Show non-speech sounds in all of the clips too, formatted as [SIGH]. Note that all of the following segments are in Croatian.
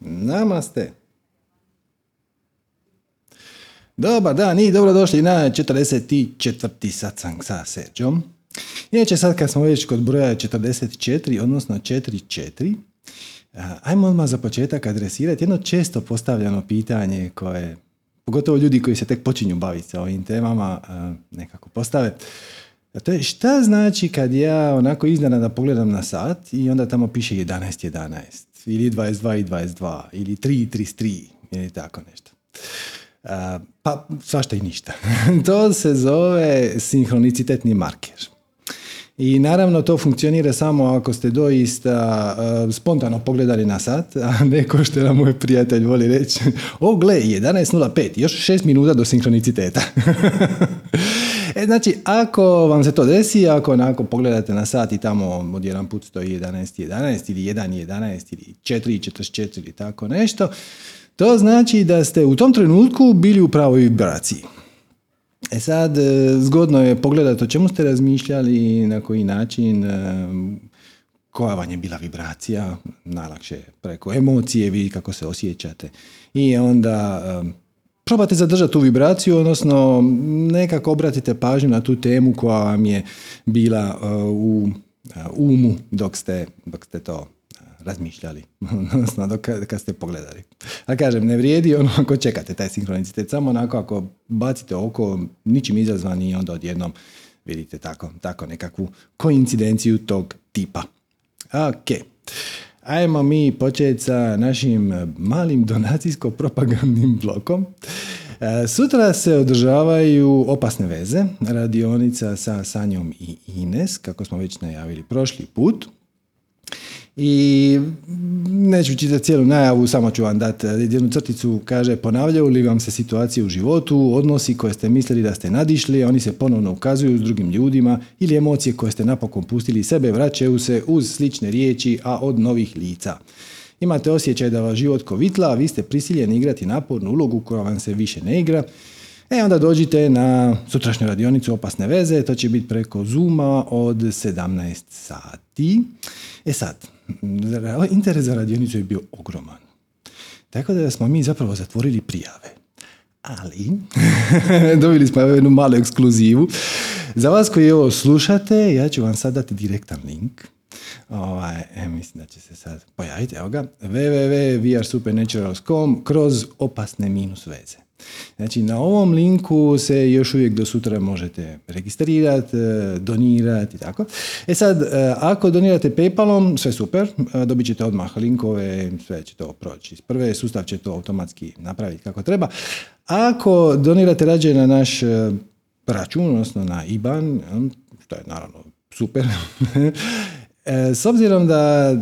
Namaste. Dobar dan i dobrodošli na 44. satsang sa Serđom. Inače sad kad smo već kod broja 44, odnosno 44, ajmo odmah za početak adresirati jedno često postavljeno pitanje koje, pogotovo ljudi koji se tek počinju baviti sa ovim temama, nekako postave. A to je šta znači kad ja onako iznenada pogledam na sat i onda tamo piše 11.11 11, ili 22 i 22 ili 3 i 33 ili tako nešto. pa svašta i ništa. [LAUGHS] to se zove sinhronicitetni marker. I naravno to funkcionira samo ako ste doista spontano pogledali na sat, a neko što je moj prijatelj voli reći, o gle, 11.05, još 6 minuta do sinhroniciteta. [LAUGHS] E, znači, ako vam se to desi, ako onako pogledate na sat i tamo od jedan put stoji 11.11 11, ili 1.11 ili 4.44 ili tako nešto, to znači da ste u tom trenutku bili u pravoj vibraciji. E sad, e, zgodno je pogledati o čemu ste razmišljali, na koji način, e, koja vam je bila vibracija, najlakše preko emocije, vi kako se osjećate. I onda e, probate zadržati tu vibraciju, odnosno nekako obratite pažnju na tu temu koja vam je bila u umu dok ste, dok ste to razmišljali, [LAUGHS] odnosno dok, kad ste pogledali. A kažem, ne vrijedi ono ako čekate taj sinkronicitet, samo onako ako bacite oko, ničim izazvani i onda odjednom vidite tako, tako nekakvu koincidenciju tog tipa. Ok. Ajmo mi početi sa našim malim donacijsko-propagandnim blokom. E, sutra se održavaju opasne veze, radionica sa Sanjom i Ines, kako smo već najavili prošli put. I neću čitati cijelu najavu, samo ću vam dati jednu crticu, kaže ponavljaju li vam se situacije u životu, odnosi koje ste mislili da ste nadišli, oni se ponovno ukazuju s drugim ljudima ili emocije koje ste napokon pustili sebe vraćaju se uz slične riječi, a od novih lica. Imate osjećaj da vas život kovitla, a vi ste prisiljeni igrati napornu ulogu koja vam se više ne igra. E onda dođite na sutrašnju radionicu opasne veze, to će biti preko Zuma od 17 sati. E sad, interes za radionicu je bio ogroman. Tako da smo mi zapravo zatvorili prijave. Ali, [LAUGHS] dobili smo jednu malu ekskluzivu. Za vas koji ovo slušate, ja ću vam sad dati direktan link. Ovaj, e, mislim da će se sad pojaviti. Evo ga, www.vrsupernaturals.com kroz opasne minus veze. Znači, na ovom linku se još uvijek do sutra možete registrirati, e, donirati i tako. E sad, e, ako donirate Paypalom, sve super, e, dobit ćete odmah linkove, sve će to proći. Prve sustav će to automatski napraviti kako treba. Ako donirate rađe na naš račun, odnosno na IBAN, što je naravno super, [LAUGHS] s obzirom da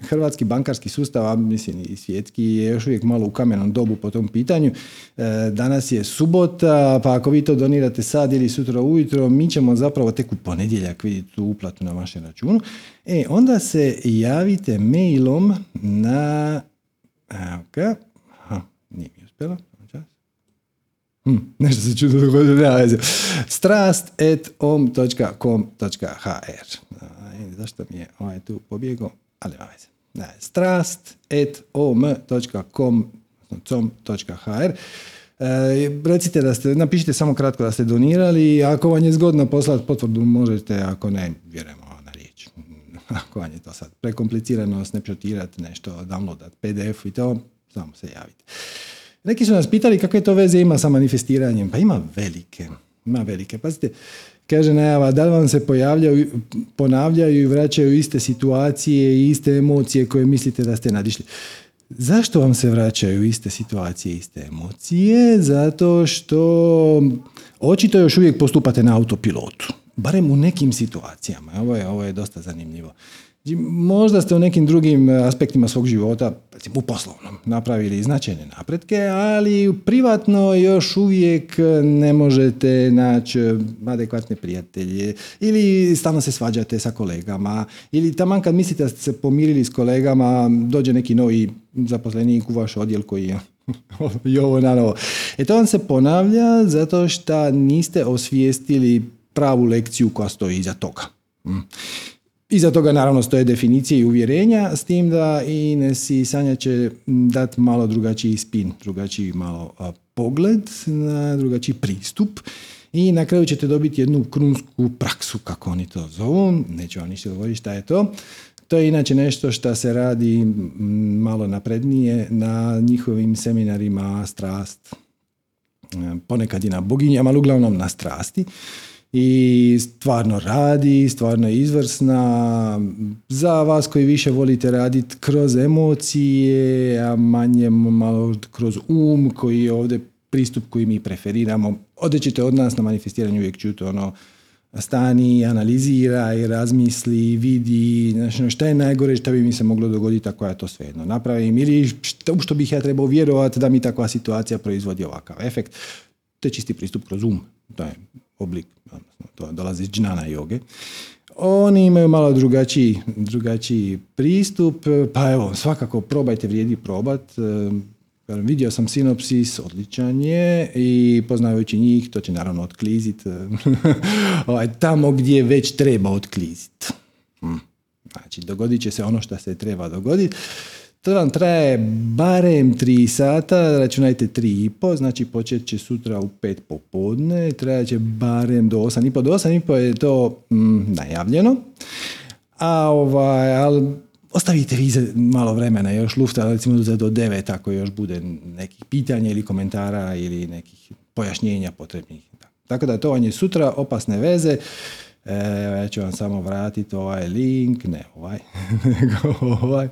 hrvatski bankarski sustav, a mislim i svjetski, je još uvijek malo u kamenom dobu po tom pitanju. E, danas je subota, pa ako vi to donirate sad ili sutra ujutro, mi ćemo zapravo tek u ponedjeljak vidjeti tu uplatu na vašem računu. E, onda se javite mailom na... Ga. Aha, nije mi uspjela. Hm, nešto se čudo dogodilo, nema veze. strast at om.com.hr Zašto mi je ovaj tu pobjegao? Ali nema veze. Ne, E, recite da ste, napišite samo kratko da ste donirali, ako vam je zgodno poslati potvrdu možete, ako ne, vjerujemo na riječ. [LAUGHS] Ako vam je to sad prekomplicirano, snapshotirati nešto, downloadat PDF i to, samo se javite. Neki su nas pitali kakve to veze ima sa manifestiranjem. Pa ima velike, ima velike. Pazite, Kaže najava, da li vam se pojavljaju, ponavljaju i vraćaju iste situacije i iste emocije koje mislite da ste nadišli? Zašto vam se vraćaju iste situacije, iste emocije? Zato što očito još uvijek postupate na autopilotu. Barem u nekim situacijama. Ovo je, ovo je dosta zanimljivo. Znači, možda ste u nekim drugim e, aspektima svog života, recimo u poslovnom, napravili značajne napretke, ali privatno još uvijek ne možete naći adekvatne prijatelje ili stalno se svađate sa kolegama ili taman kad mislite da ste se pomirili s kolegama, dođe neki novi zaposlenik u vaš odjel koji je [LAUGHS] i ovo na novo. E to vam se ponavlja zato što niste osvijestili pravu lekciju koja stoji iza toga. Iza toga naravno stoje definicije i uvjerenja, s tim da i Nesi Sanja će dati malo drugačiji spin, drugačiji malo pogled, na drugačiji pristup i na kraju ćete dobiti jednu krunsku praksu, kako oni to zovu, neću vam ništa govoriti šta je to. To je inače nešto što se radi malo naprednije na njihovim seminarima strast. Ponekad i na boginjama, ali uglavnom na strasti i stvarno radi, stvarno je izvrsna. Za vas koji više volite raditi kroz emocije, a manje malo kroz um koji je ovdje pristup koji mi preferiramo. Odećete od nas na manifestiranju uvijek čuti ono stani, analizira i razmisli, vidi znači, šta je najgore šta bi mi se moglo dogoditi ako ja to svejedno napravim ili što, što bih ja trebao vjerovati da mi takva situacija proizvodi ovakav efekt. To je čisti pristup kroz um. To je oblik, to dolazi iz džnana joge. Oni imaju malo drugačiji, drugačiji pristup, pa evo, svakako probajte, vrijedi probat. Vidio sam sinopsis, odličan je i poznajući njih, to će naravno otklizit [LAUGHS] ovaj, tamo gdje već treba otklizit. Hm. Znači, dogodit će se ono što se treba dogoditi. To vam traje barem 3 sata, računajte 3 i po, znači počet će sutra u 5 popodne, trajat će barem do 8 i po, do 8 i po je to mm, najavljeno. A ovaj, ali ostavite vi malo vremena, još lufta, recimo do 9 ako još bude nekih pitanja ili komentara ili nekih pojašnjenja potrebnih. Tako da to vam je sutra opasne veze. E, ja ću vam samo vratiti ovaj link, ne ovaj, [LAUGHS] nego ovaj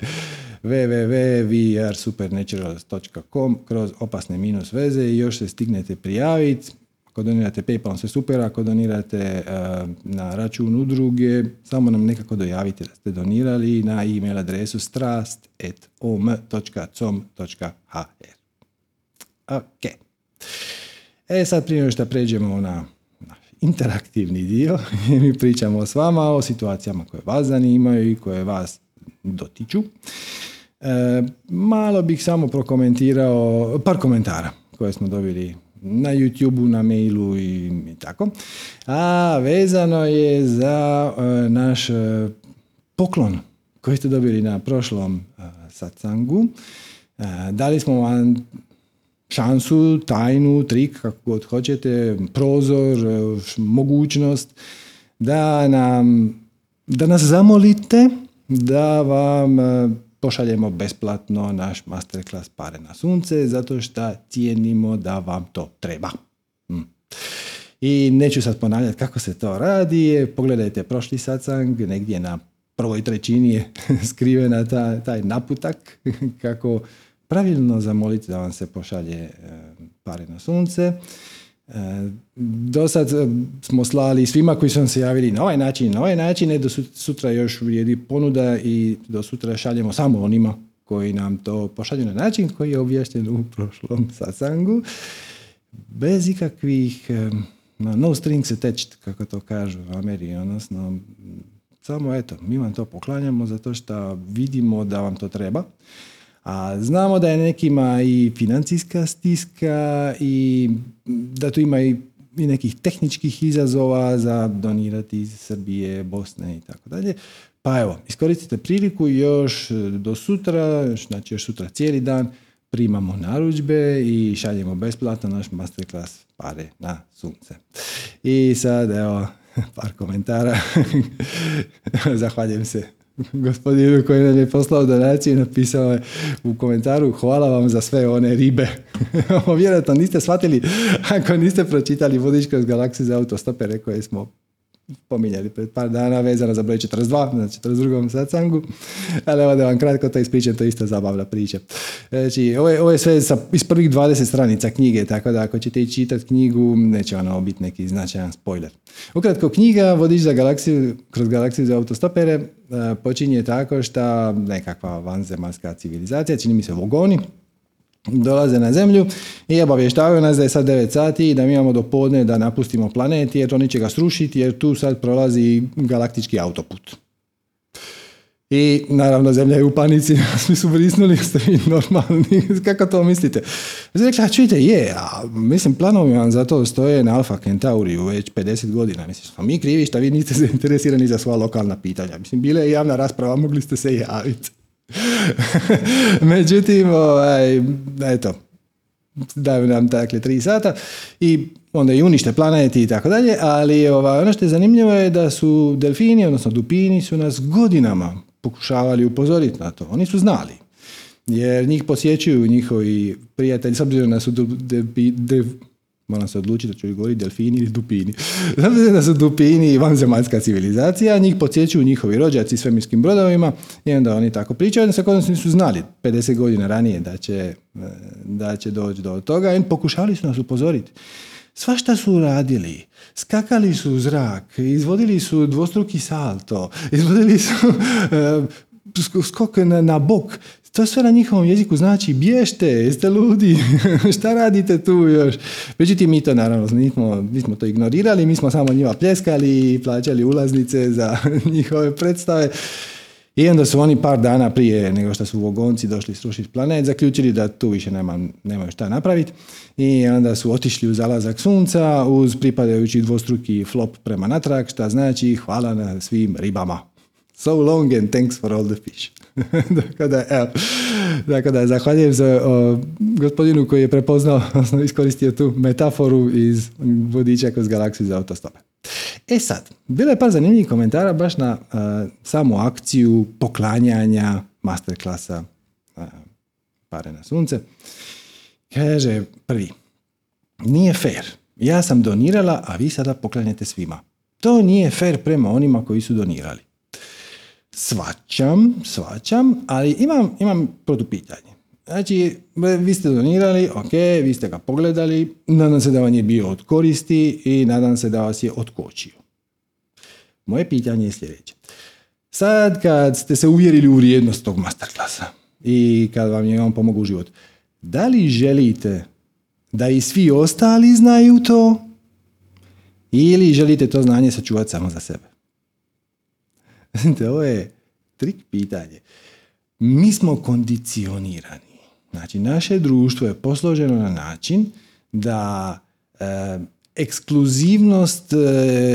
www.vrsupernaturals.com kroz opasne minus veze i još se stignete prijaviti. Ako donirate Paypalom sve super, ako donirate uh, na račun udruge, samo nam nekako dojavite da ste donirali na e-mail adresu strast.om.com.hr Ok. E sad prije što pređemo na interaktivni dio, [LAUGHS] mi pričamo s vama o situacijama koje vas zanimaju i koje vas dotiču. E, malo bih samo prokomentirao par komentara koje smo dobili na YouTube, na mailu i, tako. A vezano je za e, naš e, poklon koji ste dobili na prošlom satsangu. Dali smo vam šansu, tajnu, trik, kako god hoćete, prozor, mogućnost da nam da nas zamolite da vam pošaljemo besplatno naš masterclass Pare na sunce, zato što cijenimo da vam to treba. Hm. I neću sad ponavljati kako se to radi, pogledajte prošli satsang, negdje na prvoj trećini je [LAUGHS] skrivena ta, taj naputak [LAUGHS] kako pravilno zamoliti da vam se pošalje e, pare na sunce. Do sad eh, smo slali svima koji su nam se javili na ovaj način, na ovaj način, do sutra još vrijedi ponuda i do sutra šaljemo samo onima koji nam to pošalju na način koji je objašnjen u prošlom satsangu. Bez ikakvih eh, no strings attached, kako to kažu u Ameriji, odnosno samo eto, mi vam to poklanjamo zato što vidimo da vam to treba a znamo da je nekima i financijska stiska i da tu ima i nekih tehničkih izazova za donirati iz Srbije, Bosne i tako dalje. Pa evo, iskoristite priliku još do sutra, znači još sutra cijeli dan, primamo narudžbe i šaljemo besplatno naš masterclass pare na sunce. I sad evo, [LAUGHS] par komentara. [LAUGHS] Zahvaljujem se [LAUGHS] gospodinu koji nam je poslao donaciju i napisao je u komentaru hvala vam za sve one ribe. [LAUGHS] Vjerojatno niste shvatili ako niste pročitali Vodič kroz galaksiju za autostopere koje smo pominjali pred par dana vezano za broj 42, na 42. satsangu. Ali evo da vam kratko to ispričam, to je isto zabavna priča. Znači, ovo je, ovo je sve sa, iz prvih 20 stranica knjige, tako da ako ćete i čitati knjigu, neće ono biti neki značajan spoiler. Ukratko, knjiga Vodič za galaksiju, kroz galaksiju za autostopere e, počinje tako što nekakva vanzemaljska civilizacija, čini mi se Vogoni, dolaze na zemlju i obavještavaju nas da je sad 9 sati i da mi imamo do podne da napustimo planet jer oni će ga srušiti jer tu sad prolazi galaktički autoput. I naravno zemlja je u panici, [LAUGHS] svi su brisnuli, ste vi normalni, [LAUGHS] kako to mislite? Rekla, a čujte, je, a mislim planovi vam za to stoje na Alfa Kentauriju već 50 godina, mislim, smo mi krivi što vi niste zainteresirani za sva lokalna pitanja. Mislim, bila je javna rasprava, mogli ste se javiti. [LAUGHS] Međutim, ovaj, eto, daju nam dakle tri sata i onda i unište planeti i tako dalje, ali ovaj, ono što je zanimljivo je da su delfini, odnosno dupini, su nas godinama pokušavali upozoriti na to. Oni su znali. Jer njih posjećuju njihovi prijatelji, s obzirom da su moram se odlučiti da ću govoriti delfini ili dupini. [LAUGHS] Znam da su dupini vanzemaljska civilizacija, njih podsjećuju njihovi rođaci svemirskim brodovima i onda oni tako pričaju, se kod su znali 50 godina ranije da će, da će doći do toga i pokušali su nas upozoriti. Svašta su radili. Skakali su u zrak, izvodili su dvostruki salto, izvodili su uh, [LAUGHS] skok na, na bok. To sve na njihovom jeziku znači bješte, jeste ludi, [LAUGHS] šta radite tu još? Međutim, mi to naravno nismo, nismo to ignorirali, mi smo samo njima pljeskali i plaćali ulaznice za [LAUGHS] njihove predstave. I onda su oni par dana prije nego što su vogonci došli srušiti planet, zaključili da tu više nema, nemaju šta napraviti. I onda su otišli u zalazak sunca uz pripadajući dvostruki flop prema natrag, šta znači hvala na svim ribama. So long and thanks for all the fish. [LAUGHS] dakle, da, evo, dakle, da, zahvaljujem se o, gospodinu koji je prepoznao, iskoristio tu metaforu iz vodiča kroz galaksiju za autostope. E sad, bilo je par zanimljivih komentara baš na uh, samu akciju poklanjanja masterklasa uh, pare na sunce. Kaže prvi, nije fair. Ja sam donirala, a vi sada poklanjate svima. To nije fair prema onima koji su donirali. Svačam, svačam, ali imam, imam protupitanje. Znači, vi ste donirali, ok, vi ste ga pogledali, nadam se da vam je bio od koristi i nadam se da vas je otkočio. Moje pitanje je sljedeće. Sad kad ste se uvjerili u vrijednost tog masterklasa i kad vam je on pomogao u životu, da li želite da i svi ostali znaju to ili želite to znanje sačuvati samo za sebe? Ovo je trik pitanje. Mi smo kondicionirani Znači, naše društvo je posloženo na način da e, ekskluzivnost e,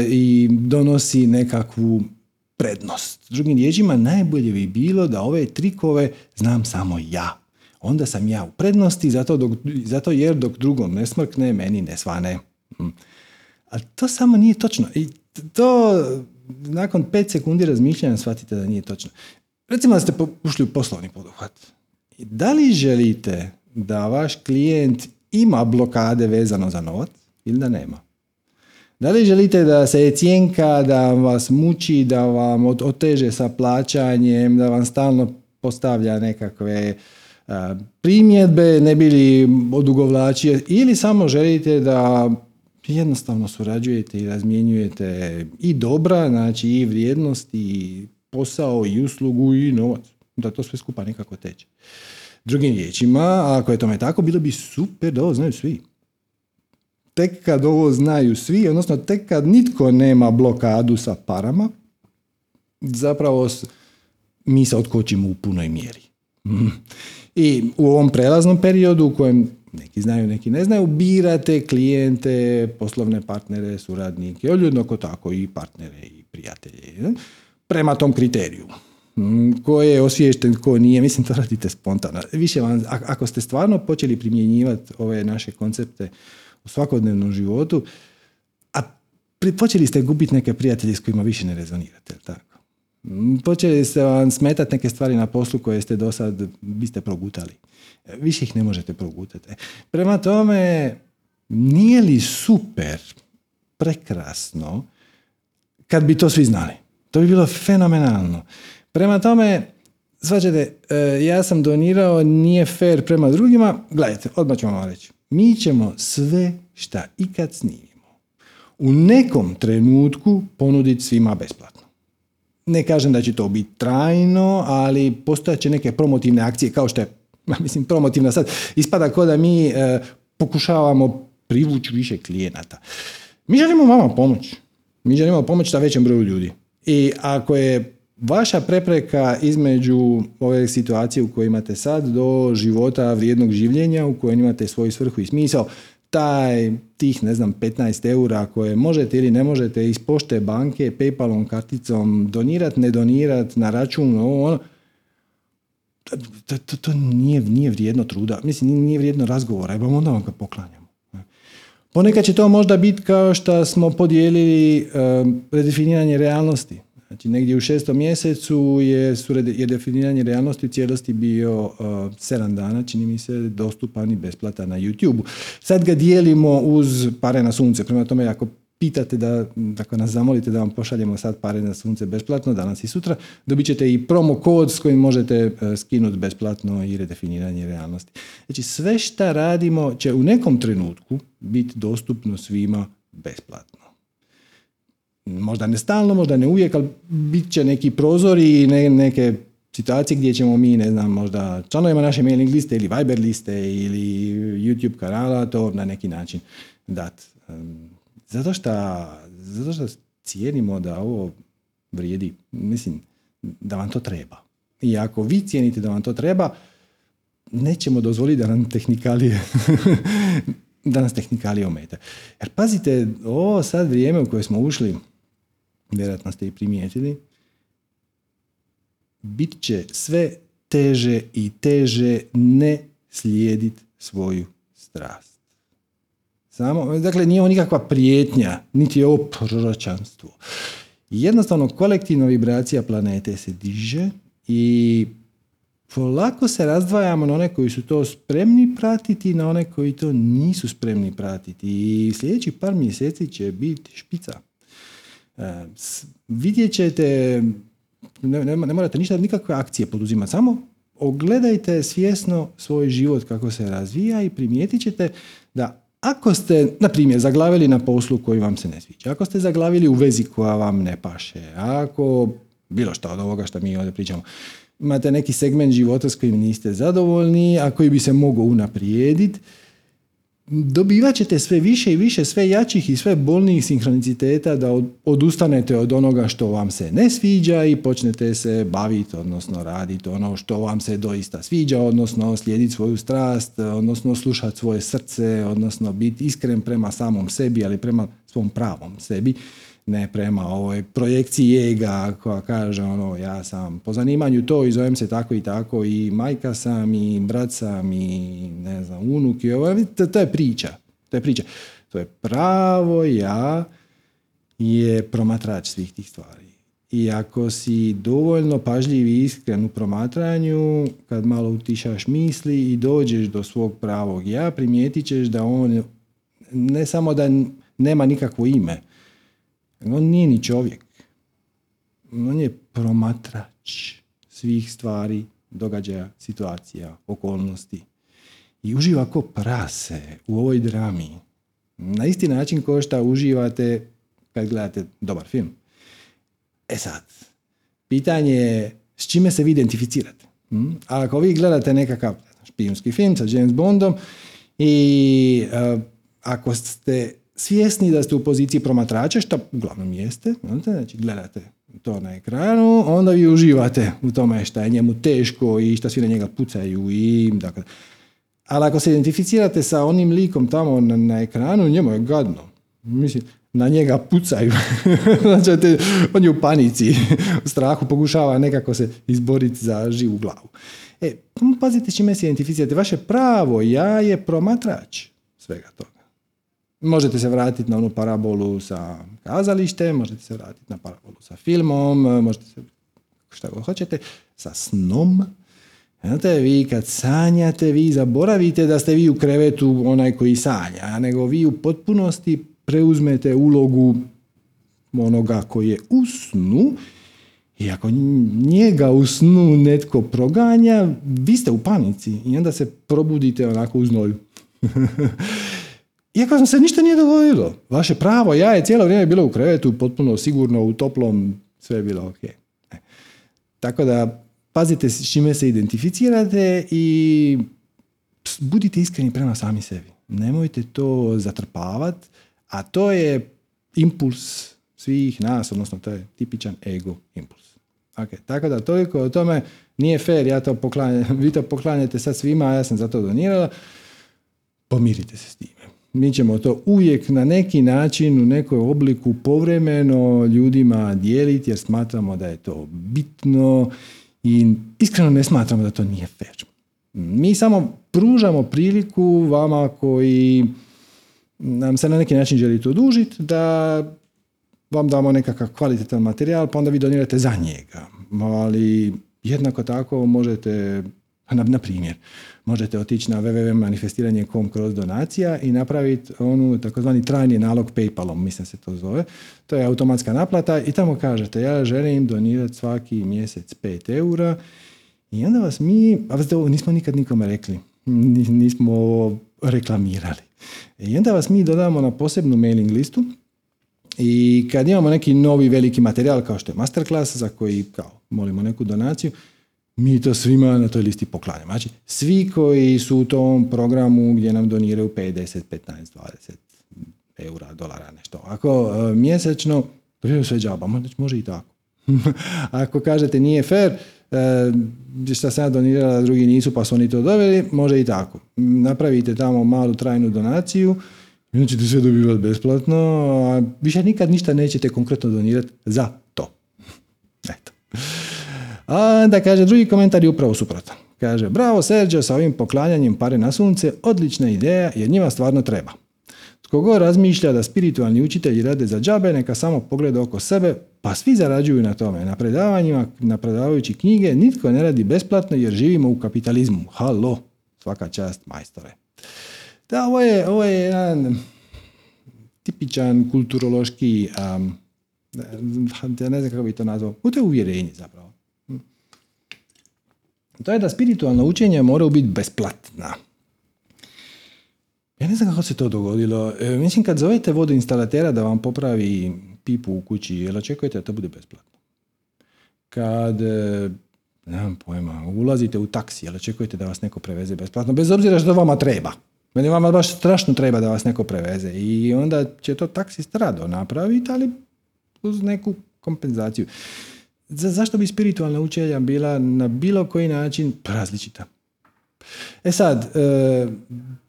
i donosi nekakvu prednost. Drugim riječima, najbolje bi bilo da ove trikove znam samo ja. Onda sam ja u prednosti, zato, dok, zato jer dok drugom ne smrkne, meni ne svane. Hm. A to samo nije točno. I to nakon pet sekundi razmišljanja shvatite da nije točno. Recimo da ste ušli u poslovni poduhvat da li želite da vaš klijent ima blokade vezano za novac ili da nema? Da li želite da se cijenka, da vas muči, da vam oteže sa plaćanjem, da vam stalno postavlja nekakve primjedbe, ne bili odugovlačije ili samo želite da jednostavno surađujete i razmjenjujete i dobra, znači i vrijednost i posao i uslugu i novac da to sve skupa nekako teče. Drugim riječima, ako je tome tako, bilo bi super da ovo znaju svi. Tek kad ovo znaju svi, odnosno tek kad nitko nema blokadu sa parama, zapravo mi se otkočimo u punoj mjeri. Mhm. I u ovom prelaznom periodu u kojem neki znaju, neki ne znaju, birate klijente, poslovne partnere, suradnike, jednako tako i partnere i prijatelje. Prema tom kriteriju. Mm, ko je osviješten, ko nije, mislim to radite spontano. Više vam, ako ste stvarno počeli primjenjivati ove naše koncepte u svakodnevnom životu, a počeli ste gubiti neke prijatelje s kojima više ne rezonirate, tako? Počeli ste vam smetati neke stvari na poslu koje ste do sad biste progutali. E, više ih ne možete progutati. E, prema tome, nije li super, prekrasno, kad bi to svi znali? To bi bilo fenomenalno. Prema tome, svađate, e, ja sam donirao, nije fair prema drugima. Gledajte, odmah ću vam reći. Mi ćemo sve šta ikad snimimo u nekom trenutku ponuditi svima besplatno. Ne kažem da će to biti trajno, ali će neke promotivne akcije kao što je, [LAUGHS] mislim, promotivna sad. Ispada kao da mi e, pokušavamo privući više klijenata. Mi želimo vama pomoć. Mi želimo pomoći na većem broju ljudi. I ako je vaša prepreka između ove situacije u kojoj imate sad do života vrijednog življenja u kojem imate svoju svrhu i smisao, taj, tih, ne znam, 15 eura koje možete ili ne možete iz pošte banke, Paypalom, karticom donirati, ne donirati na račun, ovo, ono, to, to, to nije, nije vrijedno truda. Mislim, nije vrijedno razgovora, evo onda vam ga poklanjamo. Ponekad će to možda biti kao što smo podijelili um, redefiniranje realnosti. Znači, negdje u šestom mjesecu je, su, je definiranje realnosti u cijelosti bio uh, sedam dana, čini mi se, dostupan i besplatan na YouTube. Sad ga dijelimo uz pare na sunce. Prema tome, ako pitate da, ako nas zamolite da vam pošaljemo sad pare na sunce besplatno, danas i sutra, dobit ćete i promo kod s kojim možete uh, skinuti besplatno i redefiniranje realnosti. Znači, sve šta radimo će u nekom trenutku biti dostupno svima besplatno možda ne stalno, možda ne uvijek, ali bit će neki prozori i ne, neke situacije gdje ćemo mi, ne znam, možda članovima naše mailing liste ili Viber liste ili YouTube kanala to na neki način dat. Zato što, zato što cijenimo da ovo vrijedi, mislim, da vam to treba. I ako vi cijenite da vam to treba, nećemo dozvoliti da nam tehnikalije [LAUGHS] da nas tehnikalije omete. Jer pazite, ovo sad vrijeme u koje smo ušli, vjerojatno ste i primijetili, bit će sve teže i teže ne slijediti svoju strast. Samo, dakle, nije ovo nikakva prijetnja, niti je ovo proročanstvo. Jednostavno, kolektivna vibracija planete se diže i polako se razdvajamo na one koji su to spremni pratiti i na one koji to nisu spremni pratiti. I sljedeći par mjeseci će biti špica. E, vidjet ćete, ne, ne, ne morate ništa, nikakve akcije poduzimati, samo ogledajte svjesno svoj život kako se razvija i primijetit ćete da ako ste, na primjer, zaglavili na poslu koji vam se ne sviđa, ako ste zaglavili u vezi koja vam ne paše, ako bilo što od ovoga što mi ovdje pričamo, imate neki segment života s kojim niste zadovoljni, a koji bi se mogao unaprijediti, dobivat ćete sve više i više, sve jačih i sve bolnijih sinhroniciteta da odustanete od onoga što vam se ne sviđa i počnete se baviti, odnosno raditi ono što vam se doista sviđa, odnosno slijediti svoju strast, odnosno slušati svoje srce, odnosno biti iskren prema samom sebi, ali prema svom pravom sebi ne prema ovoj projekciji ega koja kaže ono ja sam po zanimanju to i zovem se tako i tako i majka sam i brat sam i ne znam unuk i ovo, to, to je priča. To je priča. To je pravo ja je promatrač svih tih stvari. I ako si dovoljno pažljiv i iskren u promatranju, kad malo utišaš misli i dođeš do svog pravog ja, primijetit ćeš da on ne samo da nema nikakvo ime, on nije ni čovjek. On je promatrač svih stvari, događaja, situacija, okolnosti. I uživa ko prase u ovoj drami. Na isti način kao što uživate kad gledate dobar film. E sad, pitanje je s čime se vi identificirate. Hm? A ako vi gledate nekakav špijunski film sa James Bondom i uh, ako ste svjesni da ste u poziciji promatrača, što uglavnom jeste, znači gledate to na ekranu, onda vi uživate u tome što je njemu teško i što svi na njega pucaju i dakle. Ali ako se identificirate sa onim likom tamo na, na ekranu, njemu je gadno. Mislim, na njega pucaju. [LAUGHS] znači, on je u panici, u strahu, pokušava nekako se izboriti za živu glavu. E, pazite čime se identificirate. Vaše pravo ja je promatrač svega toga. Možete se vratiti na onu parabolu sa kazalištem, možete se vratiti na parabolu sa filmom, možete se šta god hoćete, sa snom. Znate, vi kad sanjate, vi zaboravite da ste vi u krevetu onaj koji sanja, nego vi u potpunosti preuzmete ulogu onoga koji je u snu i ako njega u snu netko proganja, vi ste u panici i onda se probudite onako u znoju. [LAUGHS] Iako se ništa nije dogodilo. Vaše pravo, ja je cijelo vrijeme bilo u krevetu, potpuno sigurno, u toplom, sve je bilo ok. E. Tako da, pazite s čime se identificirate i budite iskreni prema sami sebi. Nemojte to zatrpavati, a to je impuls svih nas, odnosno to je tipičan ego impuls. Okay. Tako da toliko o tome nije fair, ja to poklanjam, [LAUGHS] vi to poklanjate sad svima, ja sam za to donirala. Pomirite se s time. Mi ćemo to uvijek na neki način, u nekoj obliku povremeno ljudima dijeliti jer smatramo da je to bitno i iskreno ne smatramo da to nije fair. Mi samo pružamo priliku vama koji nam se na neki način želite odužiti da vam damo nekakav kvalitetan materijal pa onda vi donirate za njega. Ali jednako tako možete, na, na primjer, možete otići na www.manifestiranje.com kroz donacija i napraviti onu takozvani trajni nalog Paypalom, mislim se to zove. To je automatska naplata i tamo kažete ja želim donirati svaki mjesec 5 eura i onda vas mi, a vas ovo nismo nikad nikome rekli, nismo reklamirali. I onda vas mi dodamo na posebnu mailing listu i kad imamo neki novi veliki materijal kao što je masterclass za koji kao molimo neku donaciju, mi to svima na toj listi poklanjamo. Znači, svi koji su u tom programu gdje nam doniraju 5, 10, 15, 20 eura, dolara, nešto. Ako e, mjesečno, to sve džaba, može i tako. [LAUGHS] Ako kažete nije fair, e, šta sam ja donirala, drugi nisu, pa su oni to doveli, može i tako. Napravite tamo malu trajnu donaciju, i ćete sve dobivati besplatno, a više nikad ništa nećete konkretno donirati za to. A da kaže, drugi komentar je upravo suprotan. Kaže, bravo Sergio sa ovim poklanjanjem pare na sunce, odlična ideja jer njima stvarno treba. Tko god razmišlja da spiritualni učitelji rade za džabe, neka samo pogleda oko sebe, pa svi zarađuju na tome. Na predavanjima, na predavajući knjige, nitko ne radi besplatno jer živimo u kapitalizmu. Halo, svaka čast majstore. Da, ovo je, ovo je jedan tipičan kulturološki, um, ja ne znam kako bi to nazvao, to je uvjerenje zapravo. To je da spiritualno učenje mora biti besplatna. Ja ne znam kako se to dogodilo. E, mislim, kad zovete vodoinstalatera da vam popravi pipu u kući, jel očekujete da to bude besplatno? Kad, e, nemam pojma, ulazite u taksi, jel očekujete da vas neko preveze besplatno? Bez obzira što vama treba. Meni vama baš strašno treba da vas neko preveze i onda će to taksist rado napraviti, ali uz neku kompenzaciju. Za, zašto bi spiritualna učenja bila na bilo koji način različita? E sad, e,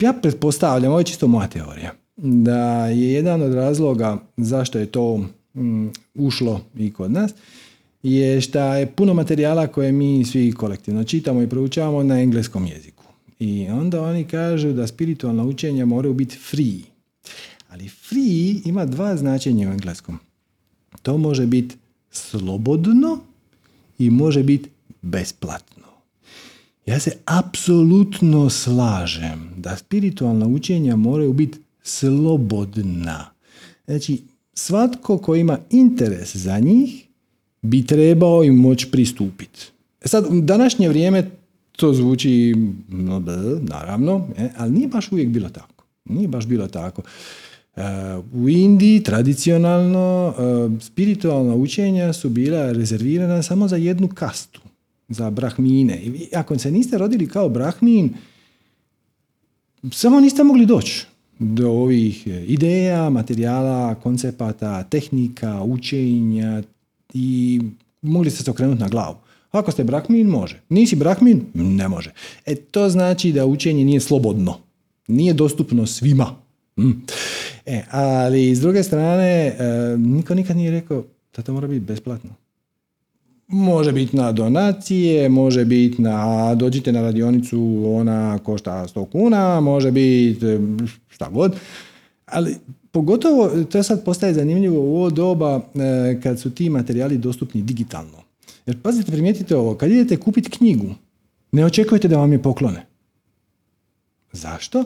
ja pretpostavljam, ovo je čisto moja teorija, da je jedan od razloga zašto je to mm, ušlo i kod nas, je što je puno materijala koje mi svi kolektivno čitamo i proučavamo na engleskom jeziku. I onda oni kažu da spiritualna učenja moraju biti free. Ali free ima dva značenja u engleskom. To može biti slobodno i može biti besplatno. Ja se apsolutno slažem da spiritualna učenja moraju biti slobodna. Znači, svatko ko ima interes za njih bi trebao im moći pristupiti. E sad, u današnje vrijeme to zvuči, no naravno, e, ali nije baš uvijek bilo tako. Nije baš bilo tako. E, u Indiji tradicionalno e, spiritualna učenja su bila rezervirana samo za jednu kastu, za brahmine. I ako se niste rodili kao brahmin, samo niste mogli doći do ovih ideja, materijala, koncepata, tehnika, učenja i mogli ste se okrenuti na glavu. Ako ste brahmin, može. Nisi brahmin, ne može. E to znači da učenje nije slobodno. Nije dostupno svima. Mm. E, ali s druge strane, e, niko nikad nije rekao da to mora biti besplatno. Može biti na donacije, može biti na, dođite na radionicu, ona košta 100 kuna, može biti e, šta god. Ali pogotovo, to sad postaje zanimljivo u ovo doba e, kad su ti materijali dostupni digitalno. Jer pazite, primijetite ovo, kad idete kupiti knjigu, ne očekujete da vam je poklone. Zašto?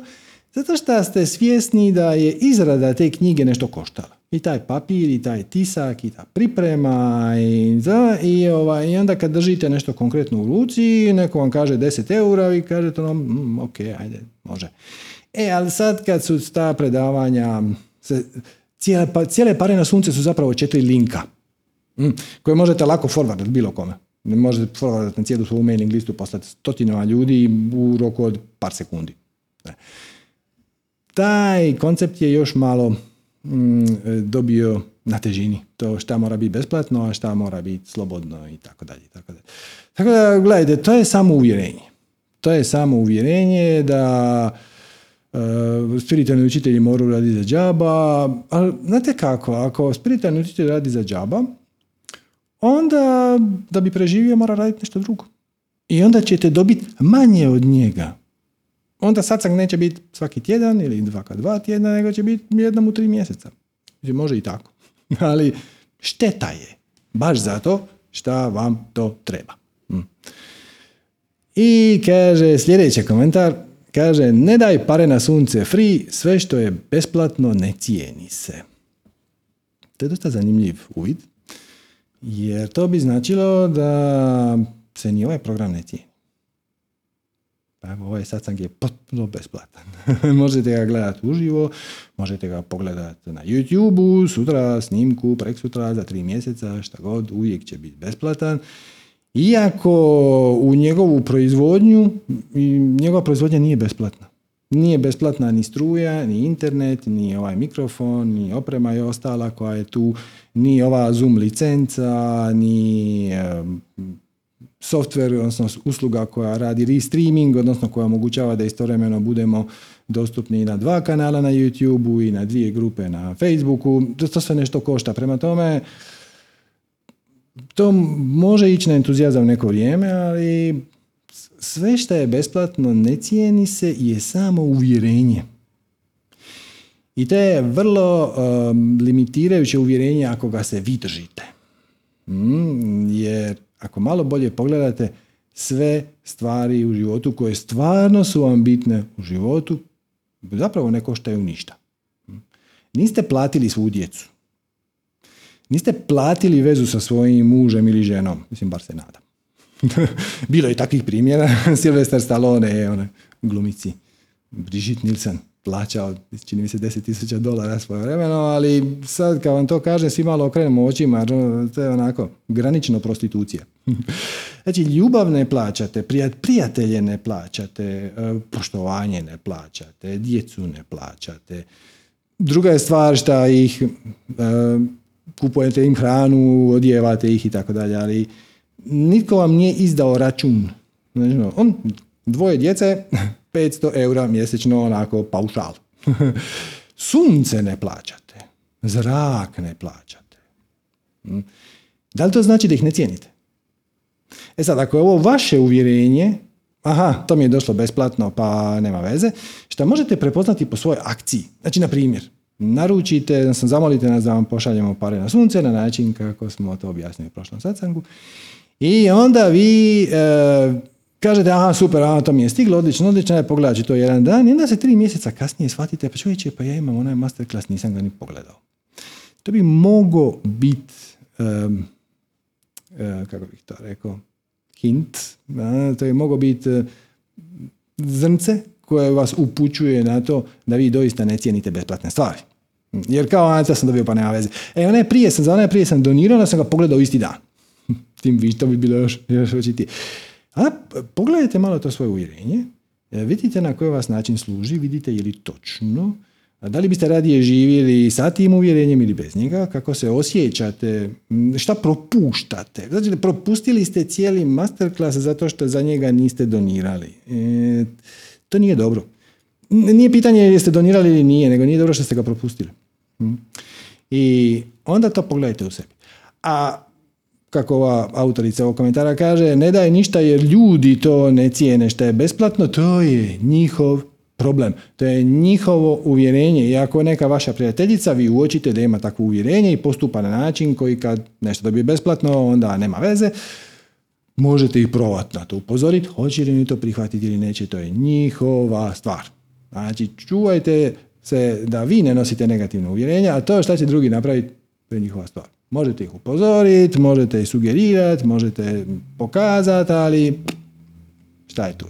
Zato što ste svjesni da je izrada te knjige nešto koštala. I taj papir, i taj tisak, i ta priprema, i, za, i, ovaj, i onda kad držite nešto konkretno u ruci, neko vam kaže 10 eura, i kažete ono, mm, ok, ajde, može. E, ali sad kad su ta predavanja, se, cijele, pa, cijele pare na sunce su zapravo četiri linka Mm. koje možete lako forwardat bilo kome. Možete forwardat na cijelu svoju mailing listu, poslati stotinama ljudi u roku od par sekundi. Taj koncept je još malo mm, dobio na težini. To šta mora biti besplatno, a šta mora biti slobodno i tako dalje. Tako, tako da, gledajte, to je samo uvjerenje. To je samo uvjerenje da uh, spiritualni učitelji moraju raditi za džaba, ali znate kako, ako spiritualni učitelj radi za džaba, onda da bi preživio mora raditi nešto drugo. I onda ćete dobiti manje od njega. Onda satsang neće biti svaki tjedan ili dva kad dva tjedna, nego će biti jednom u tri mjeseca. Može i tako. [LAUGHS] Ali šteta je. Baš zato šta vam to treba. Hm. I kaže sljedeći komentar, kaže ne daj pare na sunce free, sve što je besplatno ne cijeni se. To je dosta zanimljiv uvid, jer to bi značilo da se ni ovaj program ne cijeni. Evo, ovaj satsang je potpuno besplatan. [LAUGHS] možete ga gledati uživo, možete ga pogledati na YouTube, sutra snimku, prek sutra, za tri mjeseca, šta god, uvijek će biti besplatan. Iako u njegovu proizvodnju, njegova proizvodnja nije besplatna. Nije besplatna ni struja, ni internet, ni ovaj mikrofon, ni oprema i ostala koja je tu, ni ova Zoom licenca, ni software, odnosno usluga koja radi restreaming, odnosno koja omogućava da istovremeno budemo dostupni na dva kanala na YouTube-u i na dvije grupe na Facebooku. To sve nešto košta. Prema tome, to može ići na entuzijazam neko vrijeme, ali sve što je besplatno ne cijeni se je samo uvjerenje. I to je vrlo um, limitirajuće uvjerenje ako ga se vi držite. Mm, jer ako malo bolje pogledate sve stvari u životu koje stvarno su vam bitne u životu, zapravo ne koštaju ništa. Niste platili svu djecu. Niste platili vezu sa svojim mužem ili ženom. Mislim, bar se nadam. [LAUGHS] Bilo je takvih primjera. [LAUGHS] Sylvester Stallone, one glumici. Brigitte Nielsen plaćao, čini mi se, 10.000 dolara svoje vremeno, ali sad kad vam to kažem, svi malo okrenemo očima, to je onako granično prostitucija. [LAUGHS] Znači, ljubav ne plaćate, prijatelje ne plaćate, e, poštovanje ne plaćate, djecu ne plaćate. Druga je stvar što ih e, kupujete im hranu, odjevate ih i tako dalje, ali nitko vam nije izdao račun. Znači, on, dvoje djece, [LAUGHS] 500 eura mjesečno onako paušal. [LAUGHS] Sunce ne plaćate, zrak ne plaćate. Hm? Da li to znači da ih ne cijenite? E sad, ako je ovo vaše uvjerenje, aha, to mi je došlo besplatno, pa nema veze, što možete prepoznati po svojoj akciji. Znači, na primjer, naručite, zamolite nas da vam pošaljemo pare na sunce na način kako smo to objasnili u prošlom satsangu. I onda vi e, kažete, aha, super, aha, to mi je stiglo, odlično, odlično, je pogledat to jedan dan i onda se tri mjeseca kasnije shvatite, pa čovječe, pa ja imam onaj masterclass, nisam ga ni pogledao. To bi mogo biti, kako bih to rekao, hint, to je mogo biti e, zrnce koje vas upućuje na to da vi doista ne cijenite besplatne stvari. Jer kao, a, sam dobio pa nema veze. E, onaj prije sam, za onaj prije sam donirao, da sam ga pogledao isti dan. [LAUGHS] Tim vi, to bi bilo još, još očitije. A pogledajte malo to svoje uvjerenje, e, vidite na koji vas način služi, vidite je li točno, da li biste radije živjeli sa tim uvjerenjem ili bez njega, kako se osjećate, šta propuštate. Znači, propustili ste cijeli masterclass zato što za njega niste donirali. E, to nije dobro. Nije pitanje jeste donirali ili nije, nego nije dobro što ste ga propustili. Hm? I onda to pogledajte u sebi. A kako ova autorica ovog komentara kaže, ne daje ništa jer ljudi to ne cijene što je besplatno, to je njihov problem. To je njihovo uvjerenje i ako neka vaša prijateljica, vi uočite da ima takvo uvjerenje i postupa na način koji kad nešto dobije besplatno, onda nema veze, možete ih provat na to upozoriti, hoće li oni to prihvatiti ili neće, to je njihova stvar. Znači, čuvajte se da vi ne nosite negativno uvjerenja, a to šta će drugi napraviti, to je njihova stvar. Možete ih upozoriti, možete ih sugerirati, možete pokazati, ali šta je tu?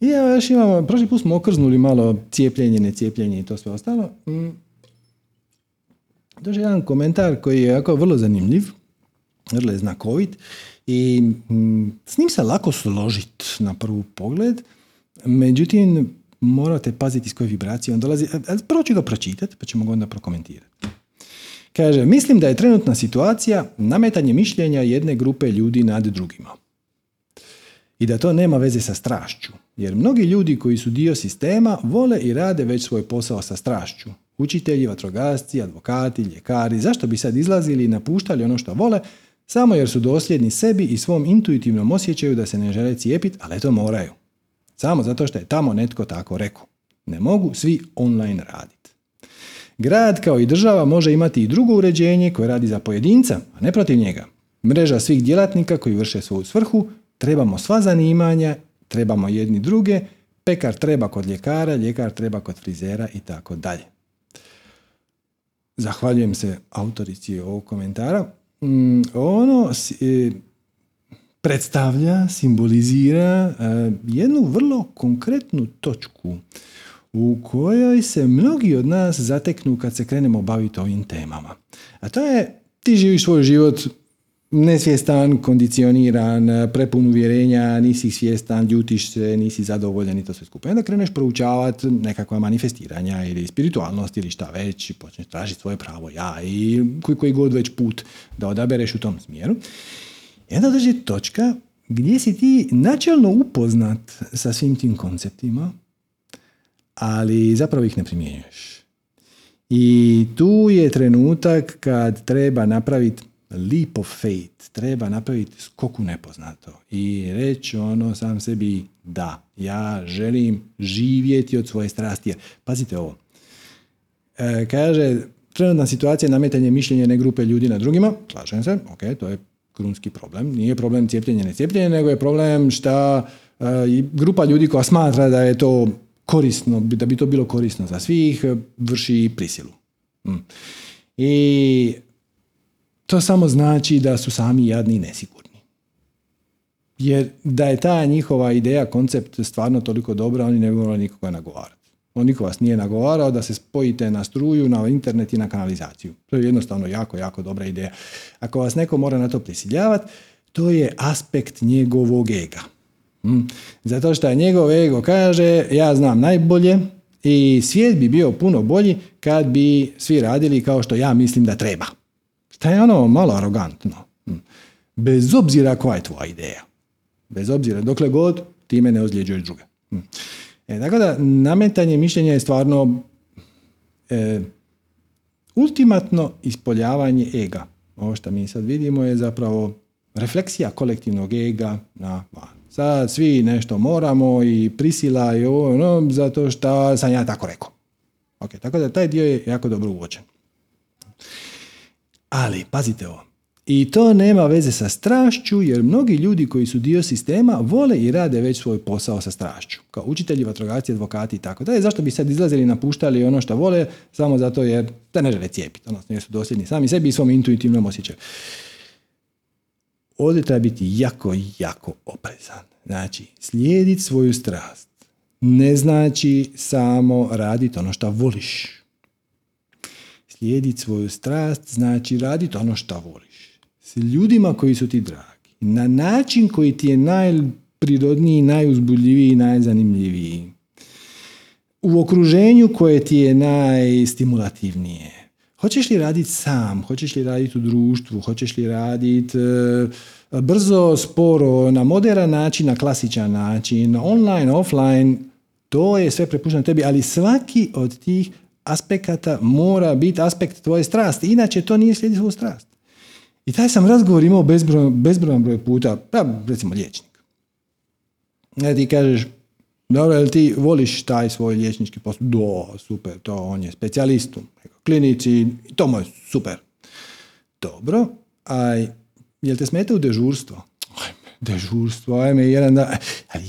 I evo još imamo, prošli put smo okrznuli malo cijepljenje, necijepljenje i to sve ostalo. Mm. Došao jedan komentar koji je jako vrlo zanimljiv, vrlo je znakovit i mm, s njim se lako složiti na prvu pogled, međutim morate paziti s koje vibracije on dolazi. Prvo ću ga pročitati pa ćemo ga onda prokomentirati. Kaže, mislim da je trenutna situacija nametanje mišljenja jedne grupe ljudi nad drugima. I da to nema veze sa strašću. Jer mnogi ljudi koji su dio sistema vole i rade već svoj posao sa strašću. Učitelji, vatrogasci, advokati, ljekari, zašto bi sad izlazili i napuštali ono što vole, samo jer su dosljedni sebi i svom intuitivnom osjećaju da se ne žele cijepiti, ali to moraju. Samo zato što je tamo netko tako rekao. Ne mogu svi online raditi. Grad kao i država može imati i drugo uređenje koje radi za pojedinca, a ne protiv njega. Mreža svih djelatnika koji vrše svoju svrhu, trebamo sva zanimanja, trebamo jedni druge, pekar treba kod ljekara, ljekar treba kod frizera i tako dalje. Zahvaljujem se autorici ovog komentara. Mm, ono e, predstavlja, simbolizira e, jednu vrlo konkretnu točku u kojoj se mnogi od nas zateknu kad se krenemo baviti ovim temama. A to je ti živiš svoj život nesvjestan, kondicioniran, prepun uvjerenja, nisi svjestan, ljutiš se, nisi zadovoljan i to sve skupa. I onda kreneš proučavati nekakva manifestiranja ili spiritualnost ili šta već, i počneš tražiti svoje pravo ja i koji, koji god već put da odabereš u tom smjeru. I onda dođe točka gdje si ti načelno upoznat sa svim tim konceptima, ali zapravo ih ne primjenjuješ. I tu je trenutak kad treba napraviti leap of faith, treba napraviti skoku nepoznato i reći ono sam sebi da, ja želim živjeti od svoje strasti. Pazite ovo, e, kaže trenutna situacija nametanje mišljenja ne grupe ljudi na drugima, slažem se, ok, to je krunski problem. Nije problem cijepljenje, ne cijepljenje, nego je problem šta e, grupa ljudi koja smatra da je to korisno, da bi to bilo korisno za svih, vrši prisilu. Mm. I to samo znači da su sami jadni i nesigurni. Jer da je ta njihova ideja, koncept stvarno toliko dobra, oni ne bi morali nikoga nagovarati. On niko vas nije nagovarao da se spojite na struju, na internet i na kanalizaciju. To je jednostavno jako, jako dobra ideja. Ako vas neko mora na to prisiljavati, to je aspekt njegovog ega. Mm. Zato što njegov ego kaže ja znam najbolje i svijet bi bio puno bolji kad bi svi radili kao što ja mislim da treba. Šta je ono malo arogantno. Mm. Bez obzira koja je tvoja ideja. Bez obzira, dokle god time ne ozljeđuješ druge. Mm. E, tako da, nametanje mišljenja je stvarno e, ultimatno ispoljavanje ega. Ovo što mi sad vidimo je zapravo refleksija kolektivnog ega na van. Sad svi nešto moramo i prisila i ovo, no, zato što sam ja tako rekao. Ok, tako da taj dio je jako dobro uvođen. Ali, pazite ovo, i to nema veze sa strašću, jer mnogi ljudi koji su dio sistema vole i rade već svoj posao sa strašću. Kao učitelji, vatrogasci, advokati i tako dalje. Zašto bi sad izlazili i napuštali ono što vole, samo zato jer da ne žele cijepiti, odnosno jer su dosljedni sami sebi i svom intuitivnom osjećaju. Ovdje treba biti jako, jako oprezan. Znači, slijediti svoju strast ne znači samo raditi ono što voliš. Slijediti svoju strast znači raditi ono što voliš. S ljudima koji su ti dragi. Na način koji ti je najprirodniji, najuzbudljiviji, najzanimljiviji. U okruženju koje ti je najstimulativnije. Hoćeš li raditi sam? Hoćeš li raditi u društvu? Hoćeš li raditi e, brzo, sporo, na moderan način, na klasičan način, online, offline? To je sve prepušteno tebi, ali svaki od tih aspekata mora biti aspekt tvoje strasti. Inače, to nije slijedi svoju strast. I taj sam razgovor imao bezbrojan broj puta, pa recimo liječnik. Ne ti kažeš, dobro, jel ti voliš taj svoj liječnički posao? Do, super, to on je specijalist u klinici, to mu je super. Dobro, a jel te smeta u dežurstvo? Dežurstvo, ajme, jedan dan,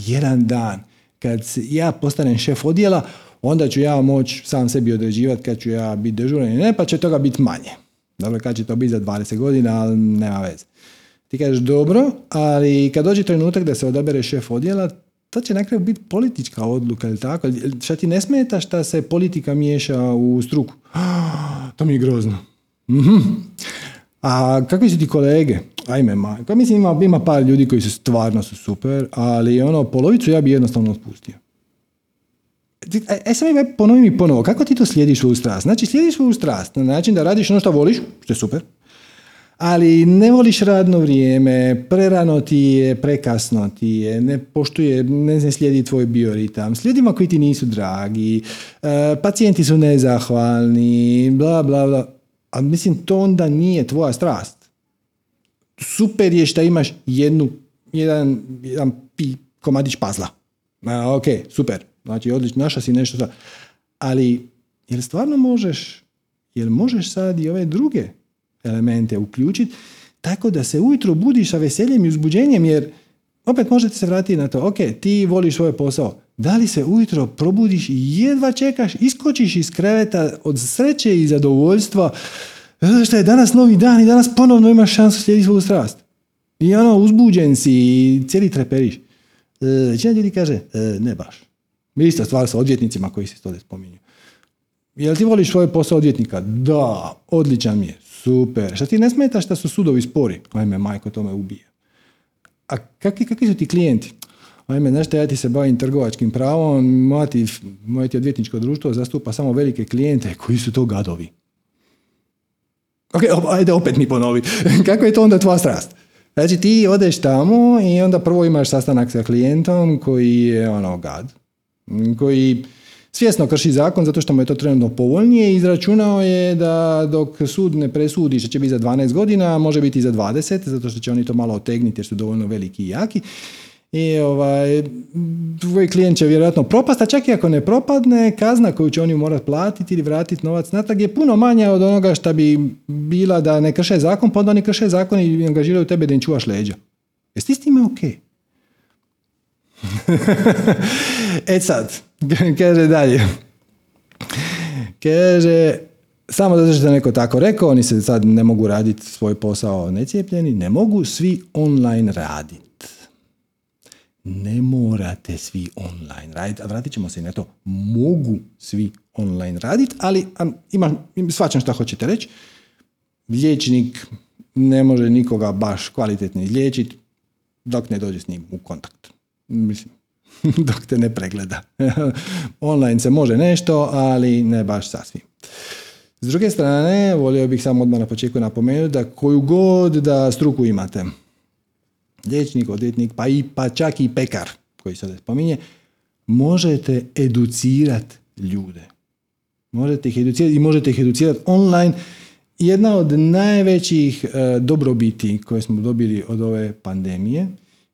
jedan dan, kad ja postanem šef odjela, onda ću ja moći sam sebi određivati kad ću ja biti dežuran i ne, pa će toga biti manje. Dobro, kad će to biti za 20 godina, ali nema veze. Ti kažeš dobro, ali kad dođe trenutak da se odabere šef odjela, to će na kraju biti politička odluka ili tako. Šta ti ne smeta šta se politika miješa u struku? [GASPS] To mi je grozno. Mhm. A kakvi su ti kolege? Ajme, ma. Pa mislim ima, ima par ljudi koji su stvarno su super, ali ono, polovicu ja bi jednostavno otpustio. E, e sad mi ponovi mi ponovo, kako ti to slijediš svoju strast? Znači, slijediš svoju strast na način da radiš ono što voliš, što je super, ali ne voliš radno vrijeme, prerano ti je, prekasno ti je, ne poštuje, ne slijedi tvoj bioritam, slijedima koji ti nisu dragi, e, pacijenti su nezahvalni, bla, bla, bla. A mislim, to onda nije tvoja strast. Super je što imaš jednu, jedan, jedan pi, komadić pazla. ok, super. Znači, odlično, naša si nešto. Ali, jel stvarno možeš, jel možeš sad i ove druge elemente uključiti tako da se ujutro budiš sa veseljem i uzbuđenjem jer opet možete se vratiti na to, ok, ti voliš svoj posao, da li se ujutro probudiš i jedva čekaš, iskočiš iz kreveta od sreće i zadovoljstva, zato što je danas novi dan i danas ponovno imaš šansu slijediti svoju strast. I ono, uzbuđen si i cijeli treperiš. E, većina ljudi kaže, e, ne baš. Ista stvar sa odvjetnicima koji se to spominju. Jel ti voliš svoj posao odvjetnika? Da, odličan mi je. Super. Šta ti ne smeta što su sudovi spori? Ajme, majko, to me ubije. A kakvi, kakvi su ti klijenti? Ajme, znaš ja ti se bavim trgovačkim pravom, moje ti, moje ti odvjetničko društvo zastupa samo velike klijente koji su to gadovi. Ok, ajde opet mi ponovi. [LAUGHS] Kako je to onda tvoja strast? Znači ti odeš tamo i onda prvo imaš sastanak sa klijentom koji je ono gad, koji svjesno krši zakon zato što mu je to trenutno povoljnije i izračunao je da dok sud ne presudi što će biti za 12 godina, može biti i za 20, zato što će oni to malo otegniti jer su dovoljno veliki i jaki. I ovaj, tvoj klijent će vjerojatno propast, a čak i ako ne propadne, kazna koju će oni morati platiti ili vratiti novac natrag je puno manja od onoga što bi bila da ne krše zakon, pa onda oni krše zakon i angažiraju tebe da im čuvaš leđa. Jesi ti s time ok? [LAUGHS] e sad, [LAUGHS] kaže dalje. Kaže, samo zato što je neko tako rekao, oni se sad ne mogu raditi svoj posao necijepljeni, ne mogu svi online raditi. Ne morate svi online raditi, a vratit ćemo se i na to. Mogu svi online raditi, ali ima, svačam šta hoćete reći. Liječnik ne može nikoga baš kvalitetno izliječiti dok ne dođe s njim u kontakt. Mislim, [LAUGHS] dok te ne pregleda. [LAUGHS] Online se može nešto, ali ne baš sasvim. S druge strane, volio bih samo odmah na početku napomenuti da koju god da struku imate, liječnik, odvjetnik, pa, i, pa čak i pekar, koji se spominje, možete educirati ljude. Možete ih educirati i možete ih educirati online. Jedna od najvećih e, dobrobiti koje smo dobili od ove pandemije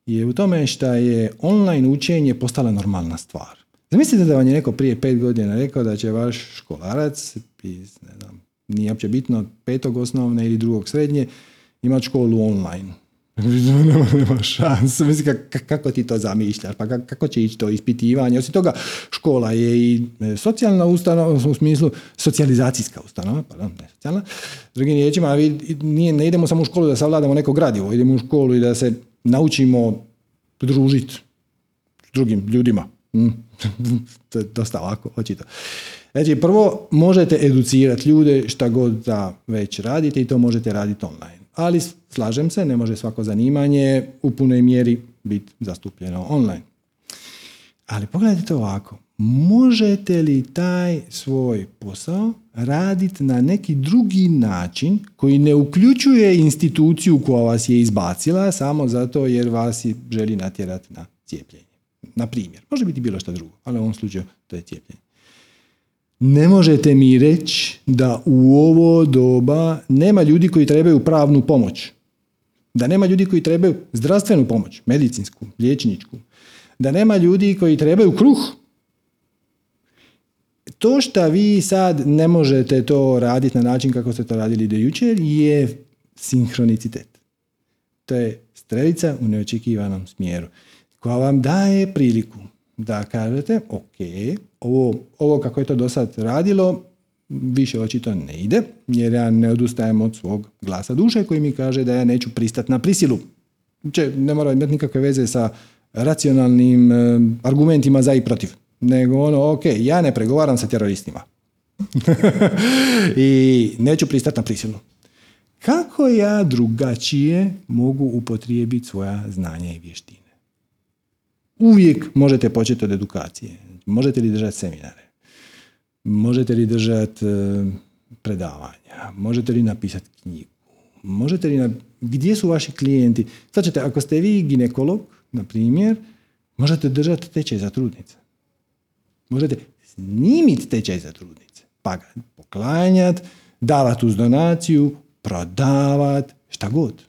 je u tome što je online učenje postala normalna stvar. Zamislite da vam je neko prije pet godina rekao da će vaš školarac iz, ne znam, nije uopće bitno, petog osnovne ili drugog srednje, imati školu online. [LAUGHS] nema, nema šanse. Mislim, kako ti to zamišljaš? Pa kako će ići to ispitivanje? Osim toga, škola je i e, socijalna ustanova, u smislu socijalizacijska ustanova, pardon, ne socijalna. Drugim riječima, nije, ne idemo samo u školu da savladamo neko gradivo, idemo u školu i da se naučimo družiti s drugim ljudima. Mm. [LAUGHS] to je dosta ovako, očito. Znači, prvo možete educirati ljude šta god da već radite i to možete raditi online. Ali slažem se, ne može svako zanimanje u punoj mjeri biti zastupljeno online. Ali pogledajte ovako, možete li taj svoj posao raditi na neki drugi način koji ne uključuje instituciju koja vas je izbacila samo zato jer vas želi natjerati na cijepljenje. Na primjer, može biti bilo što drugo, ali u ovom slučaju to je cijepljenje. Ne možete mi reći da u ovo doba nema ljudi koji trebaju pravnu pomoć. Da nema ljudi koji trebaju zdravstvenu pomoć, medicinsku, liječničku. Da nema ljudi koji trebaju kruh, to što vi sad ne možete to raditi na način kako ste to radili do jučer je sinhronicitet. To je strelica u neočekivanom smjeru koja vam daje priliku da kažete ok, ovo, ovo kako je to do sad radilo više očito ne ide jer ja ne odustajem od svog glasa duše koji mi kaže da ja neću pristati na prisilu. Če, ne mora imati nikakve veze sa racionalnim eh, argumentima za i protiv nego ono, ok, ja ne pregovaram sa teroristima. [LAUGHS] I neću pristati na prisilu. Kako ja drugačije mogu upotrijebiti svoja znanja i vještine? Uvijek možete početi od edukacije. Možete li držati seminare? Možete li držati e, predavanja? Možete li napisati knjigu? Možete li na... Gdje su vaši klijenti? Znači, ako ste vi ginekolog, na primjer, možete držati tečaj za trudnice. Možete snimiti tečaj za trudnice. Pa ga poklanjati, davati uz donaciju, prodavati, šta god.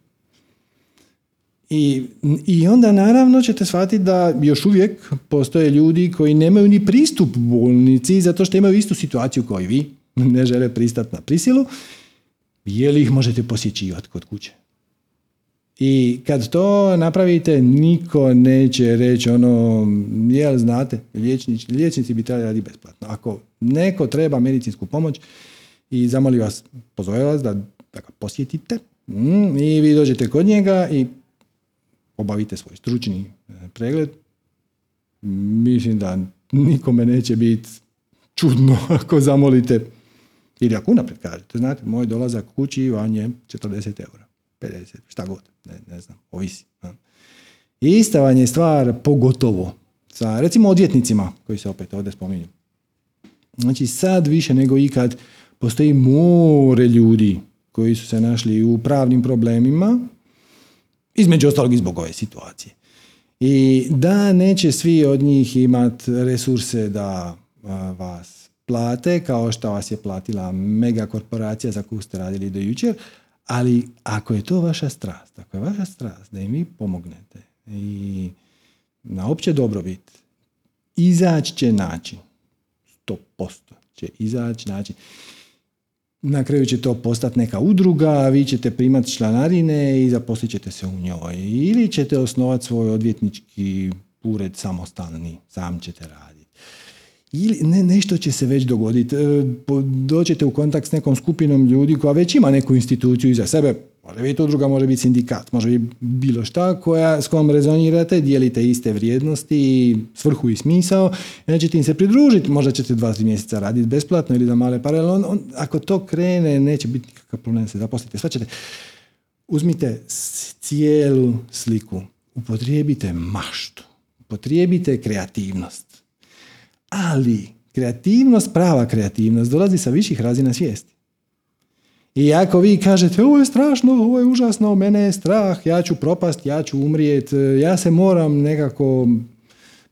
I, I onda naravno ćete shvatiti da još uvijek postoje ljudi koji nemaju ni pristup bolnici zato što imaju istu situaciju kao i vi, ne žele pristati na prisilu, je li ih možete posjećivati kod kuće. I kad to napravite, niko neće reći ono, jel znate, liječnici, liječnici bi trebali raditi besplatno. Ako neko treba medicinsku pomoć i zamoli vas, pozove vas da, da ga posjetite mm, i vi dođete kod njega i obavite svoj stručni e, pregled, mislim da nikome neće biti čudno [LAUGHS] ako zamolite. Ili ako unaprijed kažete, znate, moj dolazak kući vam je 40 eura, 50, šta god, ne, ne znam, ovisi. I ista vam je stvar pogotovo sa, recimo, odvjetnicima koji se opet ovdje spominju. Znači, sad više nego ikad postoji more ljudi koji su se našli u pravnim problemima, između ostalog i zbog ove situacije. I da neće svi od njih imati resurse da vas plate kao što vas je platila mega korporacija za koju ste radili do jučer, ali ako je to vaša strast, ako je vaša strast da im vi pomognete i na opće dobrobit, izaći će način. 100% će izaći način na kraju će to postati neka udruga, vi ćete primati članarine i zaposlit ćete se u njoj. Ili ćete osnovati svoj odvjetnički ured samostalni, sam ćete raditi. Ili ne, nešto će se već dogoditi. E, doćete u kontakt s nekom skupinom ljudi koja već ima neku instituciju iza sebe, Može biti udruga, može biti sindikat, može biti bilo šta koja, s kojom rezonirate, dijelite iste vrijednosti, svrhu i smisao, i ćete im se pridružiti, možda ćete dva, tri mjeseca raditi besplatno ili da male paralel, on, ako to krene, neće biti nikakav problem se zaposlite. Sva ćete, uzmite cijelu sliku, upotrijebite maštu, upotrijebite kreativnost. Ali kreativnost, prava kreativnost, dolazi sa viših razina svijesti. I ako vi kažete ovo je strašno, ovo je užasno, mene je strah, ja ću propast, ja ću umrijet, ja se moram nekako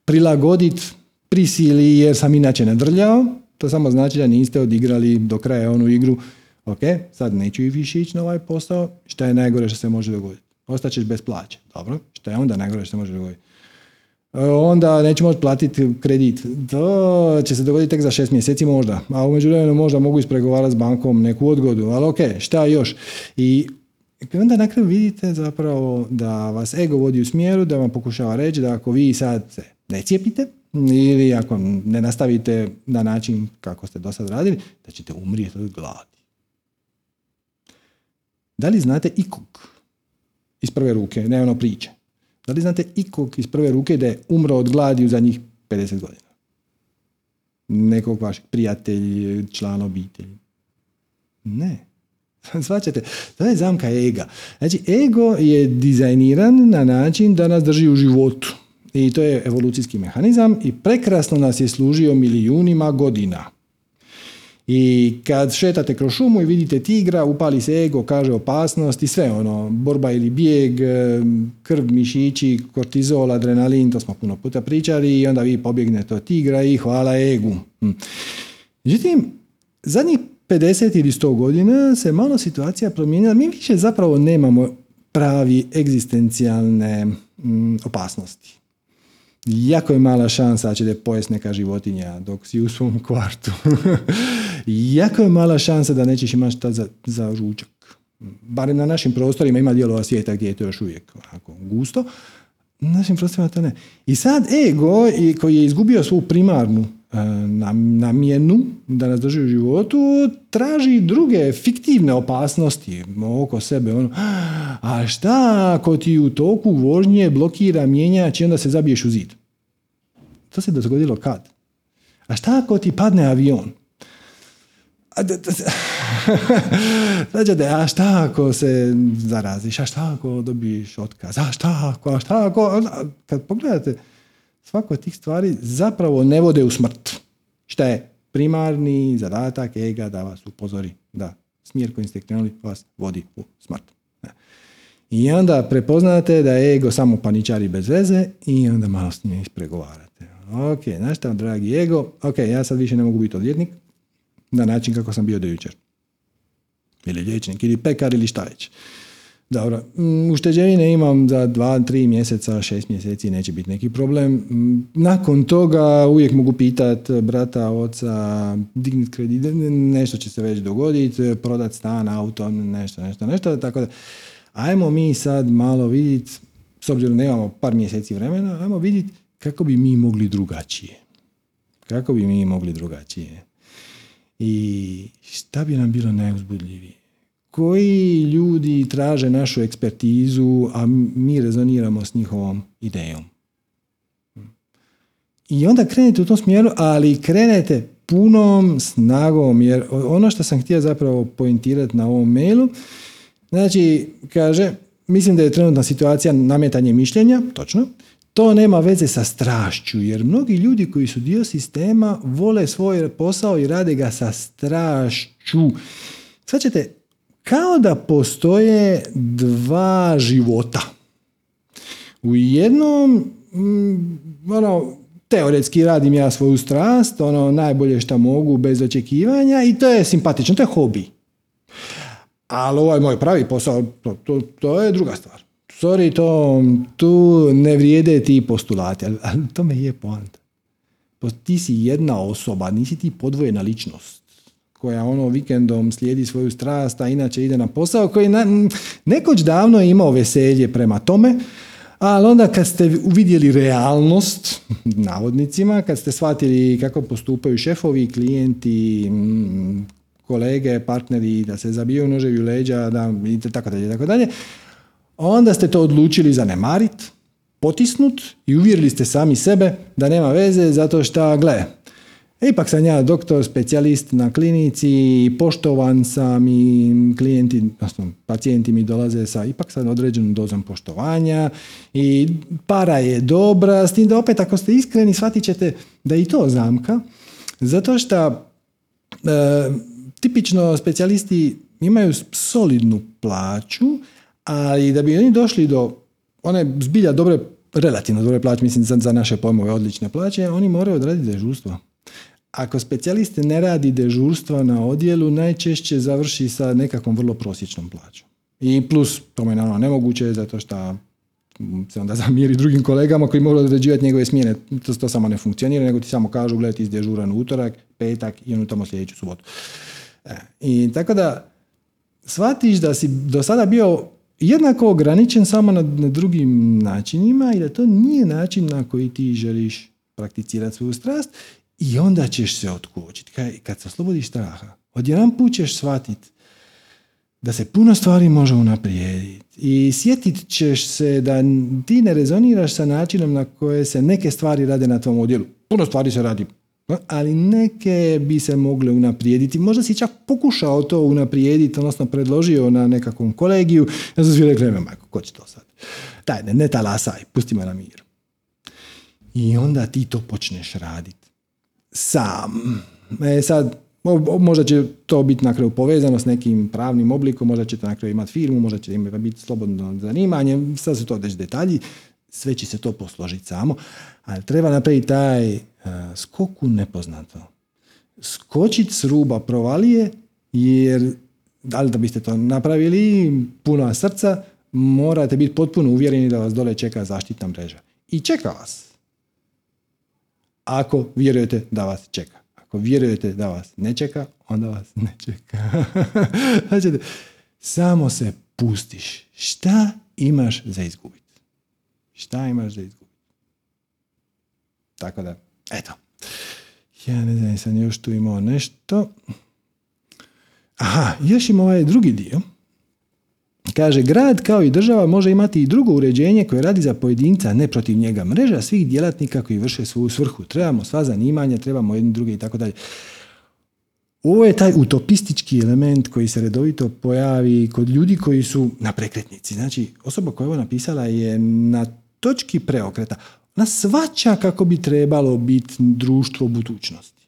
prilagoditi prisili jer sam inače nadrljao, to samo znači da niste odigrali do kraja onu igru, ok, sad neću i više ići na ovaj posao, šta je najgore što se može dogoditi? Ostaćeš bez plaće, dobro, šta je onda najgore što se može dogoditi? E, onda neću moći platiti kredit. To će se dogoditi tek za šest mjeseci možda, a u međuvremenu možda mogu ispregovarati s bankom neku odgodu, ali ok, šta još? I onda na kraju vidite zapravo da vas ego vodi u smjeru, da vam pokušava reći da ako vi sad se ne cijepite, ili ako ne nastavite na način kako ste do sad radili, da ćete umrijeti od gladi. Da li znate ikog iz prve ruke, ne ono priče, da li znate ikog iz prve ruke da je umro od gladi u zadnjih 50 godina? Nekog vašeg prijatelja, člana obitelji? Ne. [LAUGHS] Svaćate, to je zamka ega. Znači, ego je dizajniran na način da nas drži u životu. I to je evolucijski mehanizam i prekrasno nas je služio milijunima godina. I kad šetate kroz šumu i vidite tigra, upali se ego, kaže opasnost i sve ono, borba ili bijeg, krv, mišići, kortizol, adrenalin, to smo puno puta pričali i onda vi pobjegnete od tigra i hvala egu. Hm. Međutim, zadnjih 50 ili 100 godina se malo situacija promijenila. Mi više zapravo nemamo pravi egzistencijalne hm, opasnosti jako je mala šansa da ćete pojest neka životinja dok si u svom kvartu. [LAUGHS] jako je mala šansa da nećeš imati šta za, za ručak. Barem na našim prostorima ima dijelova svijeta gdje je to još uvijek onako gusto. Na našim prostorima to ne. I sad ego koji je izgubio svu primarnu namjenu da nas drži u životu, traži druge fiktivne opasnosti oko sebe. Ono, a šta ako ti u toku vožnje blokira mijenjač i onda se zabiješ u zid? To se dogodilo kad? A šta ako ti padne avion? A, [LAUGHS] a šta ako se zaraziš? A šta ako dobiješ otkaz? A šta ako? A šta ako? Kad pogledate, svako od tih stvari zapravo ne vode u smrt. Šta je primarni zadatak ega da vas upozori da smjer kojim ste krenuli vas vodi u smrt. I onda prepoznate da je ego samo paničari bez veze i onda malo s njim ispregovarate. Ok, znaš šta, dragi ego, ok, ja sad više ne mogu biti odvjetnik na način kako sam bio do jučer. Ili liječnik, ili pekar, ili šta već. Dobro, mm, ušteđevine imam za dva, tri mjeseca, šest mjeseci, neće biti neki problem. Mm, nakon toga uvijek mogu pitat brata, oca, dignit kredit, nešto će se već dogoditi, prodat stan, auto, nešto, nešto, nešto, tako da ajmo mi sad malo vidjeti, s obzirom da imamo par mjeseci vremena, ajmo vidjeti kako bi mi mogli drugačije. Kako bi mi mogli drugačije. I šta bi nam bilo najuzbudljivije? Koji ljudi traže našu ekspertizu, a mi rezoniramo s njihovom idejom? I onda krenete u tom smjeru, ali krenete punom snagom, jer ono što sam htio zapravo pointirati na ovom mailu, znači, kaže, mislim da je trenutna situacija nametanje mišljenja, točno, to nema veze sa strašću, jer mnogi ljudi koji su dio sistema vole svoj posao i rade ga sa strašću. Sad ćete, kao da postoje dva života. U jednom, mm, ono, teoretski radim ja svoju strast, ono najbolje što mogu bez očekivanja i to je simpatično, to je hobi. Ali ovaj moj pravi posao, to, to, to je druga stvar. Sorry, to, tu ne vrijede ti postulati, ali, ali to me je poanta. Ti si jedna osoba, nisi ti podvojena ličnost koja ono vikendom slijedi svoju strast, a inače ide na posao koji na, nekoć davno je imao veselje prema tome, ali onda kad ste uvidjeli realnost, [LAUGHS] navodnicima, kad ste shvatili kako postupaju šefovi, klijenti, mm, kolege, partneri, da se zabijaju noževi u leđa, da, i tako dalje, tako dalje, onda ste to odlučili zanemarit, potisnut i uvjerili ste sami sebe da nema veze zato što, gle, ipak sam ja doktor, specijalist na klinici, poštovan sam i klijenti, odnosno pacijenti mi dolaze sa ipak sa određenom dozom poštovanja i para je dobra, s tim da opet ako ste iskreni shvatit ćete da i to zamka, zato što e, tipično specijalisti imaju solidnu plaću, ali da bi oni došli do one zbilja dobre, relativno dobre plaće, mislim za, za naše pojmove odlične plaće, oni moraju odraditi dežurstvo. Ako specijalist ne radi dežurstva na odjelu, najčešće završi sa nekakvom vrlo prosječnom plaćom. I plus, to je naravno nemoguće, zato što se onda [LAUGHS] zamiri drugim kolegama koji moraju određivati njegove smjene. To, to samo ne funkcionira, nego ti samo kažu, gledaj, ti dežuran utorak, petak i ono tamo sljedeću subotu. E, I tako da shvatiš da si do sada bio jednako ograničen samo na, na drugim načinima i da to nije način na koji ti želiš prakticirati svoju strast i onda ćeš se otkočiti. Kad, kad se oslobodiš straha, odjedan put ćeš shvatiti da se puno stvari može unaprijediti i sjetit ćeš se da ti ne rezoniraš sa načinom na koje se neke stvari rade na tvom odjelu. Puno stvari se radi ali neke bi se mogle unaprijediti. Možda si čak pokušao to unaprijediti, odnosno predložio na nekakvom kolegiju. Ja sam svi rekli, majko, ko će to sad? Daj, ne, ne talasaj, pusti me na mir. I onda ti to počneš raditi. Sam. E sad, možda će to biti na kraju povezano s nekim pravnim oblikom, možda ćete na kraju imati firmu, možda će imati biti slobodno zanimanje, sad su to već detalji, sve će se to posložiti samo, ali treba napraviti taj skoku nepoznato. Skočiti s ruba provalije, jer da li da biste to napravili puno srca, morate biti potpuno uvjereni da vas dole čeka zaštitna mreža. I čeka vas. Ako vjerujete da vas čeka. Ako vjerujete da vas ne čeka, onda vas ne čeka. [LAUGHS] znači, samo se pustiš. Šta imaš za izgubiti? Šta imaš za izgubiti? Tako da, Eto. Ja ne znam, sam još tu imao nešto. Aha, još ima ovaj drugi dio. Kaže, grad kao i država može imati i drugo uređenje koje radi za pojedinca, ne protiv njega. Mreža svih djelatnika koji vrše svoju svrhu. Trebamo sva zanimanja, trebamo jedni drugi i tako dalje. Ovo je taj utopistički element koji se redovito pojavi kod ljudi koji su na prekretnici. Znači, osoba koja je ovo napisala je na točki preokreta. Ona svača kako bi trebalo biti društvo budućnosti.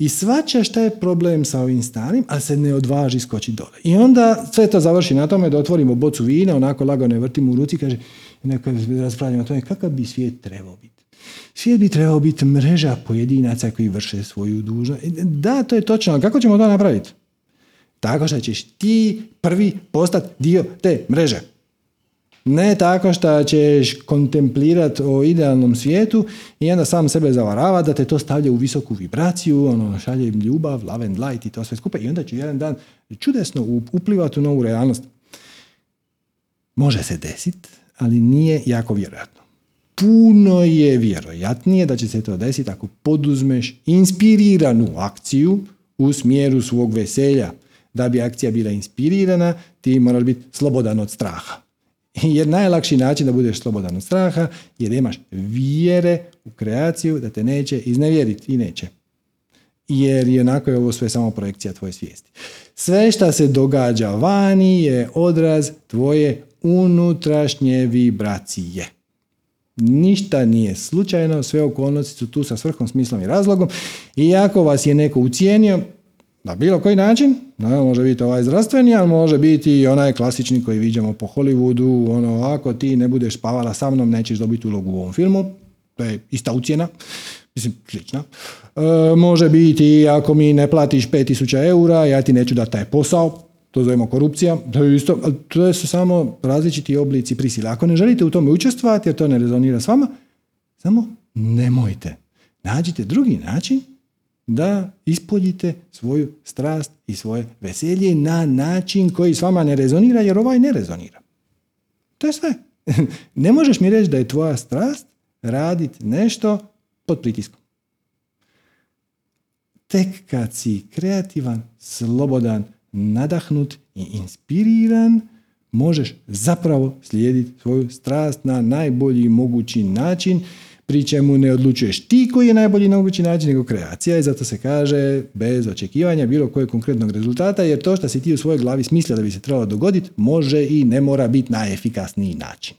I svača šta je problem sa ovim starim, ali se ne odvaži skoči dole. I onda sve to završi na tome da otvorimo bocu vina, onako lagano je vrtimo u ruci, kaže, neko raspravljamo o tome kakav bi svijet trebao biti. Svijet bi trebao biti mreža pojedinaca koji vrše svoju dužnost. Da, to je točno, ali kako ćemo to napraviti? Tako što ćeš ti prvi postati dio te mreže. Ne tako što ćeš kontemplirati o idealnom svijetu i onda sam sebe zavarava da te to stavlja u visoku vibraciju, ono, šalje im ljubav, love and light i to sve skupa i onda će jedan dan čudesno uplivati u novu realnost. Može se desiti, ali nije jako vjerojatno. Puno je vjerojatnije da će se to desiti ako poduzmeš inspiriranu akciju u smjeru svog veselja. Da bi akcija bila inspirirana, ti moraš biti slobodan od straha. [LAUGHS] Jer najlakši način da budeš slobodan od straha je da imaš vjere u kreaciju da te neće iznevjeriti i neće. Jer je onako je ovo sve samo projekcija tvoje svijesti. Sve što se događa vani je odraz tvoje unutrašnje vibracije. Ništa nije slučajno, sve okolnosti su tu sa svrhom, smislom i razlogom. I ako vas je neko ucijenio, na bilo koji način, no, može biti ovaj zdravstveni, ali može biti i onaj klasični koji viđamo po Hollywoodu, ono, ako ti ne budeš spavala sa mnom, nećeš dobiti ulogu u ovom filmu, to je ista ucijena, mislim, slična. E, može biti, ako mi ne platiš 5000 eura, ja ti neću dati taj posao, to zovemo korupcija, to je isto, to su samo različiti oblici prisile. Ako ne želite u tome učestvovati, jer to ne rezonira s vama, samo nemojte. Nađite drugi način da ispoljite svoju strast i svoje veselje na način koji s vama ne rezonira, jer ovaj ne rezonira. To je sve. [LAUGHS] ne možeš mi reći da je tvoja strast raditi nešto pod pritiskom. Tek kad si kreativan, slobodan, nadahnut i inspiriran, možeš zapravo slijediti svoju strast na najbolji mogući način pri čemu ne odlučuješ ti koji je najbolji mogući način, nego kreacija i zato se kaže bez očekivanja bilo kojeg konkretnog rezultata, jer to što si ti u svojoj glavi smislio da bi se trebalo dogoditi, može i ne mora biti najefikasniji način.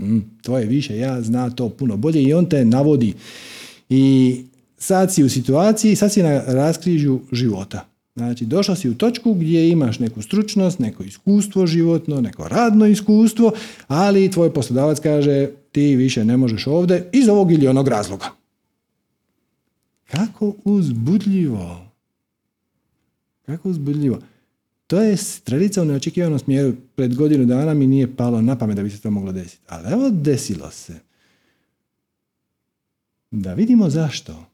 Mm, to je više, ja zna to puno bolje i on te navodi. I sad si u situaciji, sad si na raskrižju života. Znači, došao si u točku gdje imaš neku stručnost, neko iskustvo životno, neko radno iskustvo, ali tvoj poslodavac kaže ti više ne možeš ovdje iz ovog ili onog razloga. Kako uzbudljivo. Kako uzbudljivo. To je strelica u neočekivanom smjeru. Pred godinu dana mi nije palo na pamet da bi se to moglo desiti. Ali evo desilo se. Da vidimo zašto.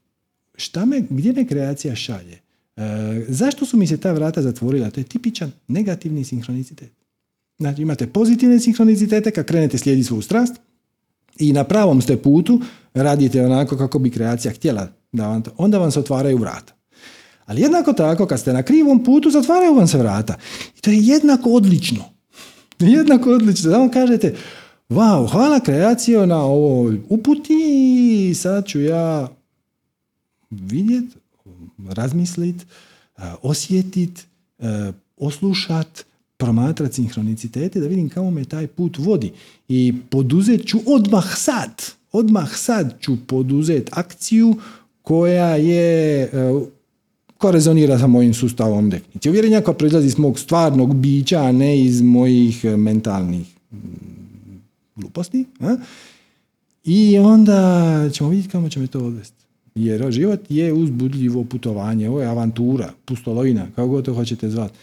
Šta me, gdje me kreacija šalje? E, zašto su mi se ta vrata zatvorila? To je tipičan negativni sinhronicitet. Znači imate pozitivne sinhronicitete kad krenete slijediti svoju strast i na pravom ste putu radite onako kako bi kreacija htjela da vam to, onda vam se otvaraju vrata. Ali jednako tako kad ste na krivom putu zatvaraju vam se vrata. I to je jednako odlično. [LAUGHS] Jednako odlično. Da vam kažete, wow, hvala kreacijo na ovoj uputi i sad ću ja vidjeti, razmislit, osjetit, oslušat, promatrati sinhronicitete da vidim kamo me taj put vodi. I poduzet ću odmah sad, odmah sad ću poduzet akciju koja je e, ko rezonira sa mojim sustavom definicije. Uvjerenja koja proizlazi iz mog stvarnog bića, a ne iz mojih mentalnih mm, gluposti. I onda ćemo vidjeti kamo će me to odvesti. Jer život je uzbudljivo putovanje, ovo je avantura, pustolovina, kako god to hoćete zvati.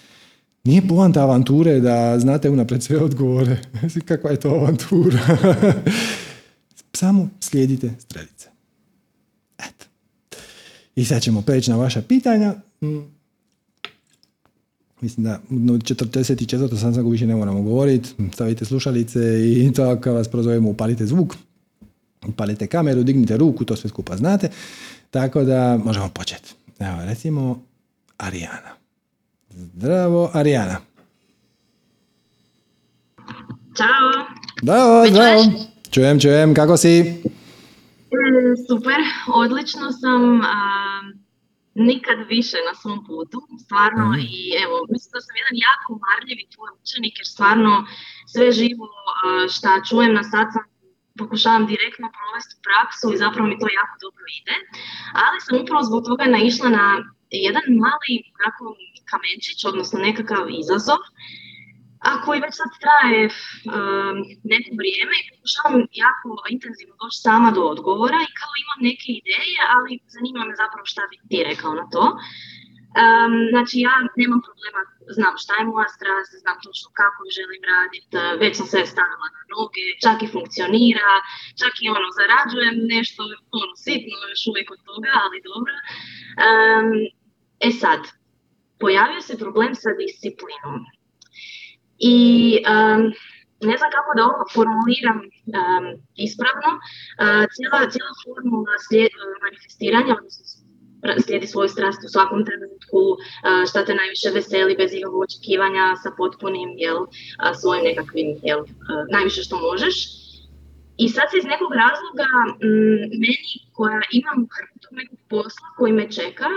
Nije poanta avanture da znate unapred sve odgovore. [LAUGHS] Kakva je to avantura? [LAUGHS] Samo slijedite strelice. Eto. I sad ćemo preći na vaša pitanja. Mm. Mislim da u 44. sam više ne moramo govoriti. Stavite slušalice i to kad vas prozovemo upalite zvuk upalite kameru, dignite ruku, to sve skupa znate. Tako da možemo početi. Evo, recimo Arijana. Zdravo, Arijana. Ćao. Zdravo, zdravo. Čujem, čujem, kako si? E, super, odlično sam. nikad više na svom putu, stvarno mm. i evo, mislim da sam jedan jako marljivi tvoj učenik jer stvarno sve živo šta čujem na satsang pokušavam direktno provesti u praksu i zapravo mi to jako dobro ide. Ali sam upravo zbog toga naišla na jedan mali onako, kamenčić, odnosno nekakav izazov, a koji već sad traje um, neko vrijeme i pokušavam jako intenzivno doći sama do odgovora i kao imam neke ideje, ali zanima me zapravo šta bi ti rekao na to. Um, znači ja nemam problema, znam šta je moja strast, znam točno kako želim raditi, već sam sve stavila na noge, čak i funkcionira, čak i ono zarađujem nešto, ono sitno još uvijek od toga, ali dobro. Um, e sad, pojavio se problem sa disciplinom. I um, ne znam kako da ovo formuliram um, ispravno, uh, cijela, cijela formula slijed, manifestiranja, odnosno slijedi svoju strast u svakom trenutku, šta te najviše veseli bez ikakvog očekivanja sa potpunim jel, svojim nekakvim jel, najviše što možeš. I sad se iz nekog razloga meni koja imam hrpu nekog posla koji me čeka,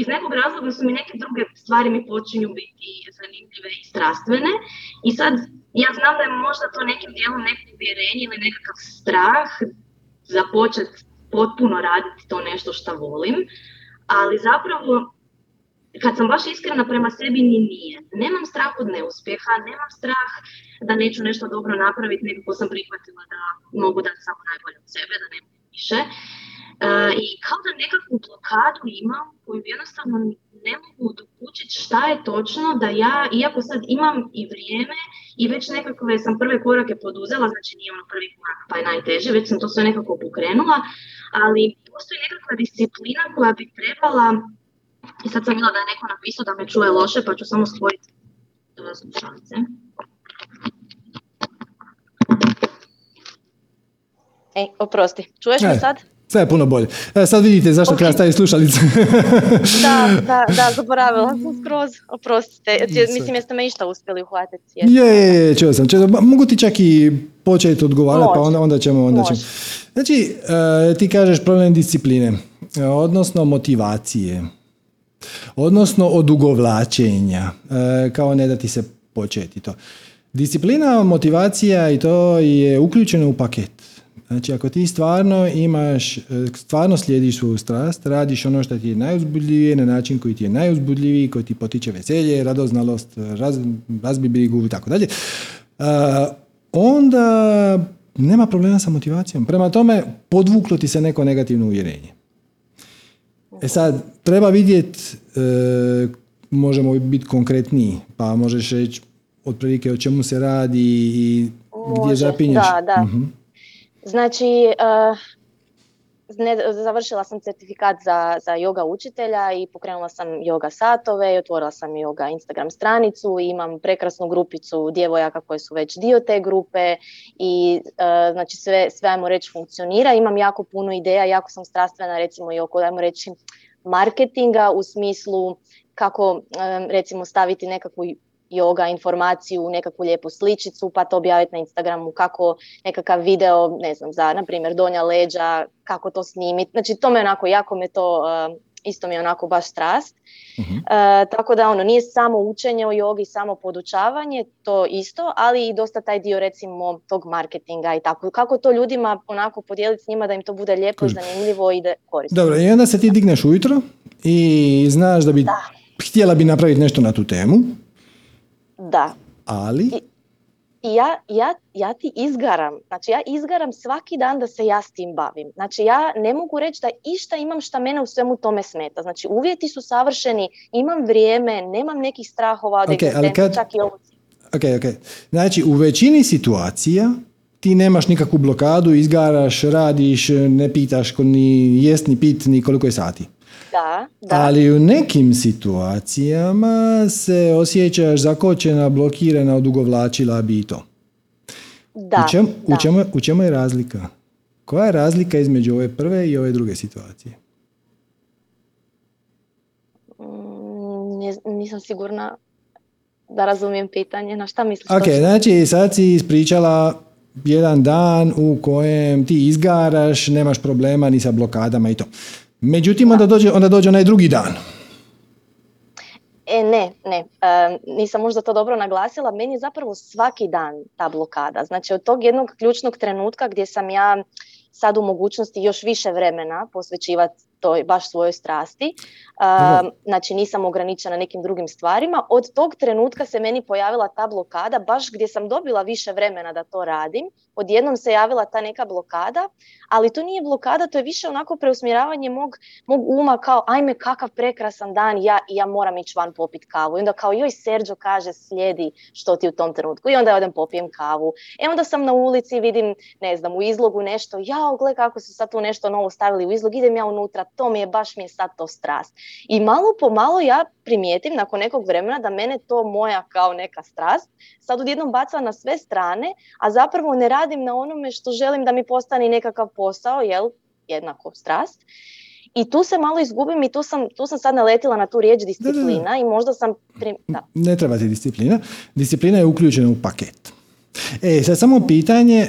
iz nekog razloga su mi neke druge stvari mi počinju biti zanimljive i strastvene. I sad ja znam da je možda to nekim dijelom neko uvjerenje ili nekakav strah započeti potpuno raditi to nešto što volim, ali zapravo kad sam baš iskrena prema sebi ni nije. Nemam strah od neuspjeha, nemam strah da neću nešto dobro napraviti, nego sam prihvatila da mogu dati samo najbolje od sebe, da ne više. E, I kao da nekakvu blokadu imam koju jednostavno ne mogu dokučiti šta je točno da ja, iako sad imam i vrijeme i već nekakve sam prve korake poduzela, znači nije ono prvi korak pa je najteže, već sam to sve nekako pokrenula, ali postoji nekakva disciplina koja bi trebala, i sad sam vidjela da je neko napisao da me čuje loše, pa ću samo spojiti slušalice. Ej, oprosti, čuješ me sad? Sve je puno bolje. E, sad vidite zašto okay. treba staviti slušalice. da, [LAUGHS] da, da, zaboravila sam skroz. Oprostite. Mislim, jeste me išta uspjeli uhvatiti? Je, je, je, čuo sam. Čuo Mogu ti čak i početi odgovarati, pa onda, onda ćemo... Onda ćemo. Znači, e, ti kažeš problem discipline, odnosno motivacije, odnosno odugovlačenja, e, kao ne da ti se početi to. Disciplina, motivacija i to je uključeno u paket. Znači, ako ti stvarno imaš, e, stvarno slijediš svoju strast, radiš ono što ti je najuzbudljivije na način koji ti je najuzbudljiviji, koji ti potiče veselje, radoznalost, raz, razbibrigu i tako dalje, onda nema problema sa motivacijom. Prema tome, podvuklo ti se neko negativno uvjerenje. E sad, treba vidjeti, e, možemo biti konkretniji, pa možeš reći otprilike o čemu se radi i gdje zapinješ. Da, da. uh Znači, uh, ne, završila sam certifikat za, za yoga učitelja i pokrenula sam yoga satove i otvorila sam yoga Instagram stranicu i imam prekrasnu grupicu djevojaka koje su već dio te grupe i uh, znači sve, sve ajmo reći funkcionira. Imam jako puno ideja, jako sam strastvena recimo i oko ajmo reći marketinga u smislu kako um, recimo staviti nekakvu yoga informaciju, nekakvu lijepu sličicu pa to objaviti na Instagramu, kako nekakav video, ne znam, za na primjer donja leđa, kako to snimiti. Znači to me onako, jako me to, uh, isto mi je onako baš strast. uh tako da ono, nije samo učenje o jogi, samo podučavanje, to isto, ali i dosta taj dio recimo tog marketinga i tako. Kako to ljudima onako podijeliti s njima da im to bude lijepo, zanimljivo i da korisno. Dobro, i onda se ti digneš ujutro i znaš da bi da. htjela bi napraviti nešto na tu temu da. Ali? I, ja, ja, ja ti izgaram, znači ja izgaram svaki dan da se ja s tim bavim. Znači ja ne mogu reći da išta imam šta mene u svemu tome smeta. Znači uvjeti su savršeni, imam vrijeme, nemam nekih strahova od okay, ali kad... čak i ovo. Ok, ok. Znači u većini situacija ti nemaš nikakvu blokadu, izgaraš, radiš, ne pitaš ni jest ni pit ni koliko je sati. Da, da. Ali u nekim situacijama se osjećaš zakočena, blokirana, odugovlačila bi i to. Da, u, čem, U, čemu, u čemu je razlika? Koja je razlika između ove prve i ove druge situacije? Mm, nisam sigurna da razumijem pitanje. Na šta misliš? Ok, znači sad si ispričala jedan dan u kojem ti izgaraš, nemaš problema ni sa blokadama i to. Međutim, onda dođe, onda dođe onaj drugi dan. E ne, ne, nisam možda to dobro naglasila, meni je zapravo svaki dan ta blokada. Znači od tog jednog ključnog trenutka gdje sam ja sad u mogućnosti još više vremena posvećivati toj baš svojoj strasti. znači nisam ograničena nekim drugim stvarima. Od tog trenutka se meni pojavila ta blokada baš gdje sam dobila više vremena da to radim. Odjednom se javila ta neka blokada, ali to nije blokada, to je više onako preusmjeravanje mog, mog uma kao ajme kakav prekrasan dan, ja, ja moram ići van popit kavu. I onda kao joj Serđo kaže slijedi što ti u tom trenutku. I onda ja odem popijem kavu. E onda sam na ulici, vidim, ne znam, u izlogu nešto, jao, gle kako su sad tu nešto novo stavili u izlog, idem ja unutra, to mi je baš mi je sad to strast. I malo po malo ja primijetim nakon nekog vremena da mene to moja kao neka strast sad odjednom baca na sve strane, a zapravo ne radim na onome što želim da mi postane nekakav posao, jel, jednako strast. I tu se malo izgubim i tu sam, tu sam sad naletila na tu riječ disciplina i možda sam... Da. Ne treba ti disciplina. Disciplina je uključena u paket. E, sad samo pitanje,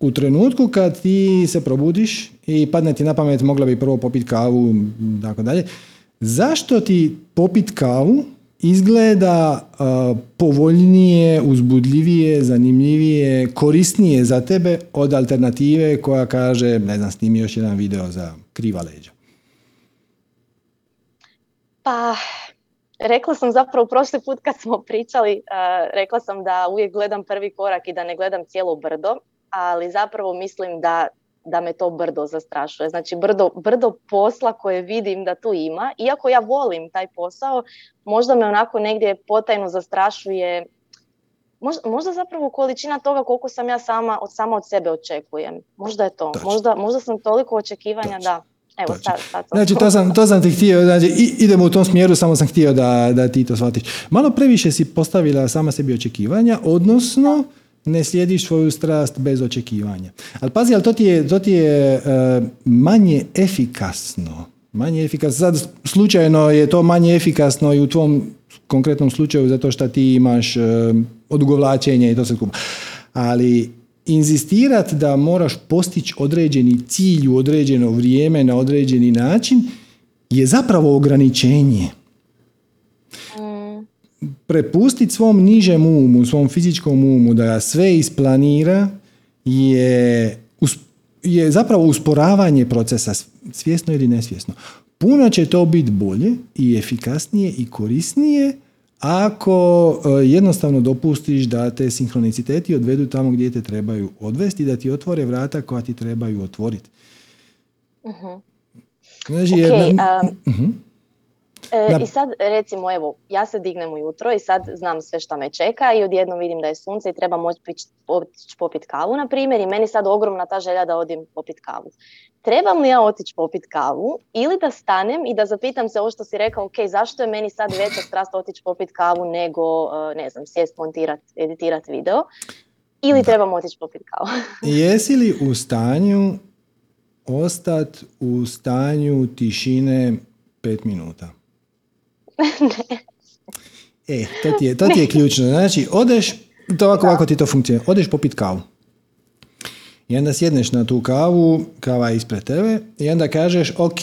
u trenutku kad ti se probudiš i padne ti na pamet mogla bi prvo popiti kavu tako dalje, zašto ti popit kavu izgleda povoljnije, uzbudljivije, zanimljivije, korisnije za tebe od alternative koja kaže, ne znam, snimi još jedan video za kriva leđa? Pa, rekla sam zapravo prošli put kad smo pričali, rekla sam da uvijek gledam prvi korak i da ne gledam cijelo brdo, ali zapravo mislim da da me to brdo zastrašuje. Znači brdo, brdo posla koje vidim da tu ima, iako ja volim taj posao, možda me onako negdje potajno zastrašuje Možda, možda zapravo količina toga koliko sam ja sama od, sama od sebe očekujem. Možda je to. Možda, možda sam toliko očekivanja da... Evo, sad, sad znači, to sam, to sam ti htio, znači, idemo u tom smjeru, samo sam htio da, da ti to shvatiš. Malo previše si postavila sama sebi očekivanja, odnosno ne slijediš svoju strast bez očekivanja. Ali pazi, ali to ti je, to ti je e, manje efikasno. Manje efikasno. Sad slučajno je to manje efikasno i u tvom konkretnom slučaju zato što ti imaš uh, odugovlačenje i to se skupa. Ali inzistirat da moraš postići određeni cilj u određeno vrijeme na određeni način je zapravo ograničenje prepustiti svom nižem umu, svom fizičkom umu da sve isplanira je, je zapravo usporavanje procesa, svjesno ili nesvjesno. Puno će to biti bolje i efikasnije i korisnije ako e, jednostavno dopustiš da te sinhroniciteti odvedu tamo gdje te trebaju odvesti, da ti otvore vrata koja ti trebaju otvoriti. Uh-huh. Znači, um, E, I sad recimo evo, ja se dignem ujutro i sad znam sve što me čeka i odjednom vidim da je sunce i treba moći otići popit kavu na primjer i meni sad ogromna ta želja da odim popit kavu. Trebam li ja otići popit kavu ili da stanem i da zapitam se ovo što si rekao, ok, zašto je meni sad veća strast otići popit kavu nego, e, ne znam, sjest, montirat, editirat video ili trebam otići popit kavu. [LAUGHS] Jesi li u stanju ostati u stanju tišine pet minuta? E, to ti je, to ti je ključno. Znači, odeš, to ovako, ovako ti to funkcionira. Odeš popit kavu. I onda sjedneš na tu kavu, kava je ispred tebe i onda kažeš, ok,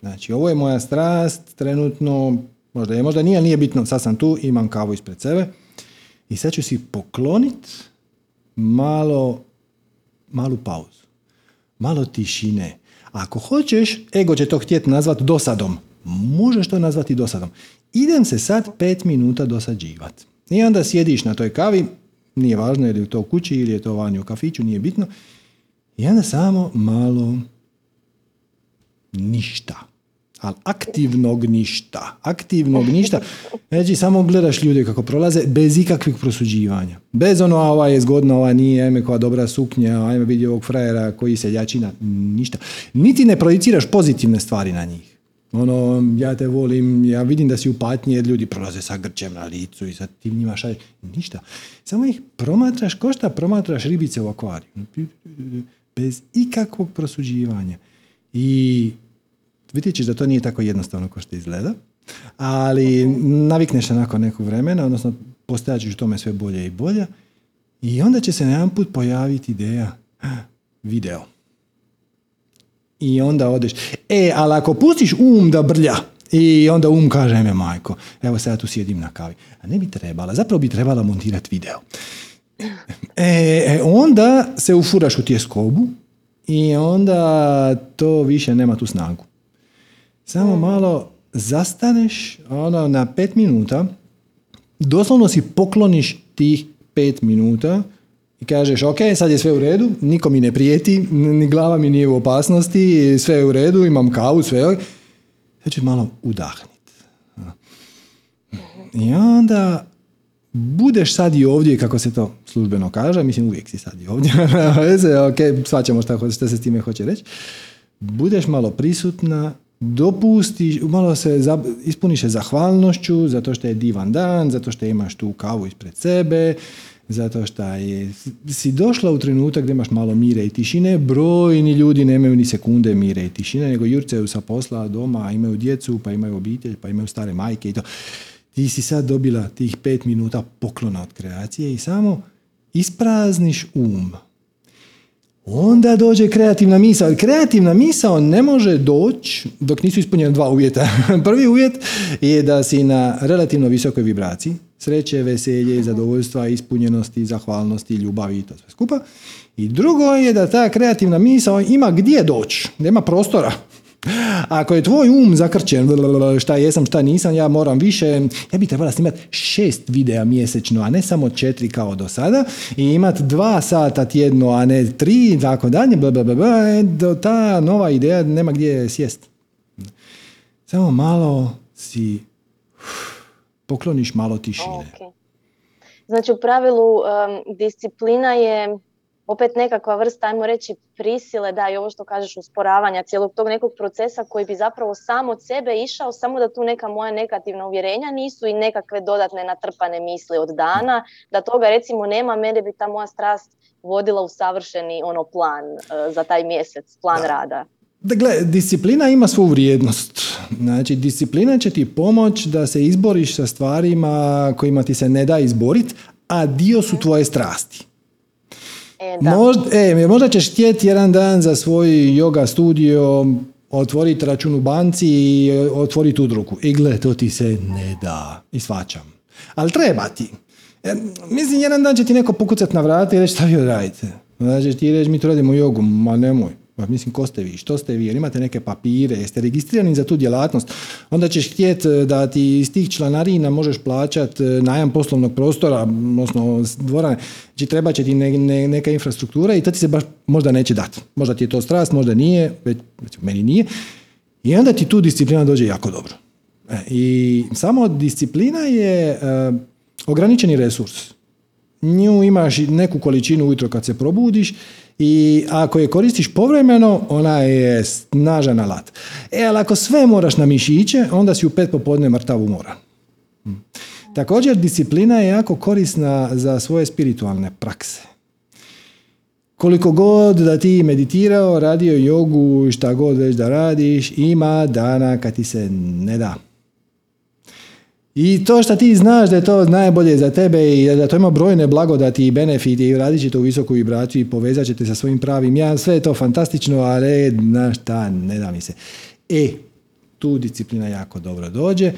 znači ovo je moja strast, trenutno, možda je, možda nije, nije bitno, sad sam tu, imam kavu ispred sebe i sad ću si poklonit malo, malu pauzu, malo tišine. Ako hoćeš, ego će to htjeti nazvat dosadom. Možeš to nazvati dosadom. Idem se sad pet minuta dosađivati. I onda sjediš na toj kavi, nije važno je li to kući ili je to vani u kafiću, nije bitno. I onda samo malo ništa. Ali aktivnog ništa. Aktivnog ništa. Znači samo gledaš ljude kako prolaze bez ikakvih prosuđivanja. Bez ono, a ova je zgodna, ova nije, ajme koja dobra suknja, ajme vidi ovog frajera koji se ljačina. Ništa. Niti ne projiciraš pozitivne stvari na njih. Ono, ja te volim, ja vidim da si u patnji jer ljudi prolaze sa grčem na licu i sad ti njima šalješ. Ništa. Samo ih promatraš, ko šta promatraš ribice u akvariju. Bez ikakvog prosuđivanja. I vidjet ćeš da to nije tako jednostavno kao što izgleda, ali navikneš se nakon nekog vremena, odnosno postajat ćeš u tome sve bolje i bolje i onda će se na jedan put pojaviti ideja [GASPS] video i onda odeš. E, ali ako pustiš um da brlja I onda um kaže, eme majko, evo sad ja tu sjedim na kavi. A ne bi trebala, zapravo bi trebala montirati video. E, e, onda se ufuraš u tjeskobu i onda to više nema tu snagu. Samo malo zastaneš ono, na pet minuta, doslovno si pokloniš tih pet minuta i kažeš, ok, sad je sve u redu, niko mi ne prijeti, ni glava mi nije u opasnosti, sve je u redu, imam kavu, sve je Sad ću malo udahniti. I onda budeš sad i ovdje, kako se to službeno kaže, mislim uvijek si sad i ovdje, [LAUGHS] ok, svaćamo šta, šta se s time hoće reći, budeš malo prisutna, dopustiš, malo se ispuniš se zahvalnošću zato što je divan dan, zato što imaš tu kavu ispred sebe, zato što je, si došla u trenutak gdje imaš malo mire i tišine, brojni ljudi nemaju ni sekunde mire i tišine, nego jurcaju sa posla doma, imaju djecu, pa imaju obitelj, pa imaju stare majke i to. Ti si sad dobila tih pet minuta poklona od kreacije i samo isprazniš um onda dođe kreativna misao. Kreativna misao ne može doći dok nisu ispunjena dva uvjeta. [LAUGHS] Prvi uvjet je da si na relativno visokoj vibraciji, sreće, veselje, zadovoljstva, ispunjenosti, zahvalnosti, ljubavi i to sve skupa. I drugo je da ta kreativna misao ima gdje doći, nema prostora. Ako je tvoj um zakrčen, šta jesam, šta nisam, ja moram više, ja bi trebala snimati šest videa mjesečno, a ne samo četiri kao do sada i imati dva sata tjedno, a ne tri tako dalje, e, ta nova ideja nema gdje sjest. Samo malo si pokloniš malo tišine. Znači u pravilu disciplina je opet nekakva vrsta, ajmo reći, prisile, da i ovo što kažeš usporavanja cijelog tog nekog procesa koji bi zapravo sam od sebe išao, samo da tu neka moja negativna uvjerenja nisu i nekakve dodatne natrpane misli od dana, da toga recimo nema, mene bi ta moja strast vodila u savršeni ono plan uh, za taj mjesec, plan da. rada. Dakle, disciplina ima svu vrijednost. Znači, disciplina će ti pomoći da se izboriš sa stvarima kojima ti se ne da izboriti, a dio su mhm. tvoje strasti. E, možda, e, možda ćeš htjeti jedan dan za svoj yoga studio otvoriti račun u banci i otvoriti udruku. I gle, to ti se ne da. I svačam. Ali treba ti. E, mislim, jedan dan će ti neko pokucati na vrata i reći šta vi radite. Znači, ti reći mi to radimo jogu. Ma nemoj. Pa mislim, ko ste vi, što ste vi, jer imate neke papire, jeste registrirani za tu djelatnost, onda ćeš htjeti e, da ti iz tih članarina možeš plaćati e, najam poslovnog prostora, odnosno dvorane, znači treba će ti neka infrastruktura i to ti se baš možda neće dati. Možda ti je to strast, možda nije, već, meni nije. I onda ti tu disciplina dođe jako dobro. E, I samo disciplina je ograničeni resurs. Nju imaš neku količinu ujutro kad se probudiš i ako je koristiš povremeno, ona je snažan alat. E, ali ako sve moraš na mišiće, onda si u pet popodne mrtav umoran. Hm. Također, disciplina je jako korisna za svoje spiritualne prakse. Koliko god da ti meditirao, radio jogu, šta god već da radiš, ima dana kad ti se ne da. I to što ti znaš da je to najbolje za tebe i da to ima brojne blagodati i benefiti i radit ćete u visoku vibraciju i povezat ćete sa svojim pravim ja, sve je to fantastično, ali na šta, ne da mi se. E, tu disciplina jako dobro dođe.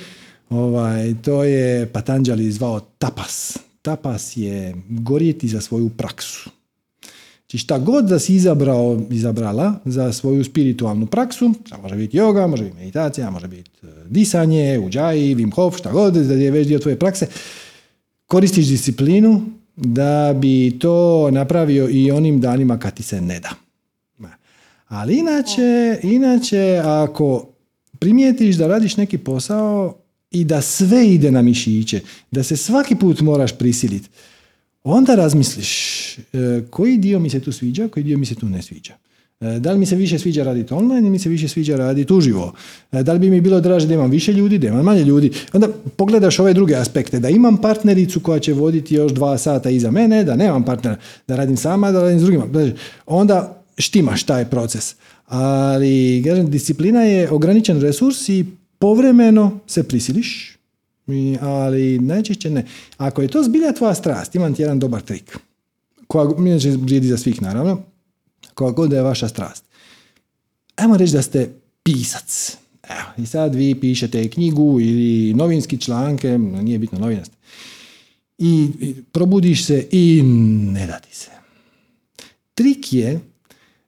Ovaj, to je Patanjali zvao tapas. Tapas je gorjeti za svoju praksu. Znači šta god da si izabrao, izabrala za svoju spiritualnu praksu, a može biti yoga, može biti meditacija, može biti e, disanje, uđaj, Wim Hof, šta god da je već dio tvoje prakse, koristiš disciplinu da bi to napravio i onim danima kad ti se ne da. Ali inače, inače ako primijetiš da radiš neki posao i da sve ide na mišiće, da se svaki put moraš prisiliti, onda razmisliš e, koji dio mi se tu sviđa, koji dio mi se tu ne sviđa. E, da li mi se više sviđa raditi online ili mi se više sviđa raditi uživo? E, da li bi mi bilo draže da imam više ljudi, da imam manje ljudi? Onda pogledaš ove druge aspekte, da imam partnericu koja će voditi još dva sata iza mene, da nemam partnera, da radim sama, da radim s drugima. Onda štimaš taj proces. Ali, kažem, disciplina je ograničen resurs i povremeno se prisiliš, ali najčešće ne. Ako je to zbilja tvoja strast, imam ti jedan dobar trik. Koja inače vrijedi za svih naravno. Koja god je vaša strast. Ajmo reći da ste pisac. Evo, I sad vi pišete knjigu ili novinski članke, nije bitno novinast. I, probudiš se i ne da ti se. Trik je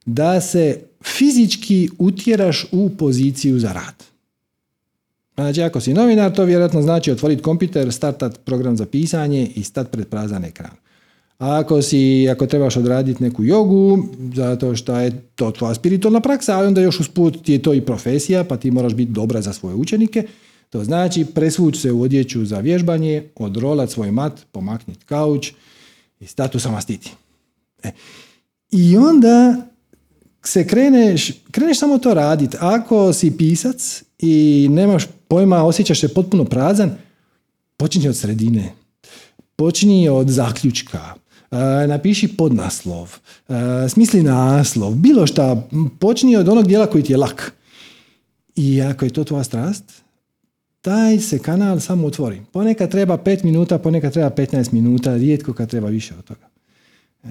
da se fizički utjeraš u poziciju za rad. Znači, ako si novinar, to vjerojatno znači otvoriti kompjuter, startat program za pisanje i stat pred prazan ekran. A ako, si, ako trebaš odraditi neku jogu, zato što je to tvoja spiritualna praksa, a onda još usput ti je to i profesija, pa ti moraš biti dobra za svoje učenike, to znači presvući se u odjeću za vježbanje, odrolat svoj mat, pomakniti kauč i statu samastiti. E. I onda se kreneš, kreneš samo to raditi. Ako si pisac i nemaš pojma, osjećaš se potpuno prazan, počinje od sredine. Počinje od zaključka. E, napiši podnaslov. E, smisli naslov. Bilo šta. Počinje od onog dijela koji ti je lak. I ako je to tvoja strast, taj se kanal samo otvori. Ponekad treba 5 minuta, ponekad treba 15 minuta, rijetko kad treba više od toga. E,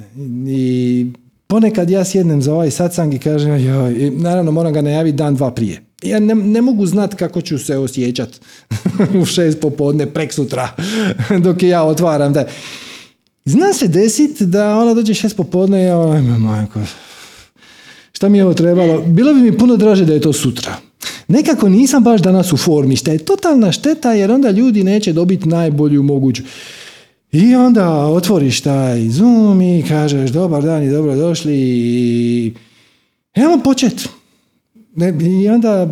I ponekad ja sjednem za ovaj satsang i kažem, joj, naravno moram ga najaviti dan, dva prije. Ja ne, ne mogu znati kako ću se osjećat [LAUGHS] u šest popodne, prek sutra, [LAUGHS] dok ja otvaram. Da. Zna se desiti da ona dođe šest popodne i ja, majko, šta mi je ovo trebalo? Bilo bi mi puno draže da je to sutra. Nekako nisam baš danas u formi, šta je totalna šteta jer onda ljudi neće dobiti najbolju moguću. I onda otvoriš taj Zoom i kažeš dobar dan i dobro došli i evo počet. I onda,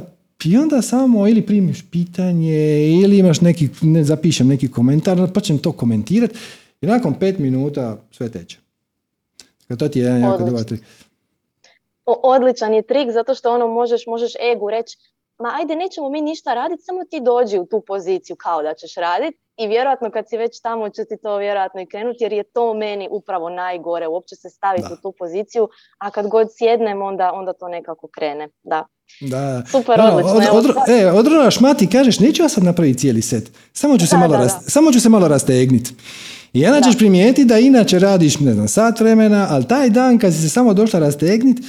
I onda samo ili primiš pitanje ili imaš neki, ne zapišem neki komentar, pa ćem to komentirati i nakon pet minuta sve teče. To ti je jedan jako dobar trik. Odličan je trik zato što ono možeš, možeš egu reći ma ajde nećemo mi ništa raditi, samo ti dođi u tu poziciju kao da ćeš raditi i vjerojatno kad si već tamo će ti to vjerojatno i krenuti jer je to meni upravo najgore, uopće se staviti u tu poziciju, a kad god sjednem onda, onda to nekako krene. Da. Da. Super, odlično. Od, od, e, mati kažeš, neću ja sad napraviti cijeli set, samo ću, se, malo samo ću se malo rastegniti. I onda ćeš primijetiti da inače radiš, ne znam, sat vremena, ali taj dan kad si se samo došla rastegniti,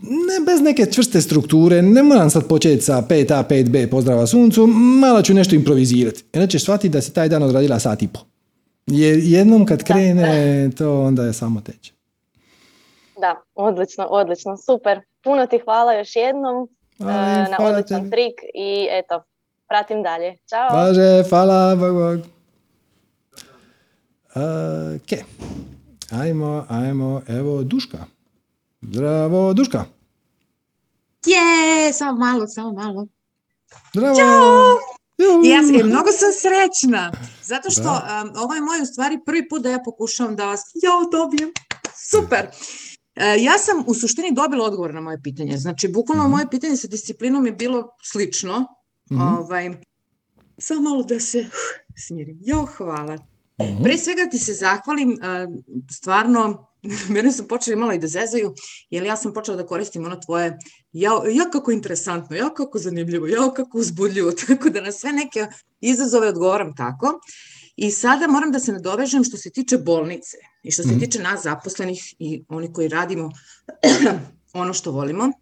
ne bez neke čvrste strukture, ne moram sad početi sa 5A, 5B, pozdrava suncu, malo ću nešto improvizirati. Onda ćeš shvatiti da si taj dan odradila sat i po. Jer jednom kad krene, to onda je samo teče. Da, odlično, odlično, super. Puno ti hvala još jednom e, na odličan trik i eto, pratim dalje. Ćao. Važe, hvala, bog, bog. Ok, ajmo, ajmo, evo Duška. Zdravo, Duška. Je, samo malo, samo malo. Zdravo. Ćao. Ja sam, mnogo sam srećna, zato što um, ovo je moj u stvari prvi put da ja pokušavam da vas ja dobijem. Super. Uh, ja sam u suštini dobila odgovor na moje pitanje. Znači, bukvalno mm moje pitanje sa disciplinom je bilo slično. mm Ovaj, samo malo da se uh, smirim. Jo, hvala. mm Pre svega ti se zahvalim, uh, stvarno [LAUGHS] mene su počeli malo i da zezaju, jer ja sam počela da koristim ono tvoje, ja, ja kako interesantno, ja kako zanimljivo, ja kako uzbudljivo, [LAUGHS] tako da na sve neke izazove odgovaram tako. I sada moram da se nadovežem što se tiče bolnice i što se mm. tiče nas zaposlenih i oni koji radimo [CLEARS THROAT] ono što volimo.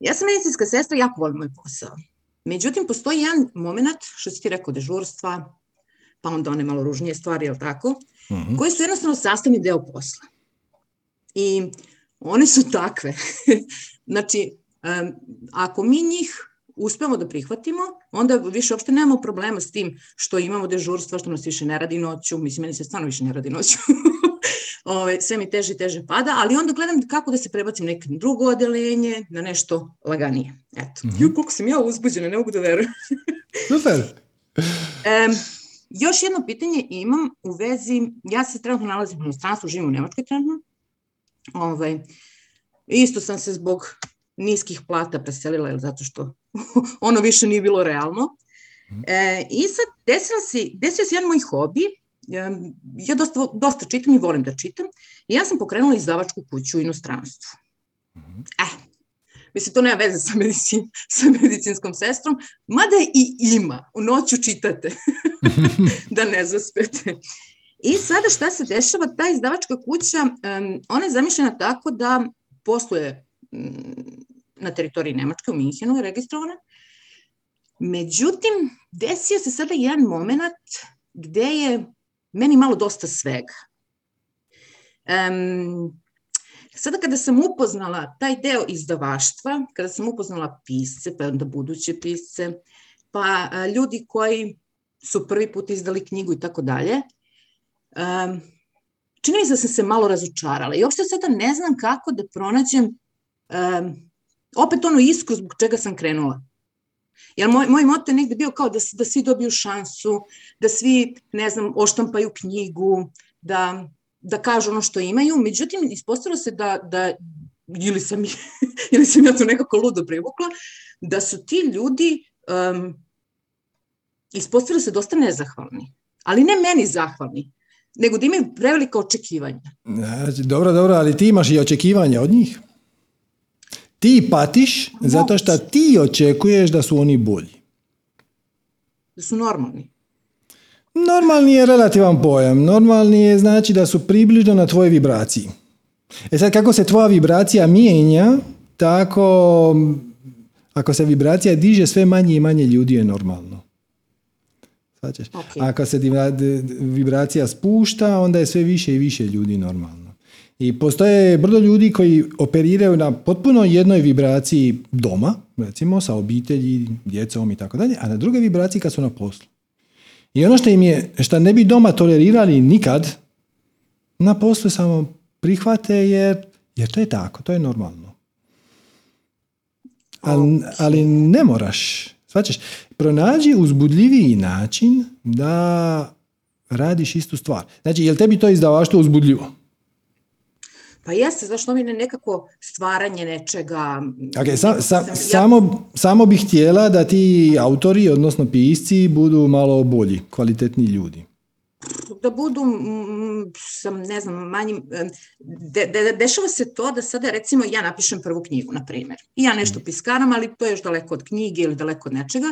Ja sam medicinska sestra, jako volim moj posao. Međutim, postoji jedan moment, što si ti rekao, dežurstva, pa onda one malo ružnije stvari, jel tako? -hmm. koje su jednostavno sastavni deo posla. I one su takve. [LAUGHS] znači, um, ako mi njih uspemo da prihvatimo, onda više uopšte nemamo problema s tim što imamo dežurstva, što nas više ne radi noću, mislim, meni se stvarno više ne radi noću. [LAUGHS] Ove, sve mi teže i teže pada, ali onda gledam kako da se prebacim neko drugo odelenje, na nešto laganije. Eto, mm -hmm. ju, koliko sam ja uzbuđena, ne mogu da verujem. Super. um, Još jedno pitanje imam u vezi, ja se trenutno nalazim u stranstvu, živim u Nemačkoj trenutno. Ovaj, isto sam se zbog niskih plata preselila, jer zato što [LAUGHS] ono više nije bilo realno. E, I sad desila se, desila se jedan moj hobi, ja dosta, dosta čitam i volim da čitam, i ja sam pokrenula izdavačku kuću u inostranstvu. E, Mislim, to nema veze sa, medicin, [LAUGHS] sa medicinskom sestrom, mada i ima, u noću čitate, [LAUGHS] [LAUGHS] da ne zaspete. I sada šta se dešava, ta izdavačka kuća, um, ona je zamišljena tako da posluje um, na teritoriji Nemačke, u Minhenu je registrovana. Međutim, desio se sada jedan moment gde je meni malo dosta svega. Um, sada kada sam upoznala taj deo izdavaštva, kada sam upoznala pisce, pa onda buduće pisce, pa ljudi koji su prvi put izdali knjigu i tako dalje, čini mi se da sam se malo razočarala i uopšte sada ne znam kako da pronađem opet onu iskru zbog čega sam krenula. Jer moj, moj moto je negde bio kao da, da svi dobiju šansu, da svi, ne znam, oštampaju knjigu, da, da kažu ono što imaju. Međutim, ispostavilo se da, da ili sam, [LAUGHS] ili sam ja to nekako ludo privukla, da su ti ljudi um, ispostavilo se dosta nezahvalni. Ali ne meni zahvalni, nego da imaju prevelika očekivanja. Znači, dobro, dobro, ali ti imaš i očekivanja od njih. Ti patiš zato što ti očekuješ da su oni bolji. Da su normalni. Normalni je relativan pojam. Normalni je znači da su približno na tvojoj vibraciji. E sad, kako se tvoja vibracija mijenja, tako ako se vibracija diže, sve manje i manje ljudi je normalno. Okay. Ako se vibracija spušta, onda je sve više i više ljudi normalno. I postoje brdo ljudi koji operiraju na potpuno jednoj vibraciji doma, recimo sa obitelji, djecom i tako dalje, a na drugoj vibraciji kad su na poslu. I ono što im je, što ne bi doma tolerirali nikad, na poslu samo prihvate jer, jer to je tako, to je normalno. Ali, ali ne moraš. Svačeš, pronađi uzbudljiviji način da radiš istu stvar. Znači, je li tebi to izdavaštvo uzbudljivo? Pa jeste, zašto mi ne nekako stvaranje nečega... Okay, sa, sa, sam, samo, ja... samo bih htjela da ti autori, odnosno pisci, budu malo bolji, kvalitetni ljudi. Da budu, sam, ne znam, manjim... De, de, dešava se to da sada, recimo, ja napišem prvu knjigu, na primjer. I ja nešto piskaram, ali to je još daleko od knjige ili daleko od nečega.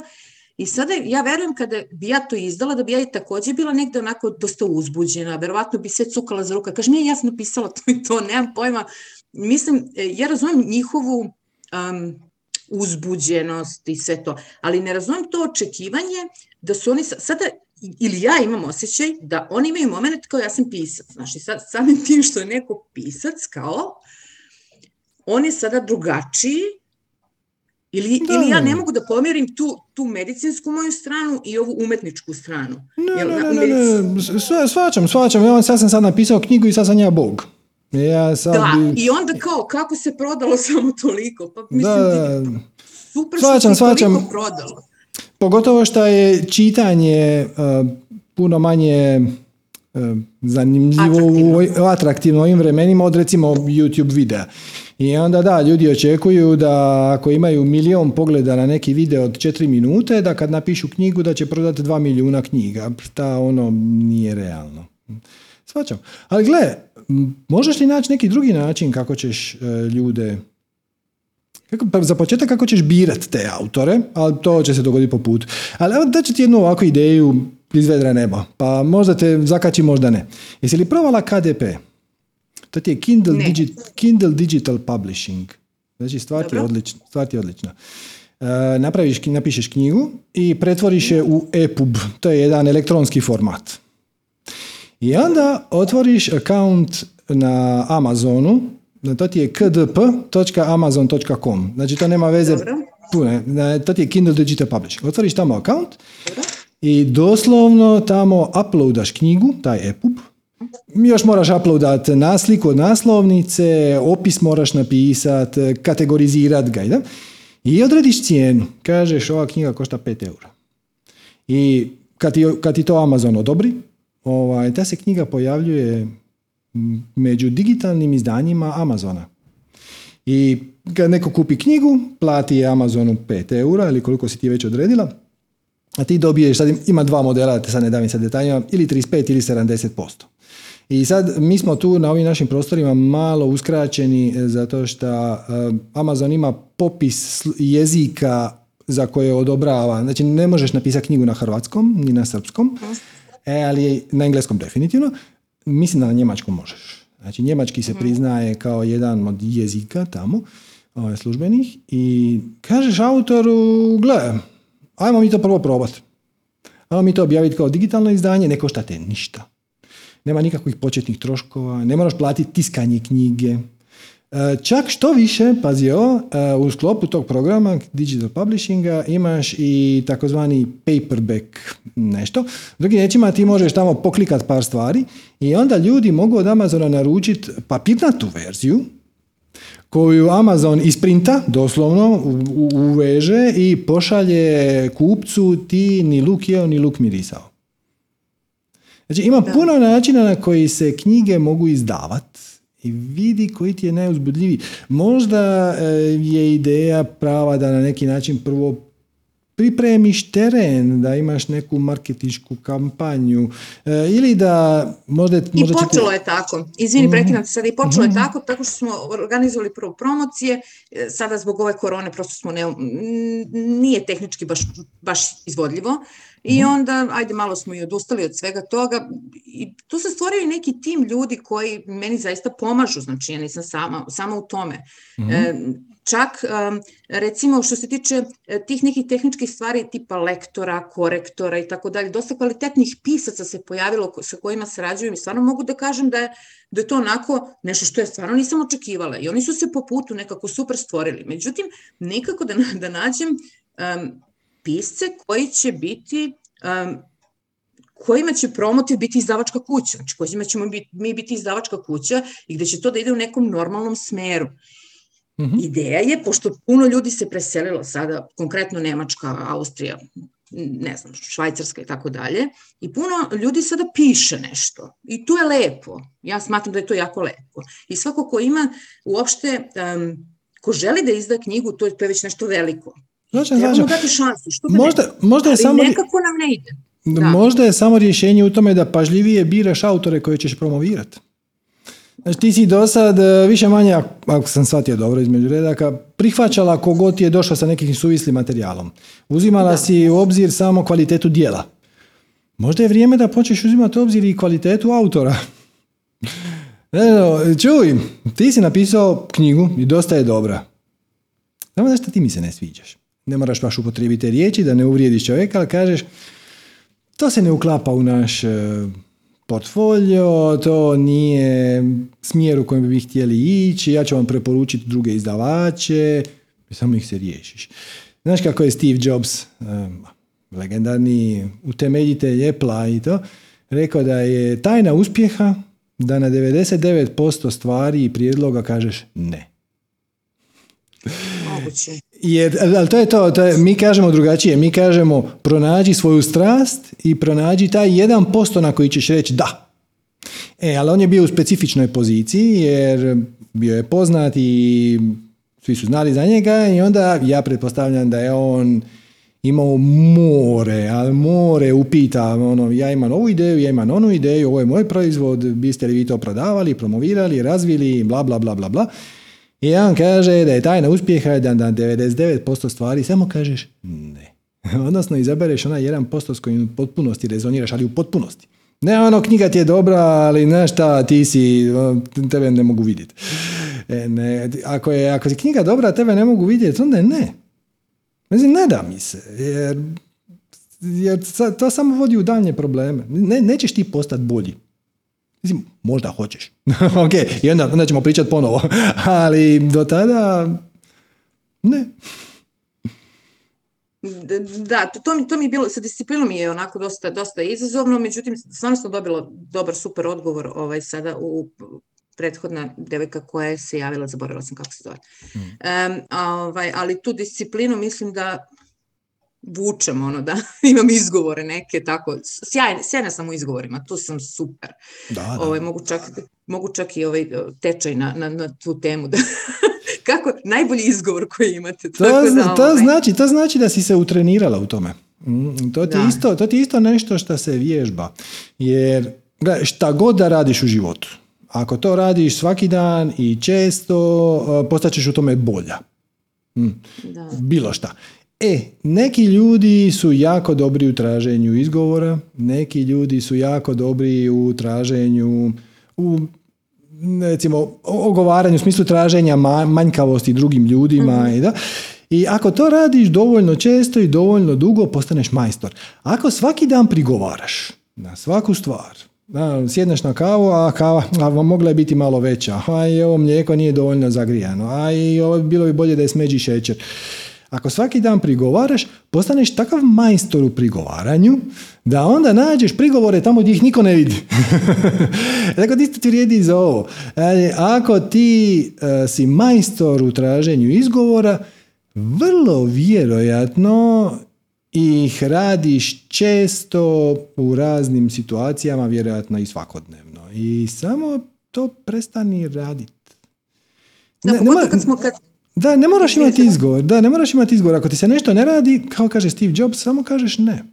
I sada ja verujem kada bi ja to izdala, da bi ja i takođe bila negde onako dosta uzbuđena, verovatno bi sve cukala za ruka. Kaže, nije ja sam napisala to i to, nemam pojma. Mislim, ja razumem njihovu um, uzbuđenost i sve to, ali ne razumem to očekivanje da su oni sada ili ja imam osjećaj da oni imaju moment kao ja sam pisac. Znaš, sad, samim tim što je neko pisac kao, on je sada drugačiji Ili, da. ili ja ne mogu da pomerim tu, tu medicinsku moju stranu i ovu umetničku stranu. Ne, Jel, ne, ne, svačam, svačam. Ja sad sam sad napisao knjigu i sad sam ja bog. Ja sad da, bi... i onda kao, kako se prodalo [LAUGHS] samo toliko? Pa mislim, da, super svačam, što se toliko prodalo. Pogotovo što je čitanje uh, puno manje uh, zanimljivo, atraktivno. U, atraktivno u ovim vremenima od recimo YouTube videa. I onda da, ljudi očekuju da ako imaju milion pogleda na neki video od četiri minute, da kad napišu knjigu da će prodati dva milijuna knjiga. Ta ono nije realno. Svačam. Ali gle, možeš li naći neki drugi način kako ćeš e, ljude kako, pa za početak kako ćeš birat te autore, ali to će se dogoditi po putu. Ali evo da ću ti jednu ovakvu ideju iz vedra neba, pa možda te zakači, možda ne. Jesi li provala KDP? To ti je Kindle, Digi, Kindle Digital Publishing. Znači, stvar ti je odlična. Stvar ti je odlična. Uh, napraviš, napišeš knjigu i pretvoriš je u EPUB. To je jedan elektronski format. I onda otvoriš account na Amazonu, to ti je kdp.amazon.com. Znači, to nema veze... Pune, to ti je Kindle Digital Publishing. Otvoriš tamo account i doslovno tamo uploadaš knjigu, taj EPUB, još moraš uploadat nasliku od naslovnice, opis moraš napisat, kategorizirat ga. Da? I odrediš cijenu. Kažeš ova knjiga košta 5 eura. I kad ti, kad ti to Amazon odobri, ovaj, ta se knjiga pojavljuje među digitalnim izdanjima Amazona. I kad neko kupi knjigu, plati Amazonu 5 eura ili koliko si ti već odredila, a ti dobiješ, sad ima dva modela, te sad ne davim sad detaljima, ili 35 ili 70%. I sad mi smo tu na ovim našim prostorima malo uskraćeni e, zato što e, Amazon ima popis jezika za koje odobrava. Znači ne možeš napisati knjigu na hrvatskom ni na srpskom, e, ali na engleskom definitivno. Mislim da na njemačkom možeš. Znači njemački se priznaje kao jedan od jezika tamo. ovaj, službenih i kažeš autoru, gle, ajmo mi to prvo probati. Ajmo mi to objaviti kao digitalno izdanje, ne košta te ništa. Nema nikakvih početnih troškova, ne moraš platiti tiskanje knjige. E, čak što više, pazi ovo, e, u sklopu tog programa Digital Publishinga imaš i takozvani paperback nešto. Drugim riječima ti možeš tamo poklikat par stvari i onda ljudi mogu od Amazona naručiti papirnatu verziju koju Amazon isprinta, doslovno, uveže i pošalje kupcu ti ni luk jeo, ni luk mirisao. Znači ima puno načina na koji se knjige mogu izdavati i vidi koji ti je najuzbudljiviji. Možda e, je ideja prava da na neki način prvo pripremiš teren, da imaš neku marketičku kampanju e, ili da možda... I počelo je tako. Izvini, mm prekinam se sada. I počelo je mhm. tako, tako što smo organizovali prvo promocije. E, sada zbog ove korone prosto smo ne, nije tehnički baš, baš izvodljivo. I mhm. onda, ajde, malo smo i odustali od svega toga i tu se stvorio i neki tim ljudi koji meni zaista pomažu, znači ja nisam sama, sama u tome. Mm e, čak, recimo, što se tiče e, tih nekih tehničkih stvari tipa lektora, korektora i tako dalje, dosta kvalitetnih pisaca se pojavilo sa kojima sarađujem i stvarno mogu da kažem da je, da je to onako nešto što je stvarno nisam očekivala i oni su se po putu nekako super stvorili. Međutim, nikako da, da nađem um, pisce koji će biti kojima će promotiv biti izdavačka kuća, znači kojima ćemo biti, mi biti izdavačka kuća i gde će to da ide u nekom normalnom smeru. -hmm. Ideja je, pošto puno ljudi se preselilo sada, konkretno Nemačka, Austrija, ne znam, Švajcarska i tako dalje, i puno ljudi sada piše nešto. I to je lepo. Ja smatram da je to jako lepo. I svako ko ima uopšte, um, ko želi da izda knjigu, to je, to je već nešto veliko. Znači, Trebamo dati šansu. Što možda, možda je ali samo... nekako nam ne ide. Da. Možda je samo rješenje u tome da pažljivije biraš autore koje ćeš promovirati. Znači ti si do sad e, više manje, ako sam shvatio dobro između redaka, prihvaćala kogod je došao sa nekim suvislim materijalom. Uzimala da. si u obzir samo kvalitetu dijela. Možda je vrijeme da počneš uzimati u obzir i kvalitetu autora. [LAUGHS] Evo, čuj, ti si napisao knjigu i dosta je dobra. Samo da što ti mi se ne sviđaš ne moraš baš upotrijebiti riječi da ne uvrijediš čovjeka, ali kažeš to se ne uklapa u naš e, portfolio, to nije smjer u kojem bi htjeli ići, ja ću vam preporučiti druge izdavače, samo ih se riješiš. Znaš kako je Steve Jobs, um, legendarni utemeljitelj Apple i to, rekao da je tajna uspjeha da na 99% stvari i prijedloga kažeš ne. Moguće. Jer, ali to je to, to je, mi kažemo drugačije, mi kažemo pronađi svoju strast i pronađi taj 1% na koji ćeš reći da. E, ali on je bio u specifičnoj poziciji jer bio je poznat i svi su znali za njega i onda ja pretpostavljam da je on imao more, ali more upita, ono, ja imam ovu ideju, ja imam onu ideju, ovo je moj proizvod, biste li vi to prodavali, promovirali, razvili, bla, bla, bla, bla, bla. I on kaže da je tajna uspjeha da na 99% stvari samo kažeš ne. [LAUGHS] Odnosno izabereš onaj 1% s kojim u potpunosti rezoniraš, ali u potpunosti. Ne ono, knjiga ti je dobra, ali znaš šta, ti si, tebe ne mogu vidjeti. E, ne, ako, je, ako si knjiga dobra, tebe ne mogu vidjeti, onda je ne. Mislim, ne da mi se, jer, jer to samo vodi u daljnje probleme. Ne, nećeš ti postati bolji. Mislim, možda hoćeš. [LAUGHS] ok, i onda, onda ćemo pričati ponovo. [LAUGHS] Ali do tada, ne. Da, to, mi, to mi je bilo, sa disciplinom je onako dosta, dosta izazovno, međutim, stvarno sam dobila dobar, super odgovor ovaj, sada u prethodna devojka koja se javila, zaboravila sam kako se zove. Mm. Um, ovaj, ali tu disciplinu mislim da vučem, ono, da [LAUGHS] imam izgovore neke, tako, sjajne, sjajna sam u izgovorima, tu sam super. Da, da. Ovaj, mogu, čak, mogu čak i ovaj tečaj na, na, na tu temu da [LAUGHS] kako najbolji izgovor koji imate. To, tako da, to, ovaj... znači, to znači da si se utrenirala u tome. Mm, to ti, da. isto, to ti isto nešto što se vježba. Jer gledaj, šta god da radiš u životu, ako to radiš svaki dan i često, postaćeš u tome bolja. Mm. Da. Bilo šta. E, neki ljudi su jako dobri u traženju izgovora, neki ljudi su jako dobri u traženju, u recimo ogovaranju u smislu traženja manjkavosti drugim ljudima Mhm. i da. I ako to radiš dovoljno često i dovoljno dugo, postaneš majstor. Ako svaki dan prigovaraš na svaku stvar, da, sjedneš na kavu, a kava a mogla je biti malo veća, a i ovo mlijeko nije dovoljno zagrijano, a i ovo bilo bi bolje da je smeđi šećer. Ako svaki dan prigovaraš, postaneš takav majstor u prigovaranju da onda nađeš prigovore tamo gdje ih niko ne vidi. [LAUGHS] Tako isto ti vrijedi i za ovo. E, Ako ti e, si majstor u traženju izgovora, vrlo vjerojatno ih radiš često u raznim situacijama, vjerojatno i svakodnevno. I samo to prestani raditi. Ne- nema- kad smo, kad, da, ne moraš imati izgovor. Da, ne moraš imati izgovor. Ako ti se nešto ne radi, kao kaže Steve Jobs, samo kažeš ne.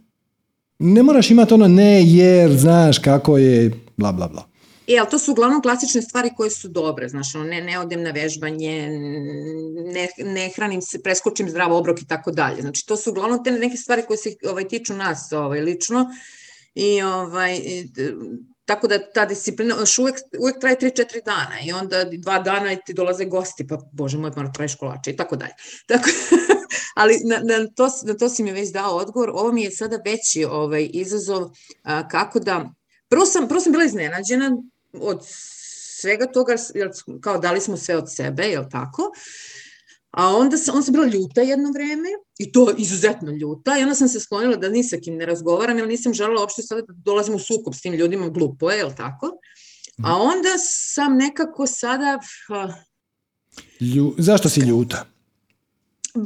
Ne moraš imati ono ne jer znaš kako je bla bla bla. E, ali to su uglavnom klasične stvari koje su dobre, znaš, ono, ne, ne odem na vežbanje, ne, ne hranim se, preskočim zdrav obrok i tako dalje. Znači, to su uglavnom te neke stvari koje se ovaj, tiču nas ovaj, lično i ovaj, tako da ta disciplina još uvijek, uvijek traje 3-4 dana i onda dva dana ti dolaze gosti, pa bože moj, moram praviš kolače i tako dalje. [LAUGHS] Tako, ali na, na, to, na to si mi već dao odgovor. Ovo mi je sada veći ovaj, izazov a, kako da... Prvo sam, prvo sam bila iznenađena od svega toga, jer kao dali smo sve od sebe, jel tako? A onda sam, onda sam bila ljuta jedno vreme, i to izuzetno ljuta, i onda sam se sklonila da ni sa kim ne razgovaram, jer nisam želela uopšte sada da dolazim u sukob s tim ljudima, glupo je, jel tako? A onda sam nekako sada, Lju- Zašto si ljuta?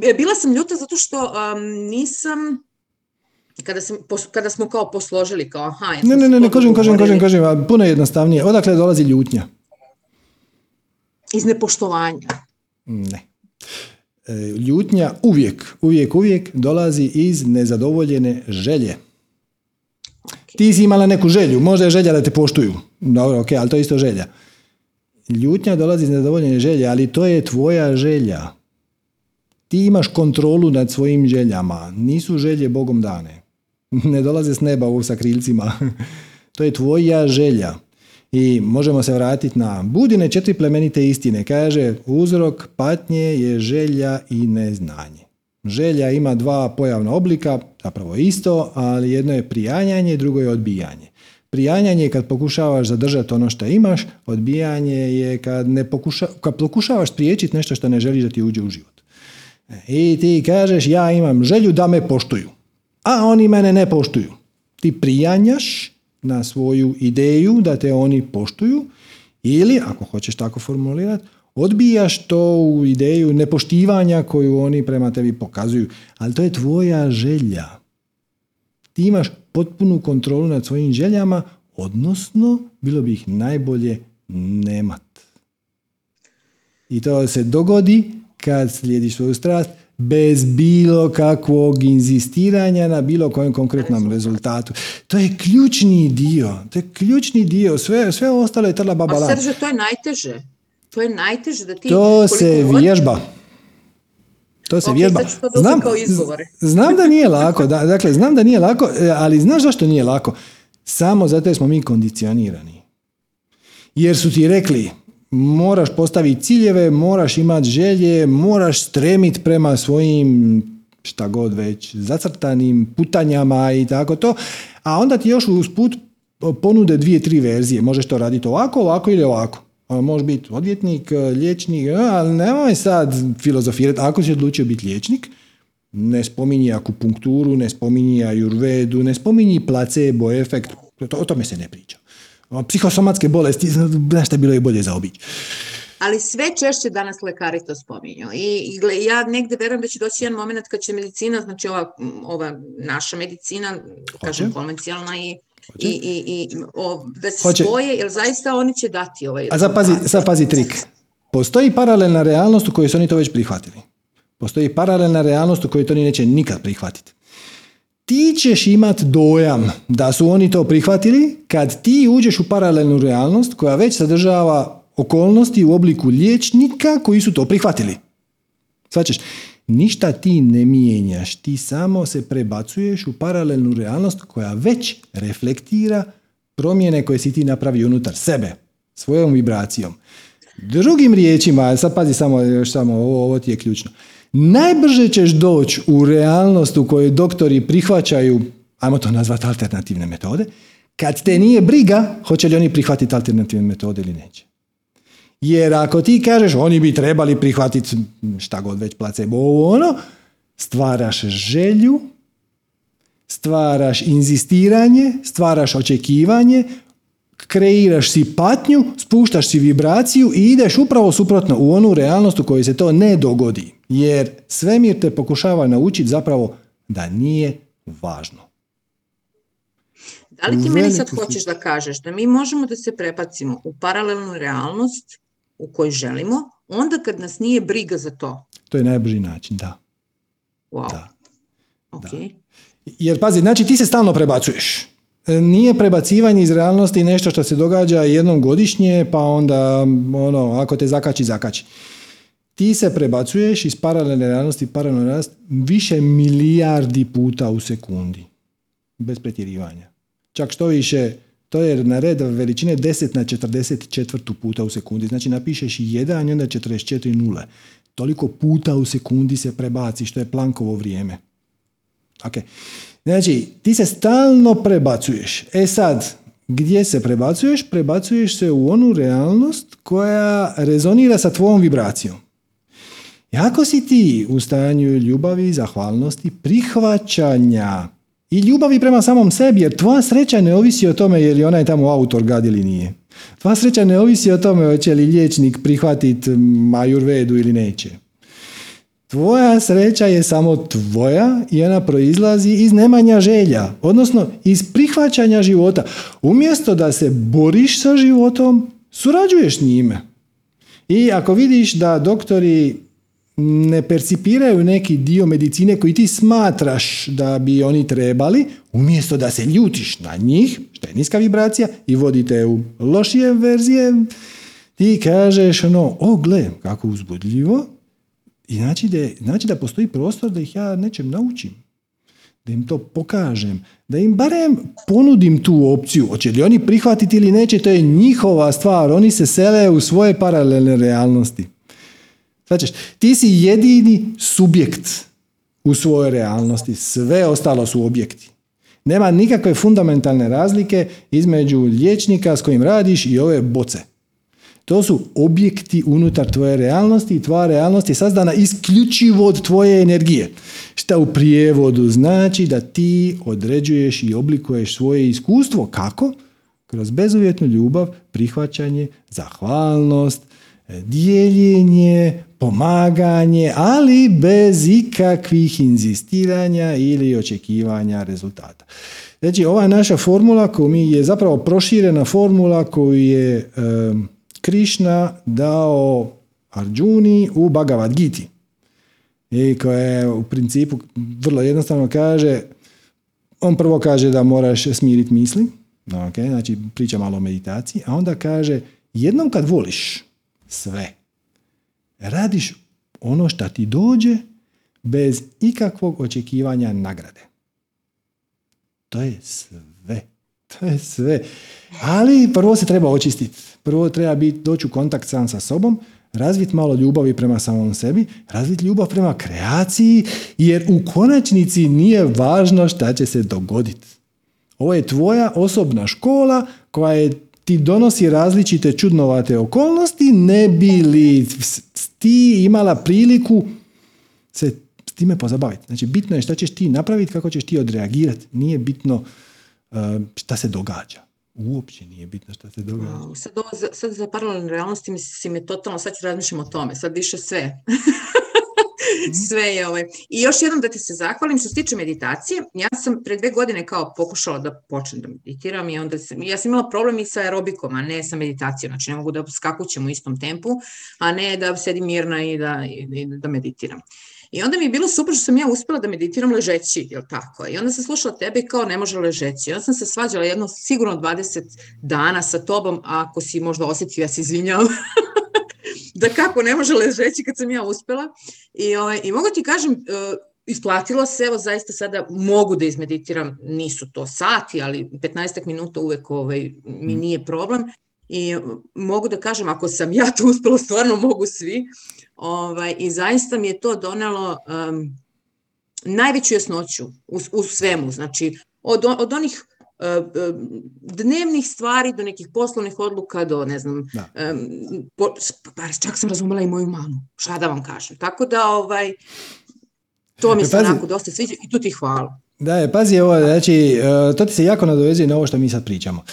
E, Bila sam ljuta zato što um, nisam, kada, sam, pos- kada smo kao posložili, kao aha... Ne, ne, ne, ne, kažem, kažem, kažem, kažem, a puno je jednostavnije. Odakle dolazi ljutnja? Iz nepoštovanja. Ne. E, Ljutnja uvijek, uvijek, uvijek dolazi iz nezadovoljene želje. Ti si imala neku želju, možda je želja da te poštuju. Dobro, ok, ali to je isto želja. Ljutnja dolazi iz nezadovoljene želje, ali to je tvoja želja. Ti imaš kontrolu nad svojim željama. Nisu želje Bogom dane. [LAUGHS] Ne dolaze s neba ovo sa krilcima. [LAUGHS] to je tvoja želja. I možemo se vratiti na budine četiri plemenite istine. Kaže, uzrok patnje je želja i neznanje. Želja ima dva pojavna oblika, zapravo isto, ali jedno je prijanjanje, drugo je odbijanje. Prijanjanje je kad pokušavaš zadržati ono što imaš, odbijanje je kad, ne pokuša, kad pokušavaš spriječiti nešto što ne želiš da ti uđe u život. E, I ti kažeš ja imam želju da me poštuju, a oni mene ne poštuju. Ti prijanjaš na svoju ideju da te oni poštuju ili, ako hoćeš tako formulirati, odbijaš to u ideju nepoštivanja koju oni prema tebi pokazuju. Ali to je tvoja želja. Ti imaš potpunu kontrolu nad svojim željama, odnosno bilo bi ih najbolje nemat. I to se dogodi kad slijediš svoju strast bez bilo kakvog inzistiranja na bilo kojem konkretnom rezultatu. To je ključni dio. To je ključni dio. Sve, sve ostalo je trla A babala. Srže, to je najteže. To je najteže da ti... To se vježba. To se Ok, vježba. to izgovore. znam da nije lako, da, dakle, znam da nije lako, e, ali znaš zašto nije lako? Samo zato jer smo mi kondicionirani. Jer su ti rekli, moraš postaviti ciljeve, moraš imati želje, moraš stremiti prema svojim šta god već, zacrtanim putanjama i tako to, a onda ti još usput ponude dvije, tri verzije. Možeš to raditi ovako, ovako ili ovako. Možeš biti odvjetnik, liječnik, ali nemoj sad filozofirati. Ako si odlučio biti liječnik, ne spominji akupunkturu, ne spominji ajurvedu, ne spominji placebo efekt, o tome se ne priča. Psihosomatske bolesti, znaš šta bilo je bolje zaobići. Ali sve češće danas lekari to spominju. I, i ja negde verujem da će doći jedan moment kad će medicina, znači ova, ova naša medicina, kažem konvencionalna i, i, i, i o, da se Hoće. spoje, jer zaista oni će dati ovaj A sad pazi, rezultate. sad pazi trik. Postoji paralelna realnost u kojoj su oni to već prihvatili. Postoji paralelna realnost u kojoj to oni neće nikad prihvatiti. Ti ćeš imat dojam da su oni to prihvatili kad ti uđeš u paralelnu realnost koja već sadržava okolnosti u obliku liječnika koji su to prihvatili. Svačeš, ništa ti ne mijenjaš, ti samo se prebacuješ u paralelnu realnost koja već reflektira promjene koje si ti napravio unutar sebe. svojom vibracijom. Drugim riječima, sad pazi samo, samo ovo, ovo ti je ključno. Najbrže ćeš doći u realnost u kojoj doktori prihvaćaju, ajmo to nazvati alternativne metode, kad te nije briga, hoće li oni prihvatiti alternativne metode ili neće. Jer ako ti kažeš oni bi trebali prihvatiti šta god već placebo ovo ono, stvaraš želju, stvaraš inzistiranje, stvaraš očekivanje, kreiraš si patnju, spuštaš si vibraciju i ideš upravo suprotno u onu realnost u kojoj se to ne dogodi. Jer svemir te pokušava naučiti zapravo da nije važno. Da li ti meni sad hoćeš da kažeš da mi možemo da se prepacimo u paralelnu realnost u kojoj želimo, onda kad nas nije briga za to? To je najbrži način, da. Wow. Da. Okay. Jer pazi, znači ti se stalno prebacuješ. E, nije prebacivanje iz realnosti nešto što se događa jednom godišnje, pa onda ono, ako te zakači, zakači. Ti se prebacuješ iz paralelne realnosti paralelne realnosti više milijardi puta u sekundi. Bez pretjerivanja. Čak što više, to je na red veličine 10 na 44 puta u sekundi. Znači napišeš 1 i onda 44 nule. Toliko puta u sekundi se prebaci što je plankovo vrijeme. Ok. Znači, ti se stalno prebacuješ. E sad, gdje se prebacuješ? Prebacuješ se u onu realnost koja rezonira sa tvojom vibracijom. Jako si ti u stanju ljubavi, zahvalnosti, prihvaćanja i ljubavi prema samom sebi, jer tvoja sreća ne ovisi o tome je li onaj tamo autor gad ili nije. Tvoja sreća ne ovisi o tome hoće li liječnik prihvatiti majurvedu ili neće. Tvoja sreća je samo tvoja i ona proizlazi iz nemanja želja, odnosno iz prihvaćanja života. Umjesto da se boriš sa životom, surađuješ njime. I ako vidiš da doktori ne percipiraju neki dio medicine koji ti smatraš da bi oni trebali, umjesto da se ljutiš na njih, što je niska vibracija, i vodite u lošije verzije, ti kažeš ono, o gle, kako uzbudljivo, i znači da, znači da postoji prostor da ih ja nečem naučim. Da im to pokažem. Da im barem ponudim tu opciju. Hoće li oni prihvatiti ili neće, to je njihova stvar. Oni se sele u svoje paralelne realnosti. Znači, ti si jedini subjekt u svojoj realnosti. Sve ostalo su objekti. Nema nikakve fundamentalne razlike između liječnika s kojim radiš i ove boce. To su objekti unutar tvoje realnosti i tvoja realnost je sazdana isključivo od tvoje energije. Šta u prijevodu znači da ti određuješ i oblikuješ svoje iskustvo. Kako? Kroz bezuvjetnu ljubav, prihvaćanje, zahvalnost, dijeljenje, pomaganje, ali bez ikakvih inzistiranja ili očekivanja rezultata. Znači, ova naša formula koju mi je zapravo proširena formula koju je Krišna dao Arjuni u Bhagavad Giti. I koja je u principu vrlo jednostavno kaže, on prvo kaže da moraš smiriti misli, okay, znači priča malo o meditaciji, a onda kaže jednom kad voliš sve, radiš ono što ti dođe bez ikakvog očekivanja nagrade. To je sve. [LAUGHS] To je sve. Ali prvo se treba očistiti. Prvo treba biti, doći u kontakt sam sa sobom, razviti malo ljubavi prema samom sebi, razviti ljubav prema kreaciji, jer u konačnici nije važno šta će se dogoditi. Ovo je tvoja osobna škola koja je, ti donosi različite čudnovate okolnosti, ne bi li ti imala priliku se s time pozabaviti. Znači, bitno je šta ćeš ti napraviti, kako ćeš ti odreagirati. Nije bitno šta se događa. Uopće nije bitno šta se događa. Wow, sad, ovo, sad za paralelne realnosti mi si me totalno, sad ću razmišljam o tome, sad više sve. Mhm. [LAUGHS] sve je ovaj. I još jednom da ti se zahvalim, što se tiče meditacije, ja sam pre dve godine kao pokušala da počnem da meditiram i onda sam, ja sam imala problem i sa aerobikom, a ne sa meditacijom, znači ne mogu da skakućem u istom tempu, a ne da sedim mirna i da, i da meditiram. I onda mi je bilo super što sam ja uspela da meditiram ležeći, jel tako? I onda sam slušala tebe kao ne može ležeći. I onda sam se svađala jedno sigurno 20 dana sa tobom, a ako si možda osetio, ja se izvinjam. [LAUGHS] da kako ne može ležeći kad sam ja uspela. I, ovaj, i mogu ti kažem, uh, isplatilo se, evo zaista sada mogu da izmeditiram, nisu to sati, ali 15 minuta uvek ovaj, mi mm. nije problem i mogu da kažem, ako sam ja to uspela, stvarno mogu svi. Ovaj, I zaista mi je to donelo um, najveću jasnoću u, u svemu. Znači, od, od onih dnevnih stvari do nekih poslovnih odluka do ne znam da. po, čak sam razumela i moju mamu šta da vam kažem tako da ovaj to mi e, se onako dosta sviđa i tu ti hvala da je, pazi ovo, znači, e, to ti se jako nadovezuje na ovo što mi sad pričamo.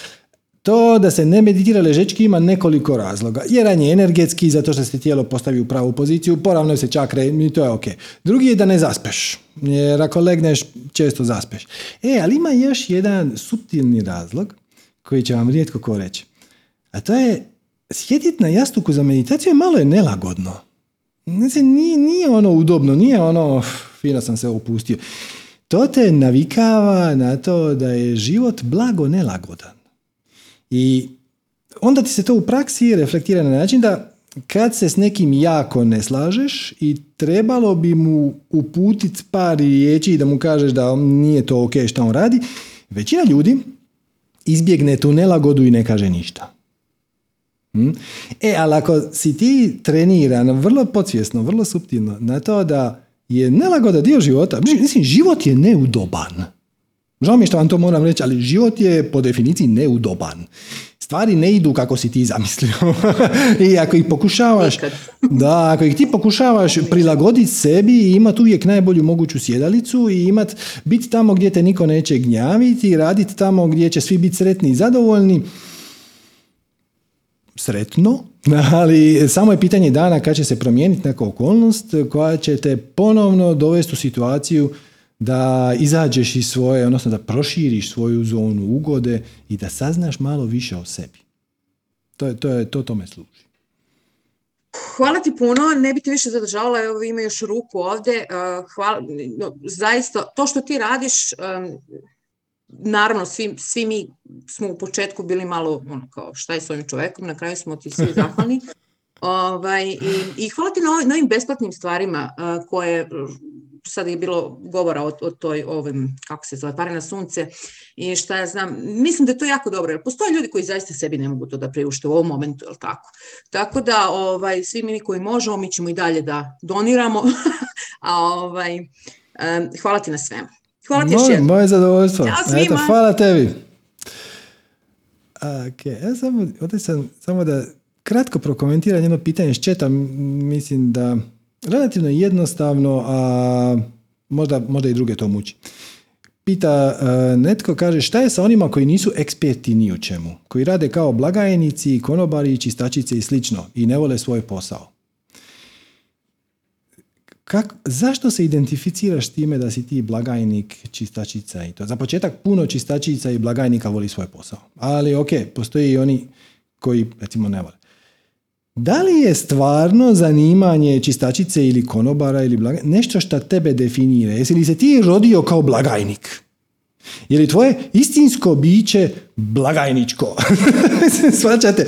To da se ne meditira ležečki ima nekoliko razloga. Jedan je energetski, zato što se tijelo postavi u pravu poziciju, poravnaju se čakre i to je ok. Drugi je da ne zaspeš, jer ako legneš često zaspeš. E, ali ima još jedan subtilni razlog koji će vam rijetko ko reći. A to je sjediti na jastuku za meditaciju malo je nelagodno. Znači, nije, nije ono udobno, nije ono fino sam se opustio. To te navikava na to da je život blago nelagodan. I onda ti se to u praksi reflektira na način da kad se s nekim jako ne slažeš i trebalo bi mu uputiti par riječi da mu kažeš da nije to ok što on radi, većina ljudi izbjegne tu nelagodu i ne kaže ništa. Hm? E, ali ako si ti treniran vrlo podsvjesno, vrlo suptilno na to da je nelagoda dio života. Mislim, život je neudoban. Žao mi je što vam to moram reći, ali život je po definiciji neudoban. Stvari ne idu kako si ti zamislio. [LAUGHS] I ako ih pokušavaš, da, ako ih ti pokušavaš prilagoditi sebi i imati uvijek najbolju moguću sjedalicu i imat, biti tamo gdje te niko neće gnjaviti, raditi tamo gdje će svi biti sretni i zadovoljni, sretno, [LAUGHS] ali samo je pitanje dana kad će se promijeniti neka okolnost koja će te ponovno dovesti u situaciju da izađeš iz svoje, odnosno da proširiš svoju zonu ugode i da saznaš malo više o sebi. To, je, to, je, to tome služi. Hvala ti puno, ne bi te više zadržavala, evo ima još ruku ovde. Hvala, no, zaista, to što ti radiš, naravno, svi, svi mi smo u početku bili malo, ono, kao, šta je s ovim čovekom, na kraju smo ti svi [LAUGHS] zahvalni. Ovaj, i, I hvala ti na, ovim, na ovim besplatnim stvarima uh, koje sad je bilo govora o, o toj ovim, kako se zove, pare na sunce i šta ja znam, mislim da je to jako dobro, jer postoje ljudi koji zaista sebi ne mogu to da priušte u ovom momentu, je tako? Tako da, ovaj, svi mi koji možemo, mi ćemo i dalje da doniramo, [LAUGHS] a ovaj, um, hvala ti na svemu. Hvala ti još Moje zadovoljstvo. Eto, hvala tebi. Ok, ja samo, sam, samo da kratko prokomentiram jedno pitanje s četa, mislim da relativno jednostavno, a možda, možda i druge to muči. Pita uh, netko, kaže šta je sa onima koji nisu eksperti ni u čemu, koji rade kao blagajnici, konobari, čistačice i slično i ne vole svoj posao. Kak, zašto se identificiraš time da si ti blagajnik, čistačica i to? Za početak puno čistačica i blagajnika voli svoj posao. Ali ok, postoji i oni koji recimo ne vole. Da li je stvarno zanimanje čistačice ili konobara ili blagajnika nešto što tebe definira? Jesi li se ti rodio kao blagajnik? Je li tvoje istinsko biće blagajničko? [LAUGHS] Svačate?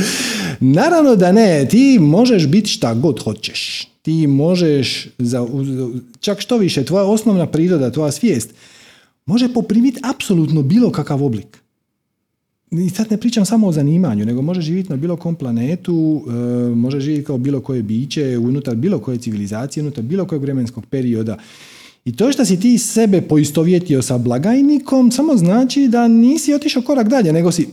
Naravno da ne. Ti možeš biti šta god hoćeš ti možeš, za, čak što više, tvoja osnovna priroda, tvoja svijest, može poprimiti apsolutno bilo kakav oblik. I sad ne pričam samo o zanimanju, nego može živjeti na bilo kom planetu, e, može živjeti kao bilo koje biće, unutar bilo koje civilizacije, unutar bilo kojeg vremenskog perioda. I to što si ti sebe poistovjetio sa blagajnikom, samo znači da nisi otišao korak dalje, nego si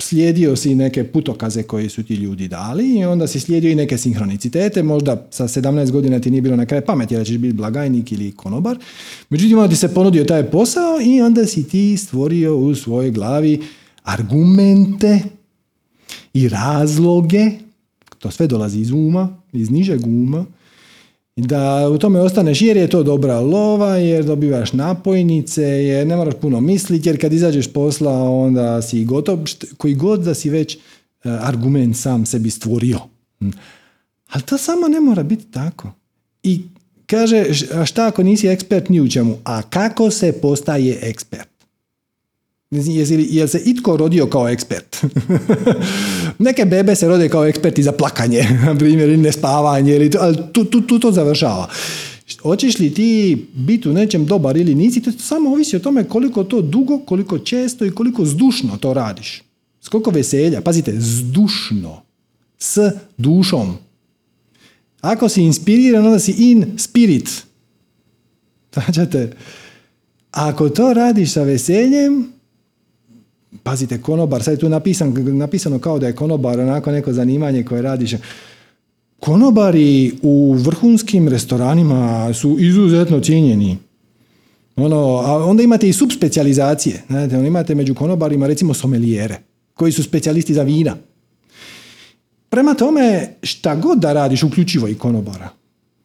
slijedio si neke putokaze koje su ti ljudi dali i onda si slijedio i neke sinhronicitete, možda sa 17 godina ti nije bilo na kraj pameti da ćeš biti blagajnik ili konobar, međutim onda ti se ponudio taj posao i onda si ti stvorio u svojoj glavi argumente i razloge, to sve dolazi iz uma, iz nižeg uma, da u tome ostaneš jer je to dobra lova, jer dobivaš napojnice, jer ne moraš puno misliti, jer kad izađeš posla onda si gotov, koji god da si već e, argument sam sebi stvorio. Hm. Ali to samo ne mora biti tako. I kaže, šta ako nisi ekspert ni u čemu? A kako se postaje ekspert? Jel se itko rodio kao ekspert? [LAUGHS] Neke bebe se rode kao eksperti za plakanje, [LAUGHS] na primjer, ili nespavanje, ili to, ali tu, tu, tu to završava. Hoćeš li ti biti u nečem dobar ili nisi, to samo ovisi o tome koliko to dugo, koliko često i koliko zdušno to radiš. S koliko veselja? Pazite, zdušno. S dušom. Ako si inspiriran, onda si in spirit. [LAUGHS] Značite, ako to radiš sa veseljem, pazite, konobar, sad je tu napisan, napisano kao da je konobar onako neko zanimanje koje radiš. Konobari u vrhunskim restoranima su izuzetno cijenjeni. Ono, a onda imate i subspecijalizacije. Znate, ono, imate među konobarima recimo somelijere, koji su specijalisti za vina. Prema tome, šta god da radiš, uključivo i konobara,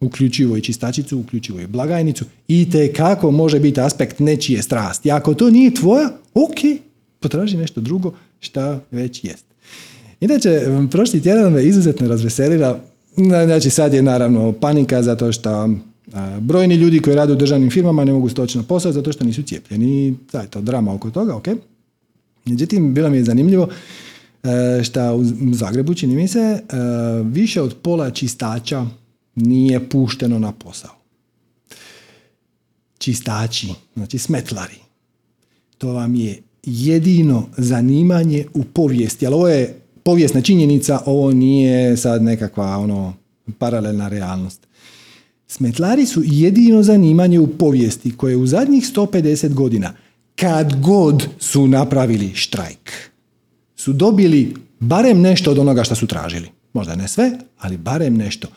uključivo i čistačicu, uključivo i blagajnicu, i te kako može biti aspekt nečije strasti. Ako to nije tvoja, ok, potraži nešto drugo šta već jest. Inače, prošli tjedan me izuzetno razveselila, znači sad je naravno panika zato što brojni ljudi koji rade u državnim firmama ne mogu stoći na posao zato što nisu cijepljeni. Da je to drama oko toga, ok. Međutim, bilo mi je zanimljivo e, što u Zagrebu, čini mi se, e, više od pola čistača nije pušteno na posao. Čistači, znači smetlari. To vam je jedino zanimanje u povijesti, ali ovo je povijesna činjenica, ovo nije sad nekakva ono paralelna realnost. Smetlari su jedino zanimanje u povijesti koje u zadnjih 150 godina, kad god su napravili štrajk, su dobili barem nešto od onoga što su tražili. Možda ne sve, ali barem nešto.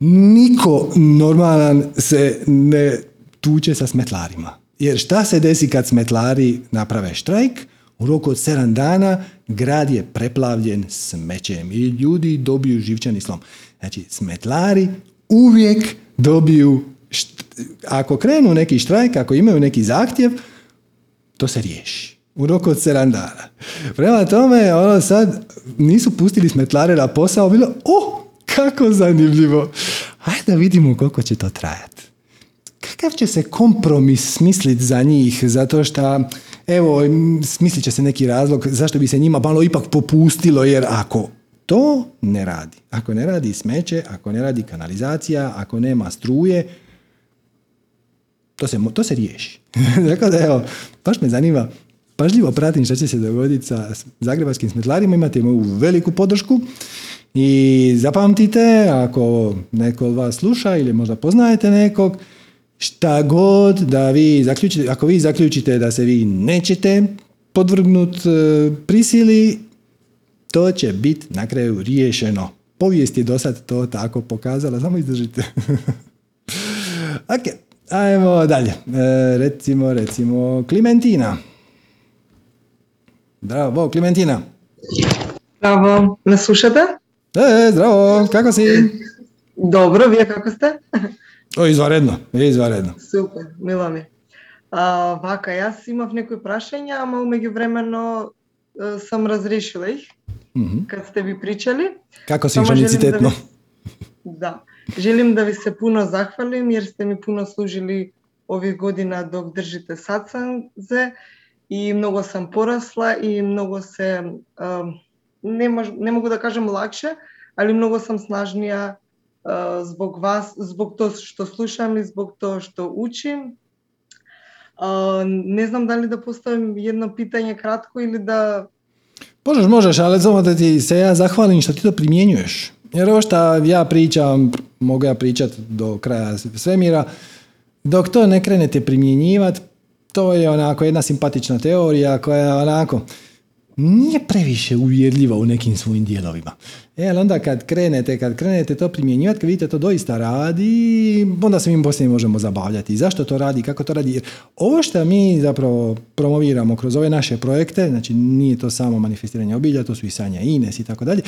Niko normalan se ne tuče sa smetlarima. Jer šta se desi kad smetlari naprave štrajk? U roku od 7 dana grad je preplavljen smećem i ljudi dobiju živčani slom. Znači, smetlari uvijek dobiju, ako krenu neki štrajk, ako imaju neki zahtjev, to se riješi. U roku od 7 dana. Prema tome, ono sad, nisu pustili smetlare na posao, bilo, oh, kako zanimljivo. Hajde da vidimo koliko će to trajati. Kakav će se kompromis smisliti za njih, zato što, evo, smislit će se neki razlog zašto bi se njima malo ipak popustilo, jer ako to ne radi. Ako ne radi smeće, ako ne radi kanalizacija, ako nema struje, to se, to se riješi. [LAUGHS] Dakle, da evo, baš me zanima, pažljivo pratim što će se dogoditi sa zagrebačkim smetlarima, imate moju veliku podršku i zapamtite, ako neko od vas sluša ili možda poznajete nekog, šta god da vi zaključite, ako vi zaključite da se vi nećete podvrgnut e, prisili, to će biti na kraju riješeno. Povijest je do sad to tako pokazala, samo izdržite. [LAUGHS] ok, ajmo dalje. E, recimo, recimo, Klimentina. Bravo, Klimentina. Bravo, me slušate? E, zdravo, kako si? Dobro, vi kako ste? О, изваредно, е изваредно. Супер, мила ми. А, вака, јас имав некои прашања, ама умеѓувремено сам разрешила их, mm -hmm. кад сте ви причали. Како си жаницитетно? Да, да. Желим да ви се пуно захвалим, јер сте ми пуно служили овие година док држите сацанзе и многу сам порасла и многу се, а, не, мож, не могу да кажам лакше, али многу сам снажнија zbog vas, zbog to što slušam i zbog to što učim. Ne znam da li da postavim jedno pitanje kratko ili da Možeš, možeš, ali samo da ti se ja zahvalim što ti to primjenjuješ. Jer ovo što ja pričam, mogu ja pričat do kraja svemira, dok to ne krenete primjenjivati, to je onako jedna simpatična teorija koja je onako nije previše uvjerljiva u nekim svojim dijelovima. E, ali onda kad krenete, kad krenete to primjenjivati, kad vidite to doista radi, onda se mi poslije možemo zabavljati. Zašto to radi, kako to radi? Jer ovo što mi zapravo promoviramo kroz ove naše projekte, znači nije to samo manifestiranje obilja, to su i sanja Ines i tako dalje,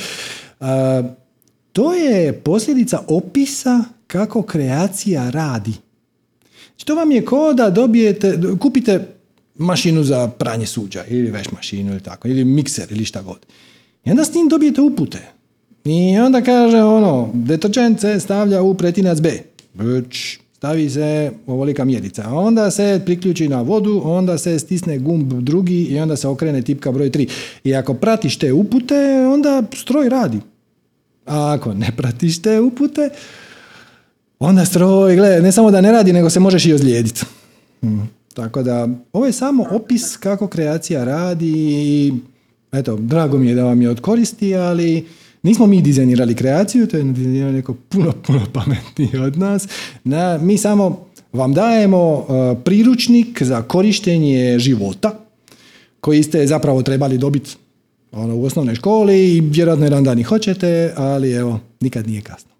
to je posljedica opisa kako kreacija radi. Znači, to vam je ko da dobijete, kupite mašinu za pranje suđa ili veš mašinu ili tako, ili mikser ili šta god. I onda s njim dobijete upute. I onda kaže ono, deterđent se stavlja u pretinac B. Brč, stavi se ovolika mjerica. Onda se priključi na vodu, onda se stisne gumb drugi i onda se okrene tipka broj 3. I ako pratiš te upute, onda stroj radi. A ako ne pratiš te upute, onda stroj, gle, ne samo da ne radi, nego se možeš i ozlijediti. Hmm. Tako da, ovo je samo opis kako kreacija radi i eto, drago mi je da vam je od koristi, ali nismo mi dizajnirali kreaciju, to je dizajnirao neko puno, puno pametniji od nas. Na, mi samo vam dajemo uh, priručnik za korištenje života koji ste zapravo trebali dobiti ono, u osnovnoj školi i vjerojatno jedan dan i hoćete, ali evo, nikad nije kasno.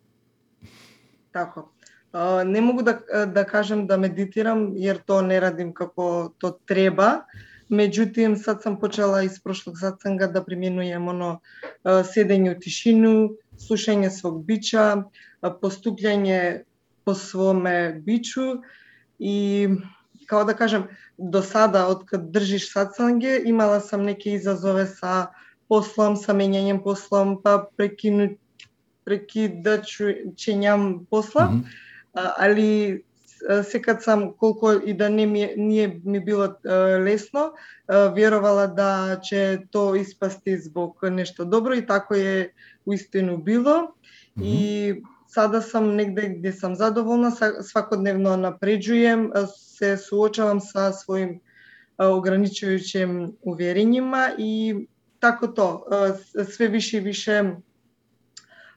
Tako. не могу да, да кажам да медитирам, јер тоа не радим како то треба. Меѓутим, сад сам почела из прошлог сатсанга да применујам оно седење у тишину, слушање свог бича, поступљање по своме бичу и како да кажам, до сада, откад држиш сатсанге, имала сам неки изазове са послом, са менјањем послом, па прекину, прекидачењам посла. Mm -hmm али секад сам колку и да не ми, не ми било лесно, верувала да ќе то испасти због нешто добро и тако е уистину било. Mm -hmm. И сада сам негде где сам задоволна, свакодневно напредувам се суочавам со својим ограничувачем уверенима и тако то, све више и више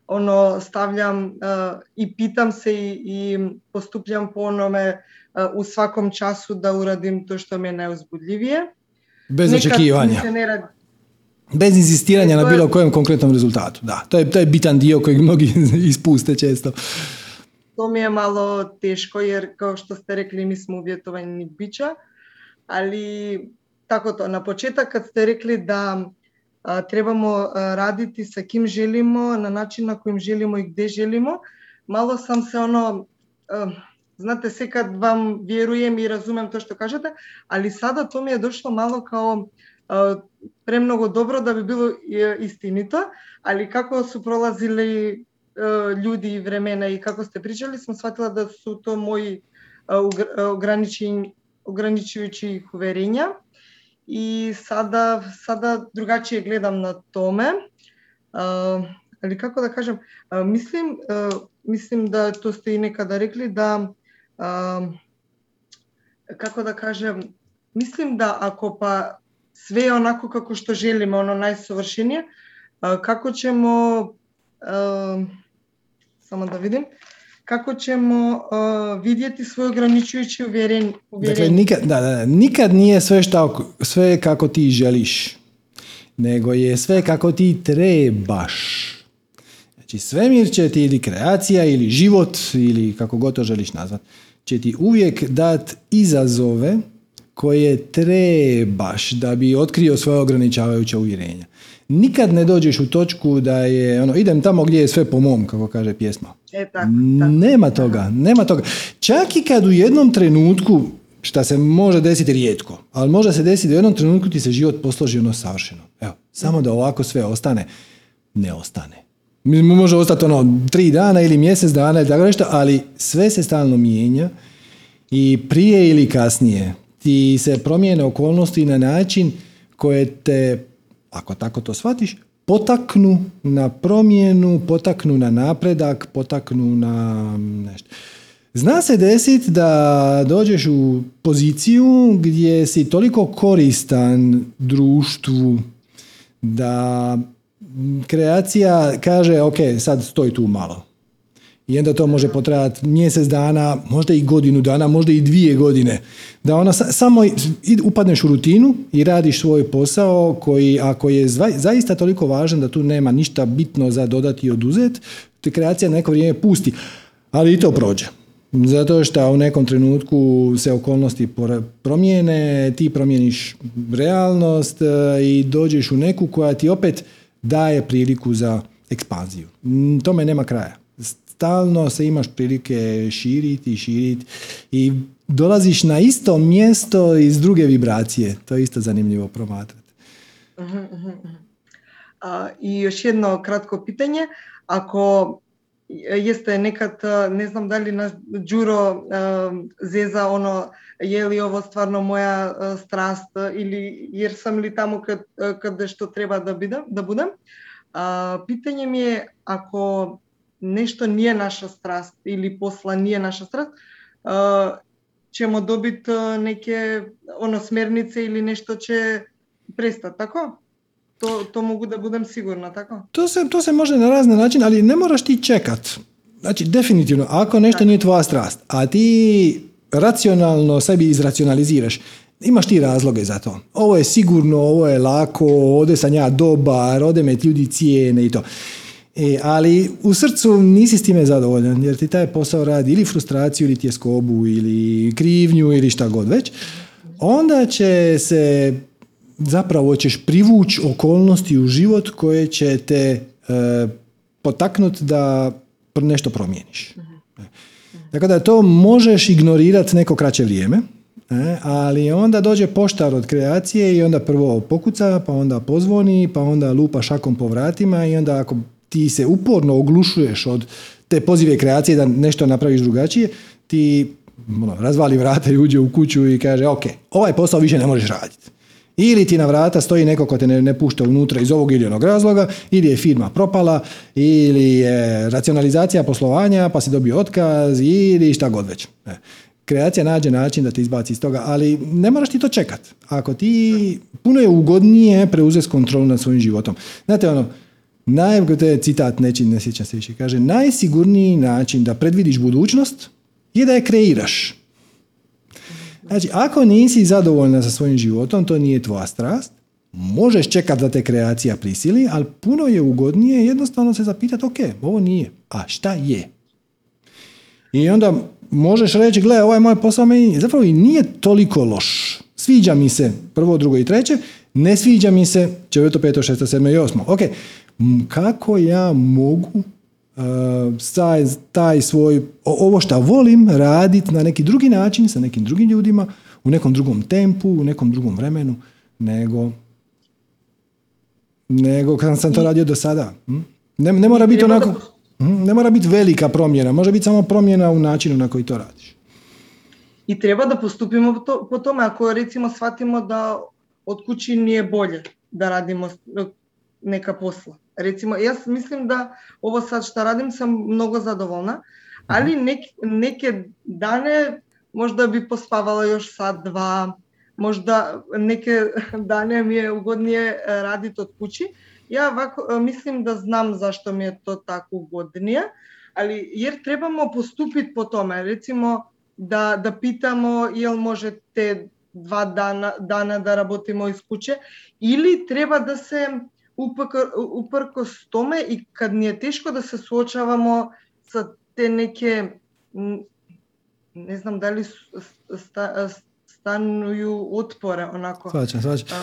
ono stavljam uh, i pitam se i, i postupljam po onome uh, u svakom času da uradim to što mi je najuzbudljivije. Bez Nekad očekivanja. Radi... Bez insistiranja na bilo kojem konkretnom rezultatu. Da, to je, to je bitan dio kojeg mnogi [LAUGHS] ispuste često. To mi je malo teško jer kao što ste rekli mi smo uvjetovani bića, ali tako to, na početak kad ste rekli da требамо радити со ким желимо, на начин на кој желимо и каде желимо. Мало сам се оно Знате, секад вам верувам и разумем тоа што кажете, али сада тоа ми е дошло мало као премногу добро да би било истинито, али како су пролазиле луѓи и времена и како сте причали, сум сватила да су тоа мои ограничувачи уверенија и сада, сада другачије гледам на томе. Али како да кажам, а, мислим, а, мислим да тоа сте и некада рекли да а, како да кажам, мислим да ако па све е онако како што желиме, оно најсовршение, како ќемо само да видим, kako ćemo uh, vidjeti svoje ograničujuće uvjerenje. Dakle, nikad, da, da, nikad nije sve, šta, sve kako ti želiš, nego je sve kako ti trebaš. Znači, svemir će ti ili kreacija ili život ili kako god to želiš nazvat, će ti uvijek dat izazove koje trebaš da bi otkrio svoje ograničavajuće uvjerenja nikad ne dođeš u točku da je, ono, idem tamo gdje je sve po mom, kako kaže pjesma. E, tako, Nema toga, nema toga. Čak i kad u jednom trenutku, šta se može desiti rijetko, ali može se desiti da u jednom trenutku ti se život posloži ono savršeno. Evo, samo da ovako sve ostane, ne ostane. Može ostati ono tri dana ili mjesec dana ili tako nešto, ali sve se stalno mijenja i prije ili kasnije ti se promijene okolnosti na način koje te ako tako to shvatiš, potaknu na promjenu, potaknu na napredak, potaknu na nešto. Zna se desiti da dođeš u poziciju gdje si toliko koristan društvu da kreacija kaže ok, sad stoj tu malo. I onda to može potrajati mjesec dana, možda i godinu dana, možda i dvije godine. Da ona samo upadneš u rutinu i radiš svoj posao koji ako je zaista toliko važan da tu nema ništa bitno za dodati i oduzeti, te kreacija neko vrijeme pusti. Ali i to prođe. Zato što u nekom trenutku se okolnosti promijene, ti promijeniš realnost e, i dođeš u neku koja ti opet daje priliku za ekspanziju. Tome nema kraja stalno se imaš prilike širiti i širiti i dolaziš na isto mjesto iz druge vibracije. To je isto zanimljivo promatrati. Mhm, mhm, mhm. I još jedno kratko pitanje. Ako jeste nekad, ne znam da li nas Đuro zeza ono, je li ovo stvarno moja strast ili jer sam li tamo kad, kad što treba da, bidem, da budem. Pitanje mi je ako nešto nije naša strast ili posla nije naša strast, ćemo dobiti neke ono, smernice ili nešto će prestati, tako? To, to mogu da budem sigurna, tako? To se, to se može na razne načine, ali ne moraš ti čekat. Znači, definitivno, ako nešto nije tvoja strast, a ti racionalno sebi izracionaliziraš, imaš ti razloge za to. Ovo je sigurno, ovo je lako, ovdje sam ja dobar, ovdje me ljudi cijene i to. E, ali u srcu nisi s time zadovoljan, jer ti taj posao radi ili frustraciju, ili tjeskobu, ili krivnju, ili šta god već. Onda će se, zapravo ćeš privući okolnosti u život koje će te e, potaknuti da nešto promijeniš. Tako da to možeš ignorirati neko kraće vrijeme, E, ali onda dođe poštar od kreacije i onda prvo pokuca, pa onda pozvoni, pa onda lupa šakom po vratima i onda ako ti se uporno oglušuješ od te pozive kreacije da nešto napraviš drugačije, ti ono, razvali vrata i uđe u kuću i kaže ok, ovaj posao više ne možeš raditi. Ili ti na vrata stoji neko ko te ne, ne pušta unutra iz ovog ili onog razloga, ili je firma propala, ili je racionalizacija poslovanja pa si dobio otkaz, ili šta god već. E kreacija nađe način da te izbaci iz toga, ali ne moraš ti to čekat. Ako ti, puno je ugodnije preuzeti kontrolu nad svojim životom. Znate ono, naj, to je citat, neći, ne sjećam se više, kaže, najsigurniji način da predvidiš budućnost je da je kreiraš. Znači, ako nisi zadovoljna sa svojim životom, to nije tvoja strast, možeš čekati da te kreacija prisili, ali puno je ugodnije jednostavno se zapitati, ok, ovo nije, a šta je? I onda možeš reći, gle, ovaj moj posao meni zapravo i nije toliko loš. Sviđa mi se prvo, drugo i treće, ne sviđa mi se četvrto, peto, šesto, sedmo i osmo. Ok, kako ja mogu uh, taj, taj svoj, ovo što volim raditi na neki drugi način, sa nekim drugim ljudima, u nekom drugom tempu, u nekom drugom vremenu, nego nego kad sam to radio do sada. Ne, ne mora biti onako... Ne mora biti velika promjena, može biti samo promjena u načinu na koji to radiš. I treba da postupimo to, po tome ako recimo shvatimo da od kući nije bolje da radimo neka posla. Рецимо, јас мислим да ова сад што радим сам многу задоволна, али нек, неке дане можда би поспавала још сад два, можда неке [LAUGHS] дане ми е угоднije радит од кучи. Ја вако, мислим да знам зашто ми е то таку угоднија, али јер требамо поступит по томе, рецимо да да питамо јел може те два дана, дана да работиме из куче или треба да се uprko s tome i kad nije teško da se suočavamo sa te neke ne znam da li sta, stanuju otpore onako. Svačam, svačam.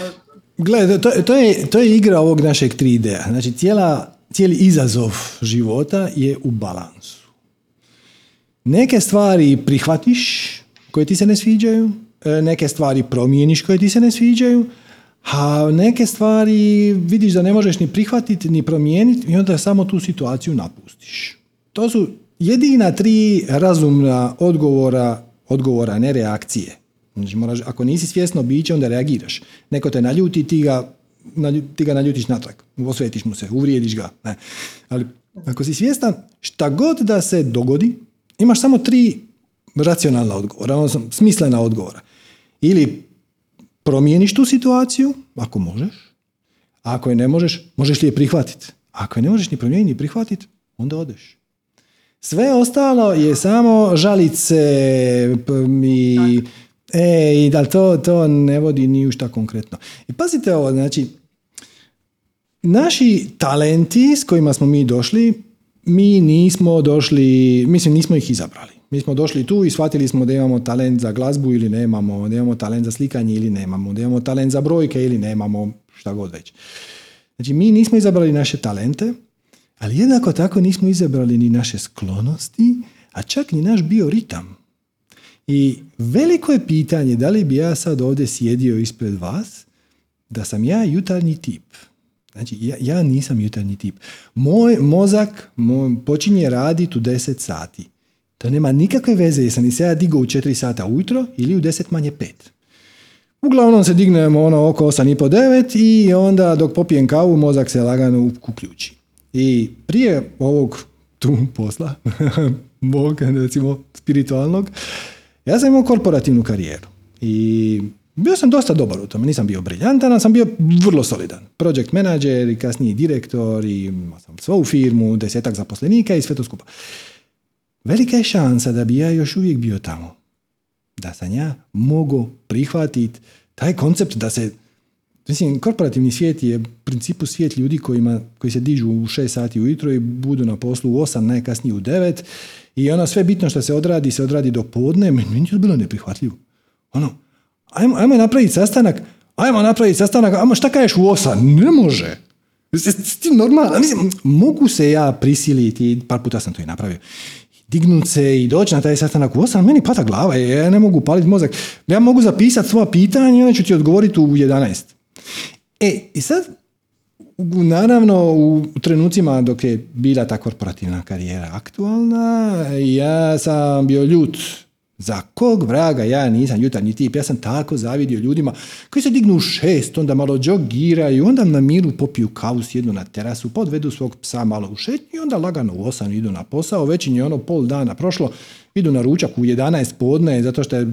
Gle, to, to, je, to je igra ovog našeg 3D. Znači, cijela, cijeli izazov života je u balansu. Neke stvari prihvatiš koje ti se ne sviđaju, e, neke stvari promijeniš koje ti se ne sviđaju, a neke stvari vidiš da ne možeš ni prihvatiti ni promijeniti i onda samo tu situaciju napustiš. To su jedina tri razumna odgovora, odgovora ne reakcije. Znači, moraš, ako nisi svjesno biće, onda reagiraš. Neko te naljuti, ti ga, ti ga naljutiš natrag. Osvetiš mu se, uvrijediš ga. Ne. Ali ako si svjestan, šta god da se dogodi, imaš samo tri racionalna odgovora, odnosno smislena odgovora. Ili promijeniš tu situaciju, ako možeš, a ako je ne možeš, možeš li je prihvatiti. Ako je ne možeš ni promijeniti ni prihvatiti, onda odeš. Sve ostalo je samo žalice i E, i da to, to ne vodi ni u šta konkretno. I pazite ovo, znači, naši talenti s kojima smo mi došli, mi nismo došli, mislim nismo ih izabrali. Mi smo došli tu i shvatili smo da imamo talent za glazbu ili nemamo, da imamo talent za slikanje ili nemamo, da imamo talent za brojke ili nemamo, šta god već. Znači, mi nismo izabrali naše talente, ali jednako tako nismo izabrali ni naše sklonosti, a čak ni naš bioritam. I veliko je pitanje da li bi ja sad ovdje sjedio ispred vas da sam ja jutarnji tip. Znači, ja, ja nisam jutarnji tip. Moj mozak moj, počinje raditi u 10 sati. To nema nikakve veze jesam li se ja digao u 4 sata ujutro ili u 10 manje 5. Uglavnom se dignemo ono oko 8 i po 9 i onda dok popijem kavu mozak se lagano uključi. I prije ovog tu posla, [LAUGHS] mog recimo spiritualnog, ja sam imao korporativnu karijeru i bio sam dosta dobar u tome, nisam bio briljantan, ali sam bio vrlo solidan. Project manager i kasniji direktor i imao sam svoju firmu, desetak zaposlenika i sve to skupa. Velika je šansa da bi ja još uvijek bio tamo. Da sam ja mogu prihvatiti taj koncept da se Mislim, korporativni svijet je u principu svijet ljudi kojima, koji se dižu u 6 sati ujutro i budu na poslu u 8, najkasnije u 9 i ono sve bitno što se odradi, se odradi do podne, meni je bilo neprihvatljivo. Ono, ajmo, ajmo napraviti sastanak, ajmo napraviti sastanak, ajmo šta kažeš u 8? Ne može. Normalno, mislim, mogu se ja prisiliti, par puta sam to i napravio, dignut se i doći na taj sastanak u 8, meni pata glava, ja ne mogu paliti mozak. Ja mogu zapisati svoja pitanja i onda ću ti odgovoriti u 11. E, i sad, naravno, u trenucima dok je bila ta korporativna karijera aktualna, ja sam bio ljut. Za kog vraga ja nisam jutarnji tip, ja sam tako zavidio ljudima koji se dignu u šest, onda malo džogiraju, onda na miru popiju kavu, sjednu na terasu, podvedu svog psa malo u šetnju i onda lagano u osam idu na posao, već je ono pol dana prošlo, idu na ručak u 11 podne, zato što je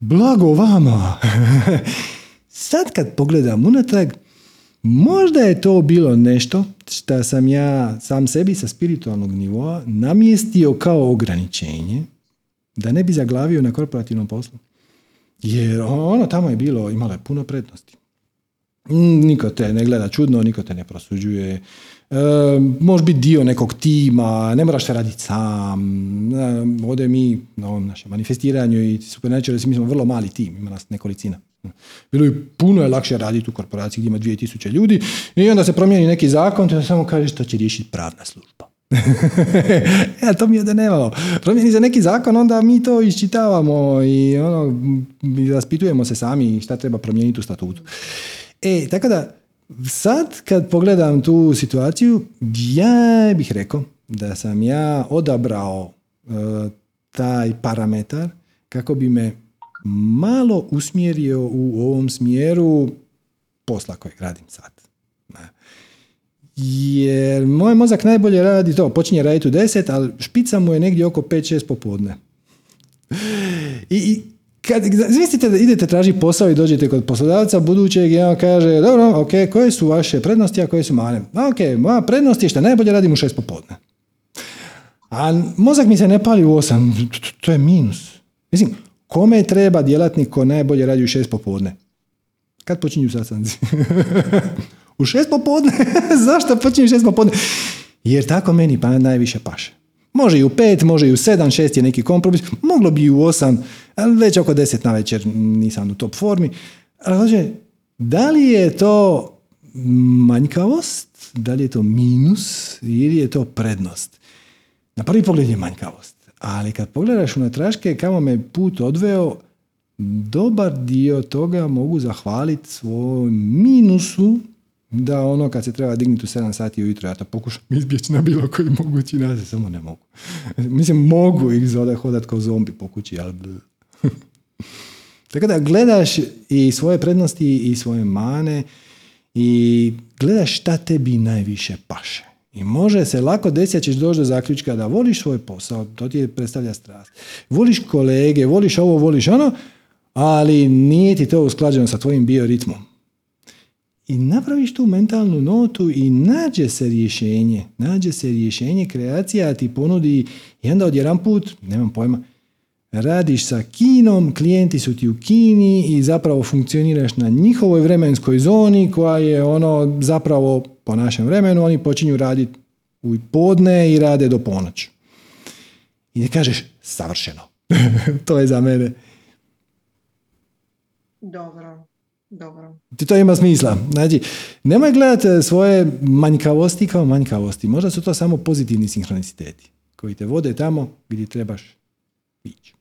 blago vama. [LAUGHS] Sad kad pogledam unatrag, možda je to bilo nešto što sam ja sam sebi sa spiritualnog nivoa namjestio kao ograničenje da ne bi zaglavio na korporativnom poslu. Jer ono tamo je bilo, imalo je puno prednosti. Niko te ne gleda čudno, niko te ne prosuđuje. E, možeš biti dio nekog tima, ne moraš se raditi sam. E, ovdje mi na ovom našem manifestiranju i Supernatural, mi smo vrlo mali tim, ima nas nekolicina. Bilo je puno je lakše raditi u korporaciji gdje ima 2000 ljudi i onda se promijeni neki zakon, te samo kaže što će riješiti pravna služba. Ja, [LAUGHS] to mi je da nemalo. Promijeni se neki zakon, onda mi to iščitavamo i ono, raspitujemo se sami šta treba promijeniti u statutu. E, tako da, sad kad pogledam tu situaciju, ja bih rekao da sam ja odabrao e, taj parametar kako bi me malo usmjerio u ovom smjeru posla kojeg radim sad. Jer moj mozak najbolje radi to, počinje raditi u 10, ali špica mu je negdje oko 5-6 popodne. I, i kad, zamislite da idete tražiti posao i dođete kod poslodavca budućeg i on kaže, dobro, ok, koje su vaše prednosti, a koje su mane? Ok, moja prednost je što najbolje radim u 6 popodne. A mozak mi se ne pali u 8, to je minus. Mislim, Kome treba djelatnik ko najbolje radi u šest popodne? Kad počinju sastanci? [LAUGHS] u šest popodne? [LAUGHS] Zašto počinju šest popodne? Jer tako meni pa najviše paše. Može i u pet, može i u sedam, šest je neki kompromis, moglo bi i u osam, ali već oko deset na večer nisam u top formi. Ali da li je to manjkavost, da li je to minus ili je to prednost? Na prvi pogled je manjkavost. Ali kad pogledaš unatraške kamo me put odveo, dobar dio toga mogu zahvaliti svojom minusu da ono kad se treba dignuti u 7 sati ujutro, ja to pokušam [LAUGHS] izbjeći na bilo koji mogući način, samo ne mogu. [LAUGHS] Mislim, mogu ih zode hodat kao zombi po kući, ali... [LAUGHS] Tako da gledaš i svoje prednosti i svoje mane i gledaš šta tebi najviše paše. I može se lako desiti, ćeš doći do zaključka da voliš svoj posao, to ti predstavlja strast. Voliš kolege, voliš ovo, voliš ono, ali nije ti to usklađeno sa tvojim bioritmom. I napraviš tu mentalnu notu i nađe se rješenje. Nađe se rješenje, kreacija ti ponudi i onda odjedan put, nemam pojma, radiš sa Kinom, klijenti su ti u Kini i zapravo funkcioniraš na njihovoj vremenskoj zoni koja je ono zapravo po našem vremenu, oni počinju raditi u podne i rade do ponoći. I ne kažeš savršeno. [LAUGHS] to je za mene. Dobro, dobro. Ti to ima smisla. Znači, nemoj gledati svoje manjkavosti kao manjkavosti. Možda su to samo pozitivni sinhroniciteti koji te vode tamo gdje trebaš ići.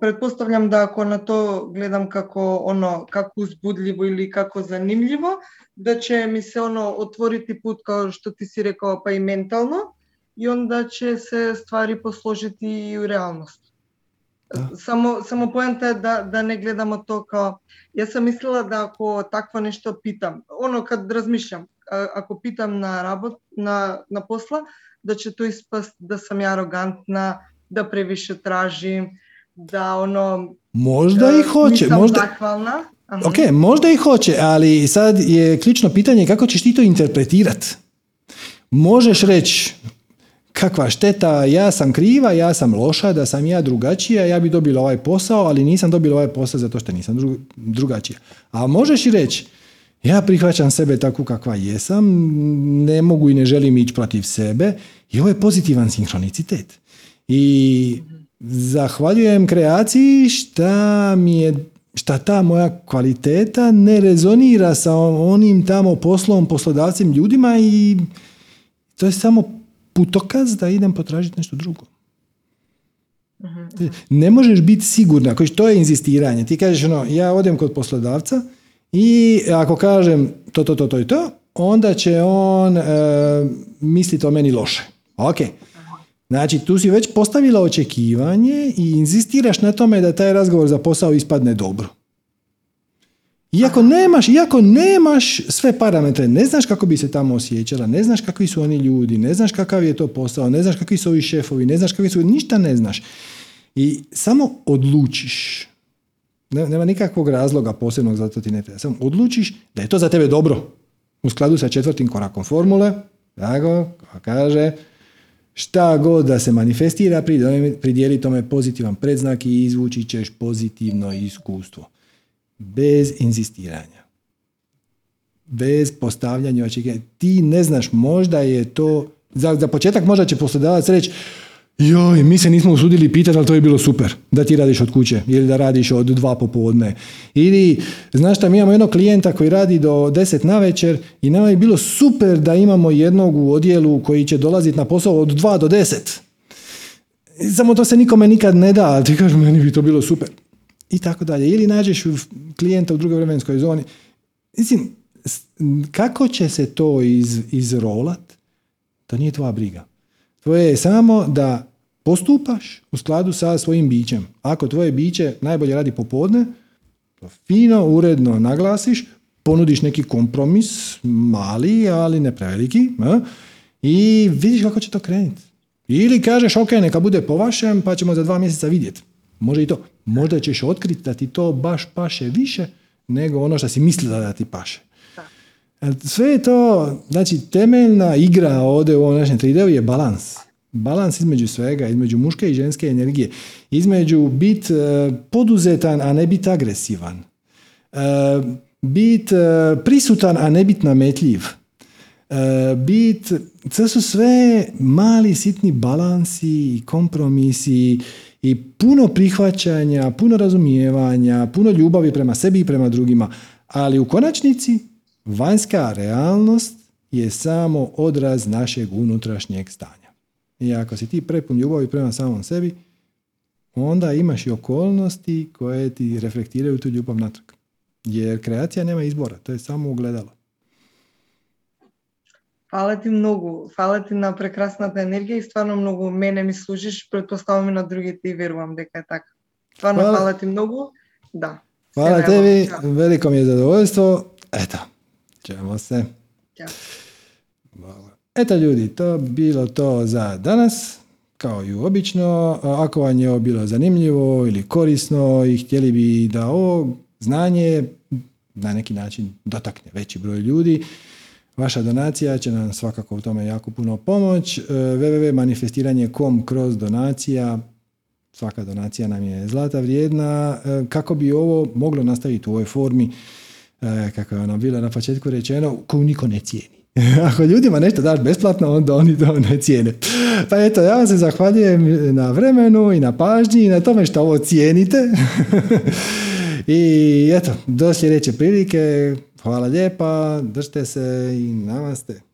Pretpostavljam da ako na to gledam kako ono kako uzbudljivo ili kako zanimljivo, da će mi se ono otvoriti put kao što ti si rekao pa i mentalno i onda će se stvari posložiti i u realnost. Samo, samo poenta je da, da ne gledamo to kao, ja sam mislila da ako takvo nešto pitam, ono kad razmišljam, ako pitam na, rabot, na, na posla, da će to ispast da sam ja arogantna, da previše tražim, da ono... Možda i e, hoće, nisam možda, zahvalna. Aha. Ok, možda i hoće, ali sad je ključno pitanje kako ćeš ti to interpretirat. Možeš reći, kakva šteta, ja sam kriva, ja sam loša, da sam ja drugačija, ja bi dobila ovaj posao, ali nisam dobila ovaj posao zato što nisam dru- drugačija. A možeš i reći, ja prihvaćam sebe takvu kakva jesam, ne mogu i ne želim ići protiv sebe i ovo je pozitivan sinhronicitet. I zahvaljujem kreaciji šta mi je šta ta moja kvaliteta ne rezonira sa onim tamo poslom, poslodavcem, ljudima i to je samo putokaz da idem potražiti nešto drugo. Ne možeš biti sigurna, to je inzistiranje. Ti kažeš ono, ja odem kod poslodavca i ako kažem to, to, to, to i to, onda će on e, misliti o meni loše. Ok. Znači, tu si već postavila očekivanje i inzistiraš na tome da taj razgovor za posao ispadne dobro. Iako nemaš, iako nemaš sve parametre, ne znaš kako bi se tamo osjećala, ne znaš kakvi su oni ljudi, ne znaš kakav je to posao, ne znaš kakvi su ovi šefovi, ne znaš kakvi su, ništa ne znaš. I samo odlučiš, ne- nema nikakvog razloga posebnog za to ti ne treba, samo odlučiš da je to za tebe dobro. U skladu sa četvrtim korakom formule, tako, kaže, šta god da se manifestira, pridijeli tome pozitivan predznak i izvući ćeš pozitivno iskustvo. Bez inzistiranja. Bez postavljanja očekivanja. Ti ne znaš, možda je to, za, za početak možda će poslodavac reći, joj, mi se nismo usudili pitati, ali to je bilo super, da ti radiš od kuće ili da radiš od dva popodne. Ili, znaš šta, mi imamo jednog klijenta koji radi do deset na večer i nama je bilo super da imamo jednog u odjelu koji će dolaziti na posao od dva do deset. Samo to se nikome nikad ne da, ali ti kažeš, meni bi to bilo super. I tako dalje. Ili nađeš klijenta u drugoj vremenskoj zoni. Mislim, kako će se to iz, izrolat, to nije tvoja briga. Tvoje je samo da postupaš u skladu sa svojim bićem. Ako tvoje biće najbolje radi popodne, to fino, uredno naglasiš, ponudiš neki kompromis, mali, ali ne preveliki, a? i vidiš kako će to krenuti. Ili kažeš, ok, neka bude po vašem, pa ćemo za dva mjeseca vidjeti. Može i to. Možda ćeš otkriti da ti to baš paše više nego ono što si mislila da ti paše. Sve je to, znači temeljna igra ovdje u ovom našem 3D je balans. Balans između svega, između muške i ženske energije. Između bit e, poduzetan, a ne bit agresivan. E, bit e, prisutan, a ne bit nametljiv. Bit, to su sve mali sitni balansi i kompromisi i puno prihvaćanja, puno razumijevanja, puno ljubavi prema sebi i prema drugima. Ali u konačnici vanjska realnost je samo odraz našeg unutrašnjeg stanja. I ako si ti prepun ljubavi prema samom sebi, onda imaš i okolnosti koje ti reflektiraju tu ljubav natrag. Jer kreacija nema izbora, to je samo ugledalo. Hvala ти многу. Фала ти на прекрасната енергија и стварно многу мене ми служиш. Предпоставам и на другите и верувам дека е така. Стварно Фала. фала ти многу. Да. Се Hvala најбо. tebi, Ćao. veliko mi je zadovoljstvo. Eto, ćemo se. Ćao. Eto ljudi, to bi bilo to za danas, kao i obično. A Ako vam je ovo bilo zanimljivo ili korisno i htjeli bi da ovo znanje na neki način dotakne veći broj ljudi, vaša donacija će nam svakako u tome jako puno pomoć. E, www.manifestiranje.com kroz donacija svaka donacija nam je zlata vrijedna e, kako bi ovo moglo nastaviti u ovoj formi e, kako je ono bilo na početku rečeno, koju niko ne cijeni. [LAUGHS] Ako ljudima nešto daš besplatno, onda oni to ne cijene. Pa eto, ja vam se zahvaljujem na vremenu i na pažnji i na tome što ovo cijenite. [LAUGHS] I eto, do sljedeće prilike. Hvala lijepa, držite se i namaste.